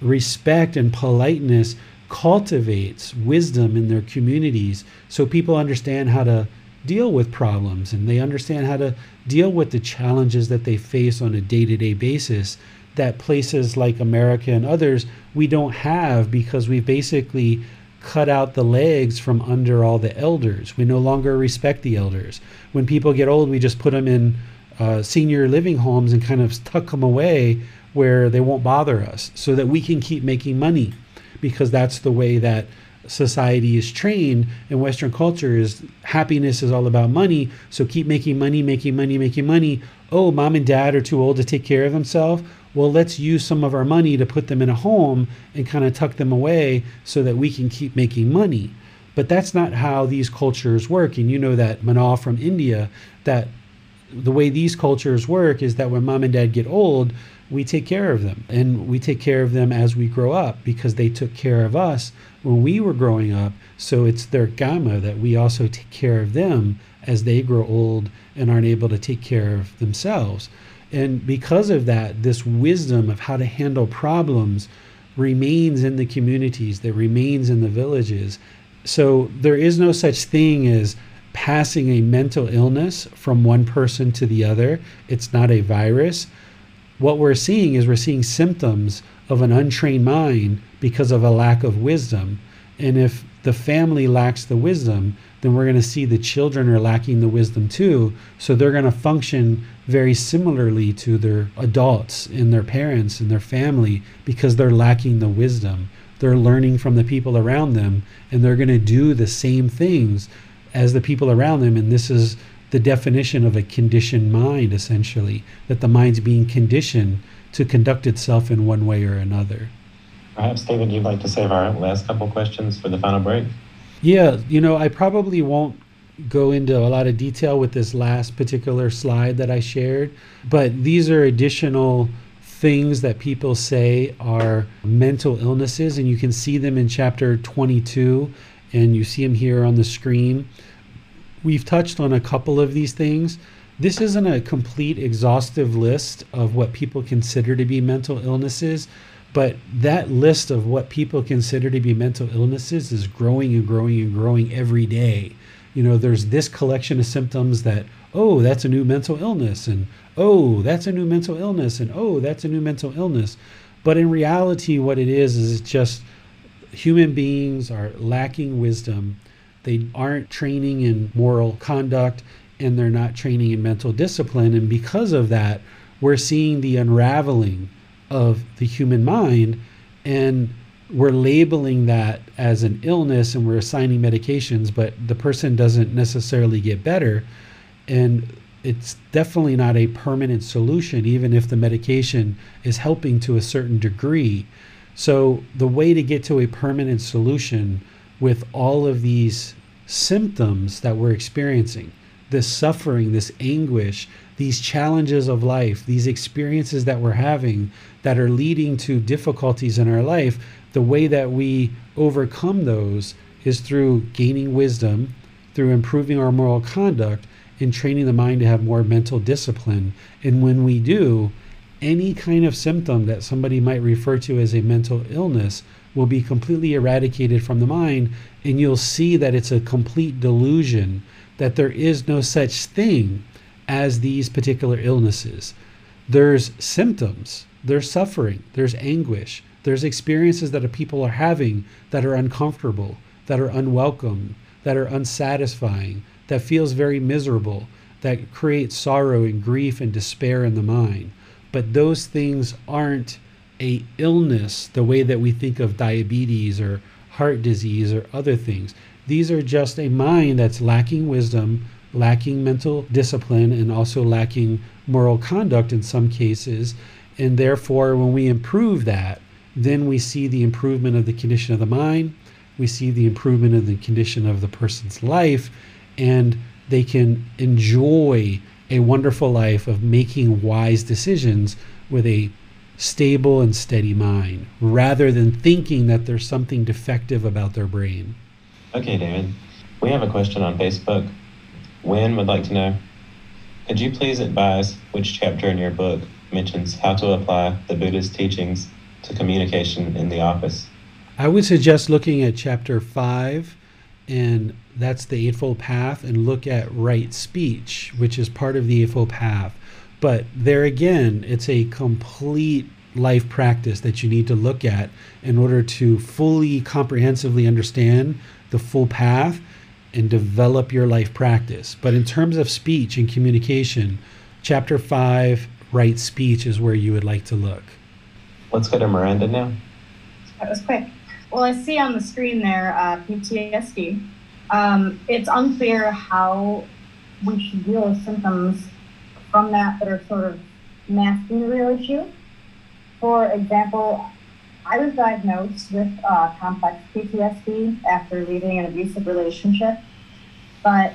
respect and politeness cultivates wisdom in their communities so people understand how to deal with problems and they understand how to deal with the challenges that they face on a day-to-day basis that places like America and others we don't have because we basically cut out the legs from under all the elders. We no longer respect the elders. When people get old, we just put them in uh, senior living homes and kind of tuck them away where they won't bother us so that we can keep making money because that's the way that society is trained in western culture is happiness is all about money so keep making money making money making money. Oh mom and dad are too old to take care of themselves? Well let's use some of our money to put them in a home and kind of tuck them away so that we can keep making money. But that's not how these cultures work and you know that manal from india that the way these cultures work is that when mom and dad get old we take care of them. And we take care of them as we grow up because they took care of us when we were growing up. So it's their kamma that we also take care of them as they grow old and aren't able to take care of themselves. And because of that this wisdom of how to handle problems remains in the communities that remains in the villages. So there is no such thing as passing a mental illness from one person to the other. It's not a virus what we're seeing is we're seeing symptoms of an untrained mind because of a lack of wisdom. And if the family lacks the wisdom, then we're going to see the children are lacking the wisdom too. So they're going to function very similarly to their adults and their parents and their family because they're lacking the wisdom. They're learning from the people around them and they're going to do the same things as the people around them. And this is the definition of a conditioned mind, essentially, that the mind's being conditioned to conduct itself in one way or another. Perhaps, David, you'd like to save our last couple questions for the final break? Yeah, you know, I probably won't go into a lot of detail with this last particular slide that I shared, but these are additional things that people say are mental illnesses, and you can see them in chapter 22, and you see them here on the screen. We've touched on a couple of these things. This isn't a complete exhaustive list of what people consider to be mental illnesses, But that list of what people consider to be mental illnesses is growing and growing and growing every day. You know, there's this collection of symptoms that, oh, that's a new mental illness, and oh, that's a new mental illness, and oh, that's a new mental illness. But in reality, what it is, is it's just human beings are lacking wisdom. They aren't training in moral conduct and they're not training in mental discipline. And because of that, we're seeing the unraveling of the human mind and we're labeling that as an illness and we're assigning medications, but the person doesn't necessarily get better. And it's definitely not a permanent solution, even if the medication is helping to a certain degree. So, the way to get to a permanent solution with all of these symptoms that we're experiencing, this suffering, this anguish, these challenges of life, these experiences that we're having that are leading to difficulties in our life, the way that we overcome those is through gaining wisdom, through improving our moral conduct, and training the mind to have more mental discipline. And when we do, any kind of symptom that somebody might refer to as a mental illness will be completely eradicated from the mind, and you'll see that it's a complete delusion that there is no such thing as these particular illnesses. There's symptoms, there's suffering, there's anguish, there's experiences that people are having that are uncomfortable, that are unwelcome, that are unsatisfying, that feels very miserable, that creates sorrow and grief and despair in the mind. But those things aren't a illness the way that we think of diabetes or heart disease or other things. These are just a mind that's lacking wisdom, lacking mental discipline, and also lacking moral conduct in some cases. And therefore, when we improve that, then we see the improvement of the condition of the mind, we see the improvement of the condition of the person's life, and they can enjoy a wonderful life of making wise decisions with a stable and steady mind rather than thinking that there's something defective about their brain. Okay, David. We have a question on Facebook. Wynn would like to know Could you please advise which chapter in your book mentions how to apply the Buddha's teachings to communication in the office? I would suggest looking at chapter 5, and that's the Eightfold Path, and look at right speech, which is part of the Eightfold Path. But there again, it's a complete life practice that you need to look at in order to fully comprehensively understand the full path and develop your life practice. But in terms of speech and communication, chapter 5, right speech, is where you would like to look. Let's go to Miranda now. That was quick. Well, I see on the screen there uh, PTSD. Um, it's unclear how we should deal with symptoms from that that are sort of masking the real issue. For example, I was diagnosed with uh, complex PTSD after leaving an abusive relationship, but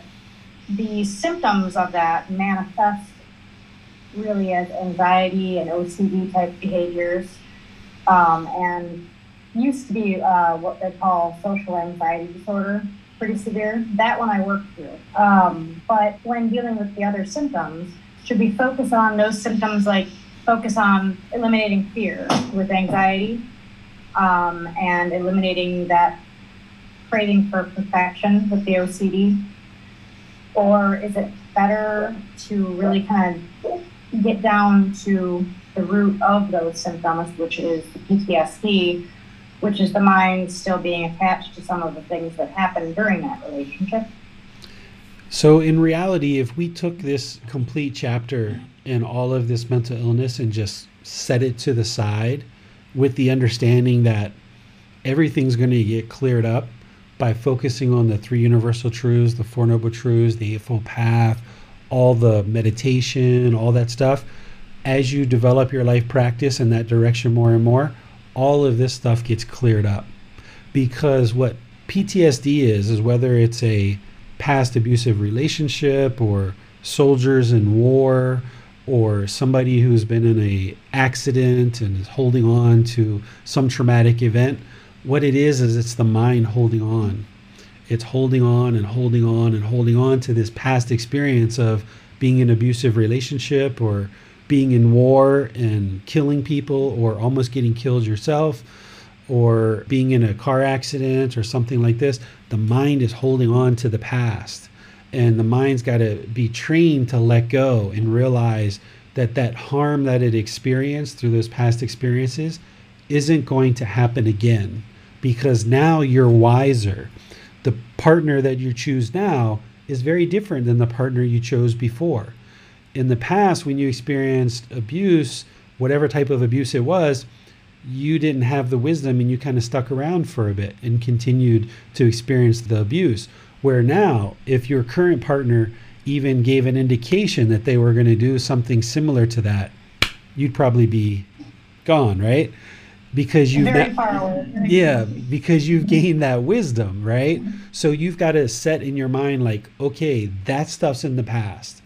the symptoms of that manifest really as anxiety and OCD type behaviors, um, and used to be uh, what they call social anxiety disorder, pretty severe. That one I worked through. Um, but when dealing with the other symptoms, should we focus on those symptoms like focus on eliminating fear with anxiety um, and eliminating that craving for perfection with the OCD? Or is it better to really kind of get down to the root of those symptoms, which is the PTSD, which is the mind still being attached to some of the things that happened during that relationship? So, in reality, if we took this complete chapter and all of this mental illness and just set it to the side with the understanding that everything's going to get cleared up by focusing on the three universal truths, the Four Noble Truths, the Eightfold Path, all the meditation, all that stuff, as you develop your life practice in that direction more and more, all of this stuff gets cleared up. Because what PTSD is, is whether it's a past abusive relationship or soldiers in war or somebody who's been in a accident and is holding on to some traumatic event what it is is it's the mind holding on it's holding on and holding on and holding on to this past experience of being in an abusive relationship or being in war and killing people or almost getting killed yourself or being in a car accident or something like this, the mind is holding on to the past. And the mind's got to be trained to let go and realize that that harm that it experienced through those past experiences isn't going to happen again because now you're wiser. The partner that you choose now is very different than the partner you chose before. In the past, when you experienced abuse, whatever type of abuse it was, you didn't have the wisdom and you kind of stuck around for a bit and continued to experience the abuse. Where now, if your current partner even gave an indication that they were going to do something similar to that, you'd probably be gone, right? Because far away. yeah, because you've gained that wisdom, right? So you've got to set in your mind like, okay, that stuff's in the past.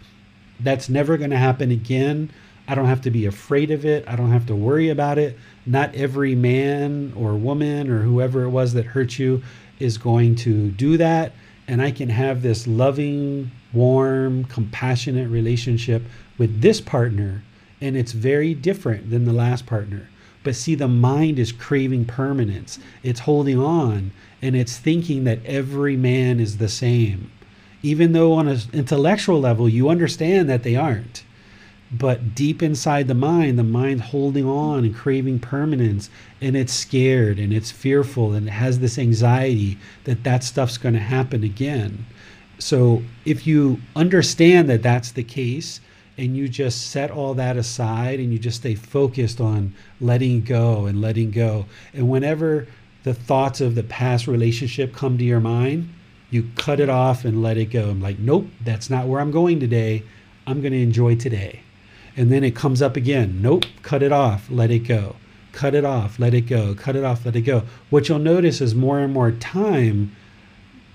That's never going to happen again. I don't have to be afraid of it. I don't have to worry about it. Not every man or woman or whoever it was that hurt you is going to do that. And I can have this loving, warm, compassionate relationship with this partner. And it's very different than the last partner. But see, the mind is craving permanence, it's holding on and it's thinking that every man is the same. Even though on an intellectual level you understand that they aren't but deep inside the mind, the mind holding on and craving permanence, and it's scared and it's fearful and it has this anxiety that that stuff's going to happen again. So if you understand that that's the case, and you just set all that aside and you just stay focused on letting go and letting go, and whenever the thoughts of the past relationship come to your mind, you cut it off and let it go. I'm like, nope, that's not where I'm going today. I'm going to enjoy today and then it comes up again. Nope, cut it off, let it go. Cut it off, let it go. Cut it off, let it go. What you'll notice is more and more time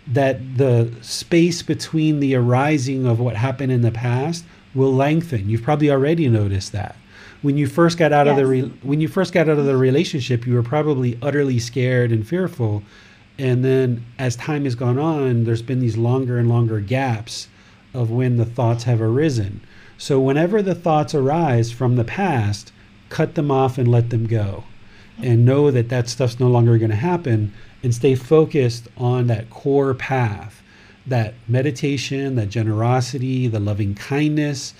that the space between the arising of what happened in the past will lengthen. You've probably already noticed that. When you first got out of the re- when you first got out of the relationship, you were probably utterly scared and fearful. And then as time has gone on, there's been these longer and longer gaps of when the thoughts have arisen. So whenever the thoughts arise from the past, cut them off and let them go. And know that that stuff's no longer going to happen and stay focused on that core path, that meditation, that generosity, the loving kindness.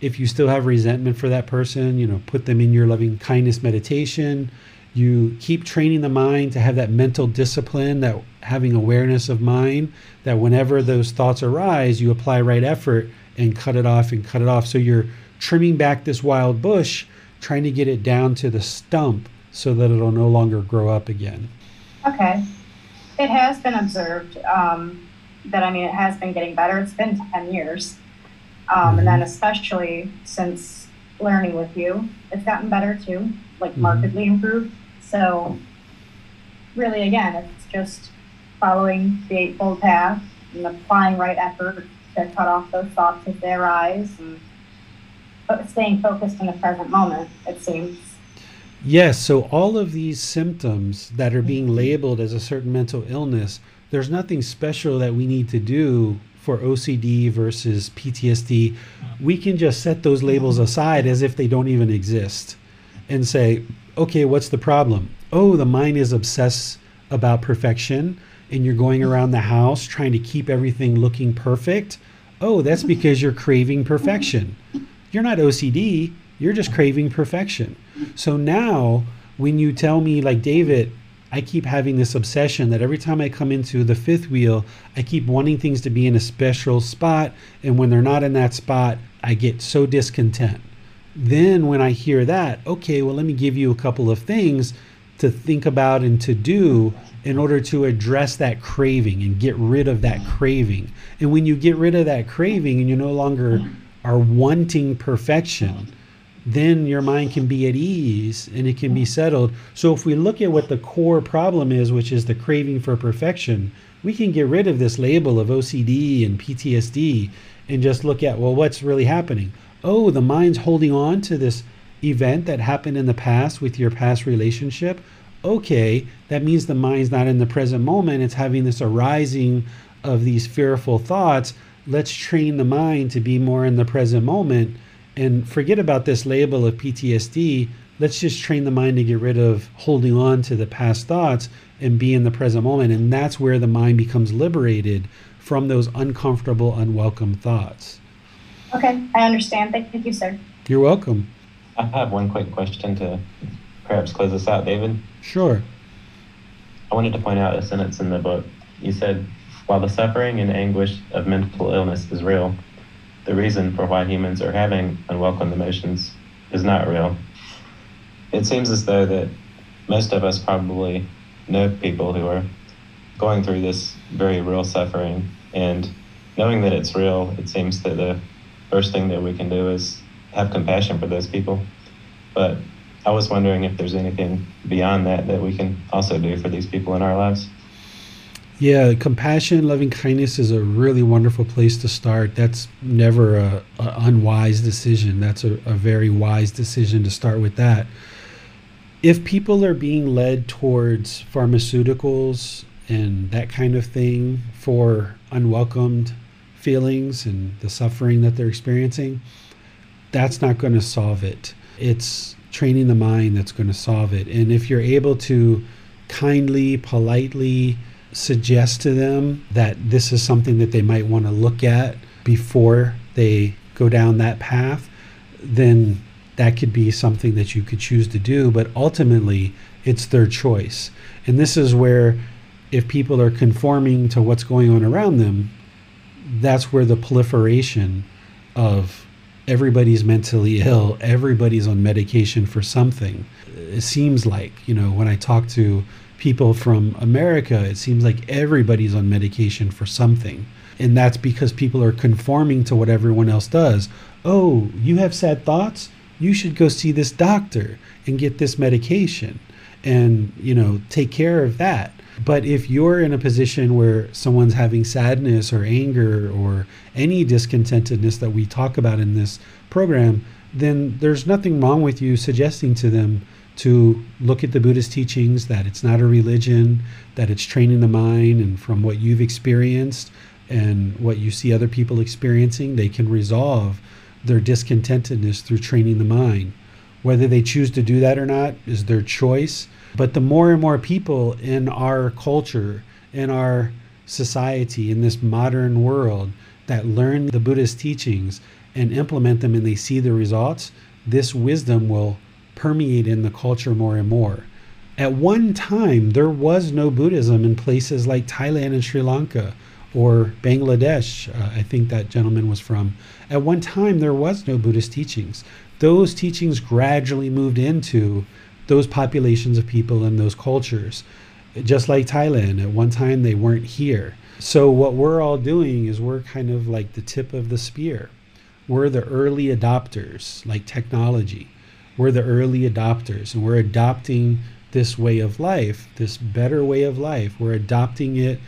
If you still have resentment for that person, you know, put them in your loving kindness meditation. You keep training the mind to have that mental discipline, that having awareness of mind, that whenever those thoughts arise, you apply right effort and cut it off and cut it off. So you're trimming back this wild bush, trying to get it down to the stump so that it'll no longer grow up again. Okay. It has been observed um, that, I mean, it has been getting better. It's been 10 years. Um, mm-hmm. And then, especially since learning with you, it's gotten better too, like mm-hmm. markedly improved. So, really, again, it's just following the Eightfold Path and applying right effort to cut off those thoughts as they arise mm. and staying focused in the present moment, it seems. Yes, so all of these symptoms that are being mm-hmm. labeled as a certain mental illness, there's nothing special that we need to do for OCD versus PTSD. We can just set those labels aside as if they don't even exist and say, okay, what's the problem? Oh, the mind is obsessed about perfection and you're going around the house trying to keep everything looking perfect, oh, that's because you're craving perfection. You're not OCD, you're just craving perfection. So now, when you tell me, like David, I keep having this obsession that every time I come into the fifth wheel, I keep wanting things to be in a special spot. And when they're not in that spot, I get so discontent. Then, when I hear that, okay, well, let me give you a couple of things to think about and to do in order to address that craving and get rid of that craving. And when you get rid of that craving and you no longer are wanting perfection, then your mind can be at ease and it can be settled. So if we look at what the core problem is, which is the craving for perfection, we can get rid of this label of OCD and PTSD and just look at, well, what's really happening? Oh, the mind's holding on to this event that happened in the past with your past relationship okay, that means the mind's not in the present moment. It's having this arising of these fearful thoughts. Let's train the mind to be more in the present moment And forget about this label of PTSD. Let's just train the mind to get rid of holding on to the past thoughts and be in the present moment. And that's where the mind becomes liberated from those uncomfortable, unwelcome thoughts. Okay, I understand. Thank you, sir. You're welcome. I have one quick question to perhaps close this out, David. Sure. I wanted to point out a sentence in the book. You said, while the suffering and anguish of mental illness is real, the reason for why humans are having unwelcome emotions is not real. It seems as though that most of us probably know people who are going through this very real suffering and knowing that it's real, it seems that the first thing that we can do is have compassion for those people. But I was wondering if there's anything beyond that that we can also do for these people in our lives. Yeah, compassion, loving kindness is a really wonderful place to start. That's never a, a unwise decision. That's a, a very wise decision to start with that. If people are being led towards pharmaceuticals and that kind of thing for unwelcomed feelings and the suffering that they're experiencing, that's not going to solve it. It's training the mind that's going to solve it. And if you're able to kindly, politely suggest to them that this is something that they might want to look at before they go down that path, then that could be something that you could choose to do. But ultimately, it's their choice. And this is where, if people are conforming to what's going on around them, that's where the proliferation of everybody's mentally ill, everybody's on medication for something. It seems like, you know, when I talk to people from America, it seems like everybody's on medication for something. And that's because people are conforming to what everyone else does. Oh, you have sad thoughts? You should go see this doctor and get this medication and, you know, take care of that. But if you're in a position where someone's having sadness or anger or any discontentedness that we talk about in this program, then there's nothing wrong with you suggesting to them to look at the Buddhist teachings that it's not a religion, that it's training the mind, and from what you've experienced and what you see other people experiencing, they can resolve their discontentedness through training the mind. Whether they choose to do that or not is their choice. But the more and more people in our culture, in our society, in this modern world that learn the Buddhist teachings and implement them and they see the results, this wisdom will permeate in the culture more and more. At one time, there was no Buddhism in places like Thailand and Sri Lanka or Bangladesh. Uh, I think that gentleman was from. At one time, there was no Buddhist teachings. Those teachings gradually moved into those populations of people and those cultures. Just like Thailand, at one time they weren't here. So, what we're all doing is we're kind of like the tip of the spear. We're the early adopters, like technology. We're the early adopters, and we're adopting this way of life, this better way of life. We're adopting it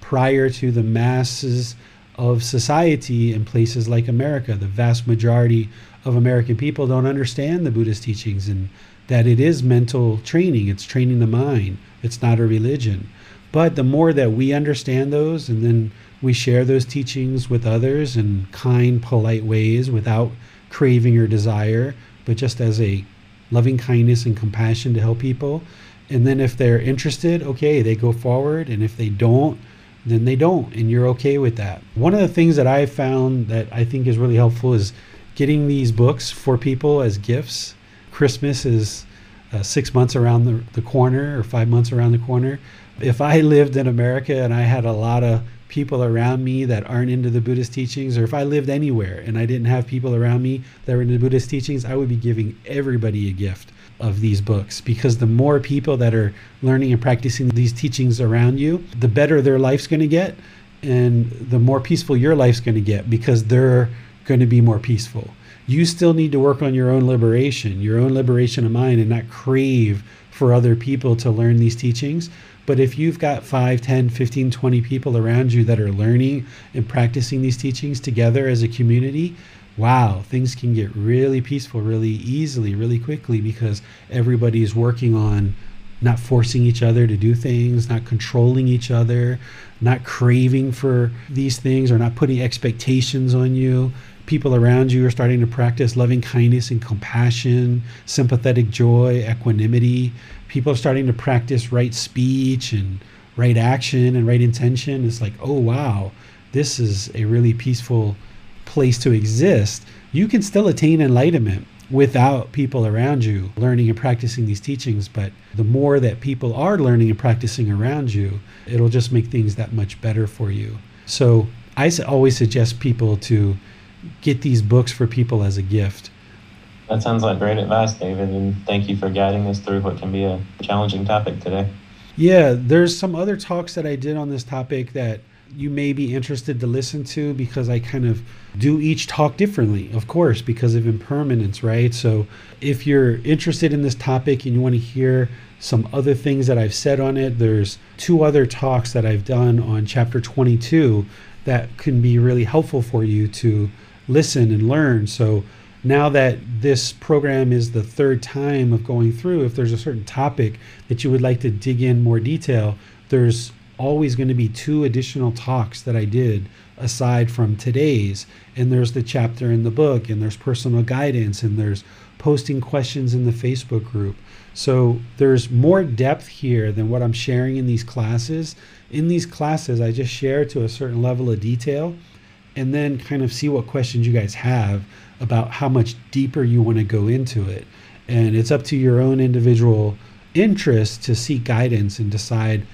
prior to the masses of society in places like America. The vast majority of American people don't understand the Buddhist teachings and that it is mental training, it's training the mind, it's not a religion. But the more that we understand those and then we share those teachings with others in kind, polite ways without craving or desire, but just as a loving kindness and compassion to help people. And then if they're interested, okay, they go forward. And if they don't, then they don't. And you're okay with that. One of the things that I found that I think is really helpful is getting these books for people as gifts Christmas is uh, six months around the, the corner or five months around the corner. If I lived in America and I had a lot of people around me that aren't into the Buddhist teachings, or if I lived anywhere and I didn't have people around me that were into the Buddhist teachings, I would be giving everybody a gift of these books because the more people that are learning and practicing these teachings around you, the better their life's going to get and the more peaceful your life's going to get because they're going to be more peaceful you still need to work on your own liberation, your own liberation of mind, and not crave for other people to learn these teachings. But if you've got 5, 10, 15, 20 people around you that are learning and practicing these teachings together as a community, wow, things can get really peaceful really easily, really quickly because everybody's working on not forcing each other to do things, not controlling each other, not craving for these things or not putting expectations on you, people around you are starting to practice loving kindness and compassion, sympathetic joy, equanimity. People are starting to practice right speech and right action and right intention. It's like, oh, wow, this is a really peaceful place to exist. You can still attain enlightenment without people around you learning and practicing these teachings. But the more that people are learning and practicing around you, it'll just make things that much better for you. So I always suggest people to get these books for people as a gift. That sounds like great advice, David, and thank you for guiding us through what can be a challenging topic today. Yeah, there's some other talks that I did on this topic that you may be interested to listen to because I kind of do each talk differently, of course, because of impermanence, right? So if you're interested in this topic and you want to hear some other things that I've said on it, there's two other talks that I've done on chapter 22 that can be really helpful for you to listen and learn. So now that this program is the third time of going through, if there's a certain topic that you would like to dig in more detail, there's always going to be two additional talks that I did aside from today's. And there's the chapter in the book, and there's personal guidance, and there's posting questions in the Facebook group. So there's more depth here than what I'm sharing in these classes. In these classes, I just share to a certain level of detail and then kind of see what questions you guys have about how much deeper you want to go into it. And it's up to your own individual interest to seek guidance and decide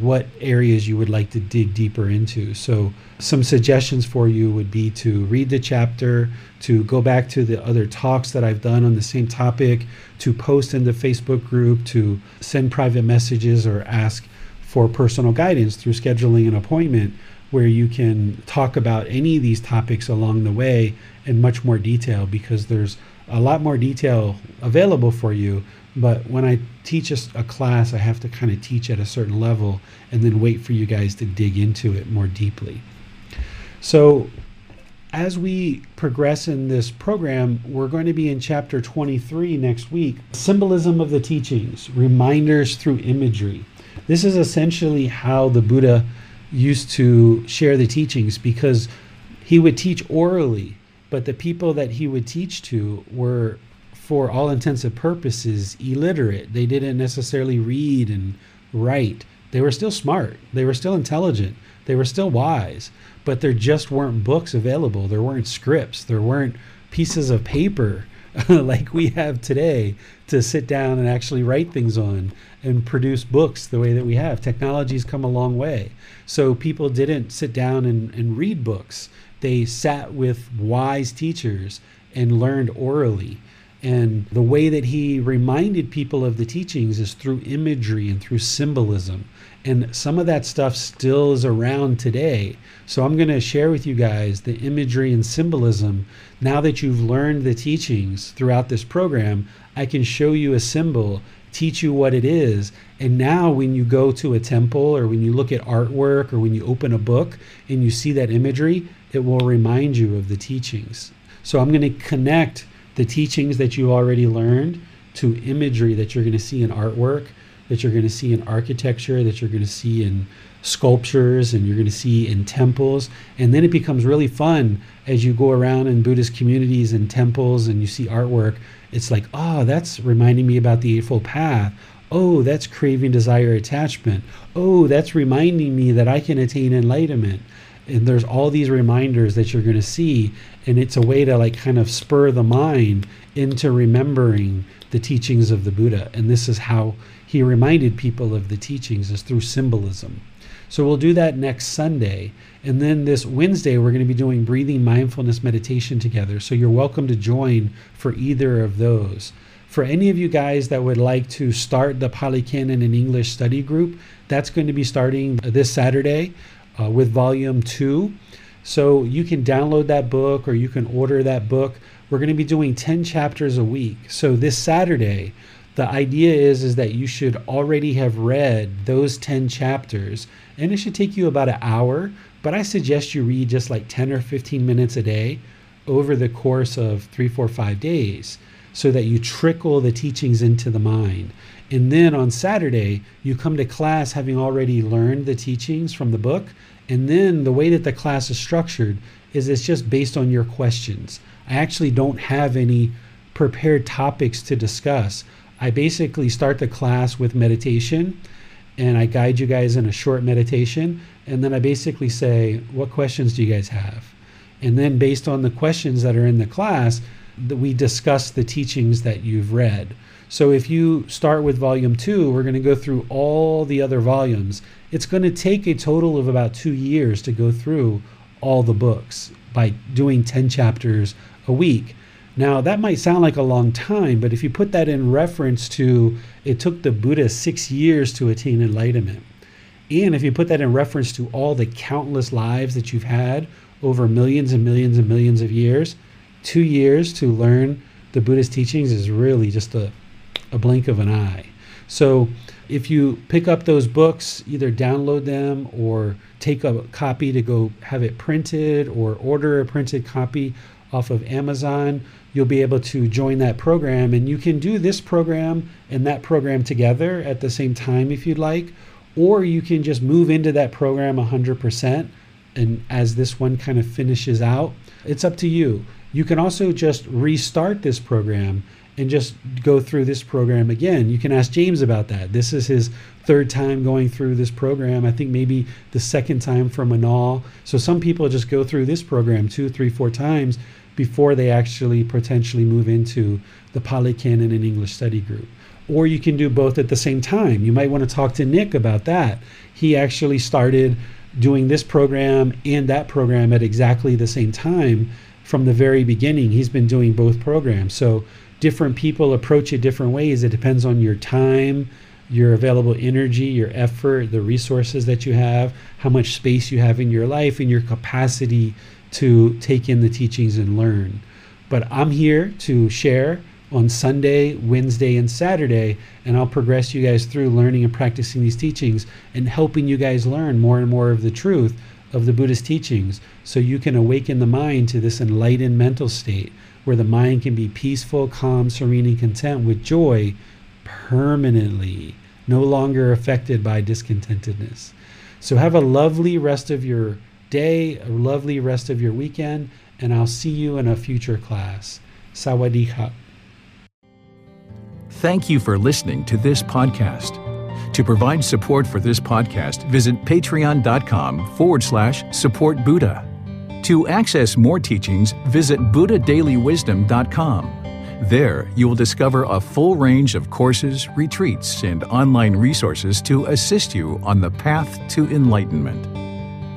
what areas you would like to dig deeper into. So, some suggestions for you would be to read the chapter, to go back to the other talks that I've done on the same topic, to post in the Facebook group, to send private messages or ask for personal guidance through scheduling an appointment where you can talk about any of these topics along the way in much more detail because there's a lot more detail available for you but when I teach a, a class, I have to kind of teach at a certain level and then wait for you guys to dig into it more deeply. So, as we progress in this program, we're going to be in chapter 23 next week Symbolism of the Teachings, Reminders Through Imagery. This is essentially how the Buddha used to share the teachings because he would teach orally, but the people that he would teach to were for all intents and purposes, illiterate. They didn't necessarily read and write. They were still smart. They were still intelligent. They were still wise, but there just weren't books available. There weren't scripts. There weren't pieces of paper *laughs* like we have today to sit down and actually write things on and produce books the way that we have. Technology's come a long way. So people didn't sit down and, and read books. They sat with wise teachers and learned orally. And the way that he reminded people of the teachings is through imagery and through symbolism. And some of that stuff still is around today. So I'm going to share with you guys the imagery and symbolism. Now that you've learned the teachings throughout this program, I can show you a symbol, teach you what it is. And now when you go to a temple or when you look at artwork or when you open a book and you see that imagery, it will remind you of the teachings. So I'm going to connect the teachings that you already learned to imagery that you're going to see in artwork, that you're going to see in architecture, that you're going to see in sculptures, and you're going to see in temples. And then it becomes really fun as you go around in Buddhist communities and temples and you see artwork. It's like, oh, that's reminding me about the Eightfold Path. Oh, that's craving, desire, attachment. Oh, that's reminding me that I can attain enlightenment and there's all these reminders that you're going to see and it's a way to like kind of spur the mind into remembering the teachings of the buddha and this is how he reminded people of the teachings is through symbolism so we'll do that next sunday and then this wednesday we're going to be doing breathing mindfulness meditation together so you're welcome to join for either of those for any of you guys that would like to start the Pali Canon in English study group, that's going to be starting this Saturday uh, with volume two. So you can download that book or you can order that book. We're going to be doing 10 chapters a week. So this Saturday, the idea is is that you should already have read those 10 chapters and it should take you about an hour, but I suggest you read just like 10 or 15 minutes a day over the course of three, four, five days so that you trickle the teachings into the mind. And then on Saturday, you come to class having already learned the teachings from the book. And then the way that the class is structured is it's just based on your questions. I actually don't have any prepared topics to discuss. I basically start the class with meditation and I guide you guys in a short meditation. And then I basically say, What questions do you guys have? And then, based on the questions that are in the class, we discuss the teachings that you've read. So, if you start with volume two, we're going to go through all the other volumes. It's going to take a total of about two years to go through all the books by doing 10 chapters a week. Now, that might sound like a long time, but if you put that in reference to it took the Buddha six years to attain enlightenment, and if you put that in reference to all the countless lives that you've had over millions and millions and millions of years, two years to learn the Buddhist teachings is really just a, a blink of an eye. So, if you pick up those books, either download them or take a copy to go have it printed or order a printed copy off of Amazon, you'll be able to join that program. And you can do this program and that program together at the same time if you'd like, or you can just move into that program 100%. And as this one kind of finishes out, it's up to you. You can also just restart this program and just go through this program again. You can ask James about that. This is his third time going through this program. I think maybe the second time from Manal. So some people just go through this program two, three, four times before they actually potentially move into the Pali Canon and English study group. Or you can do both at the same time. You might want to talk to Nick about that. He actually started doing this program and that program at exactly the same time from the very beginning. He's been doing both programs. So different people approach it different ways. It depends on your time, your available energy, your effort, the resources that you have, how much space you have in your life, and your capacity to take in the teachings and learn. But I'm here to share on Sunday, Wednesday, and Saturday, and I'll progress you guys through learning and practicing these teachings and helping you guys learn more and more of the truth of the Buddhist teachings so you can awaken the mind to this enlightened mental state where the mind can be peaceful, calm, serene, and content with joy permanently, no longer affected by discontentedness. So have a lovely rest of your day, a lovely rest of your weekend, and I'll see you in a future class. Sawadee Thank you for listening to this podcast. To provide support for this podcast, visit patreon.com forward slash support Buddha. To access more teachings, visit buddhadailywisdom.com. There, you will discover a full range of courses, retreats, and online resources to assist you on the path to enlightenment.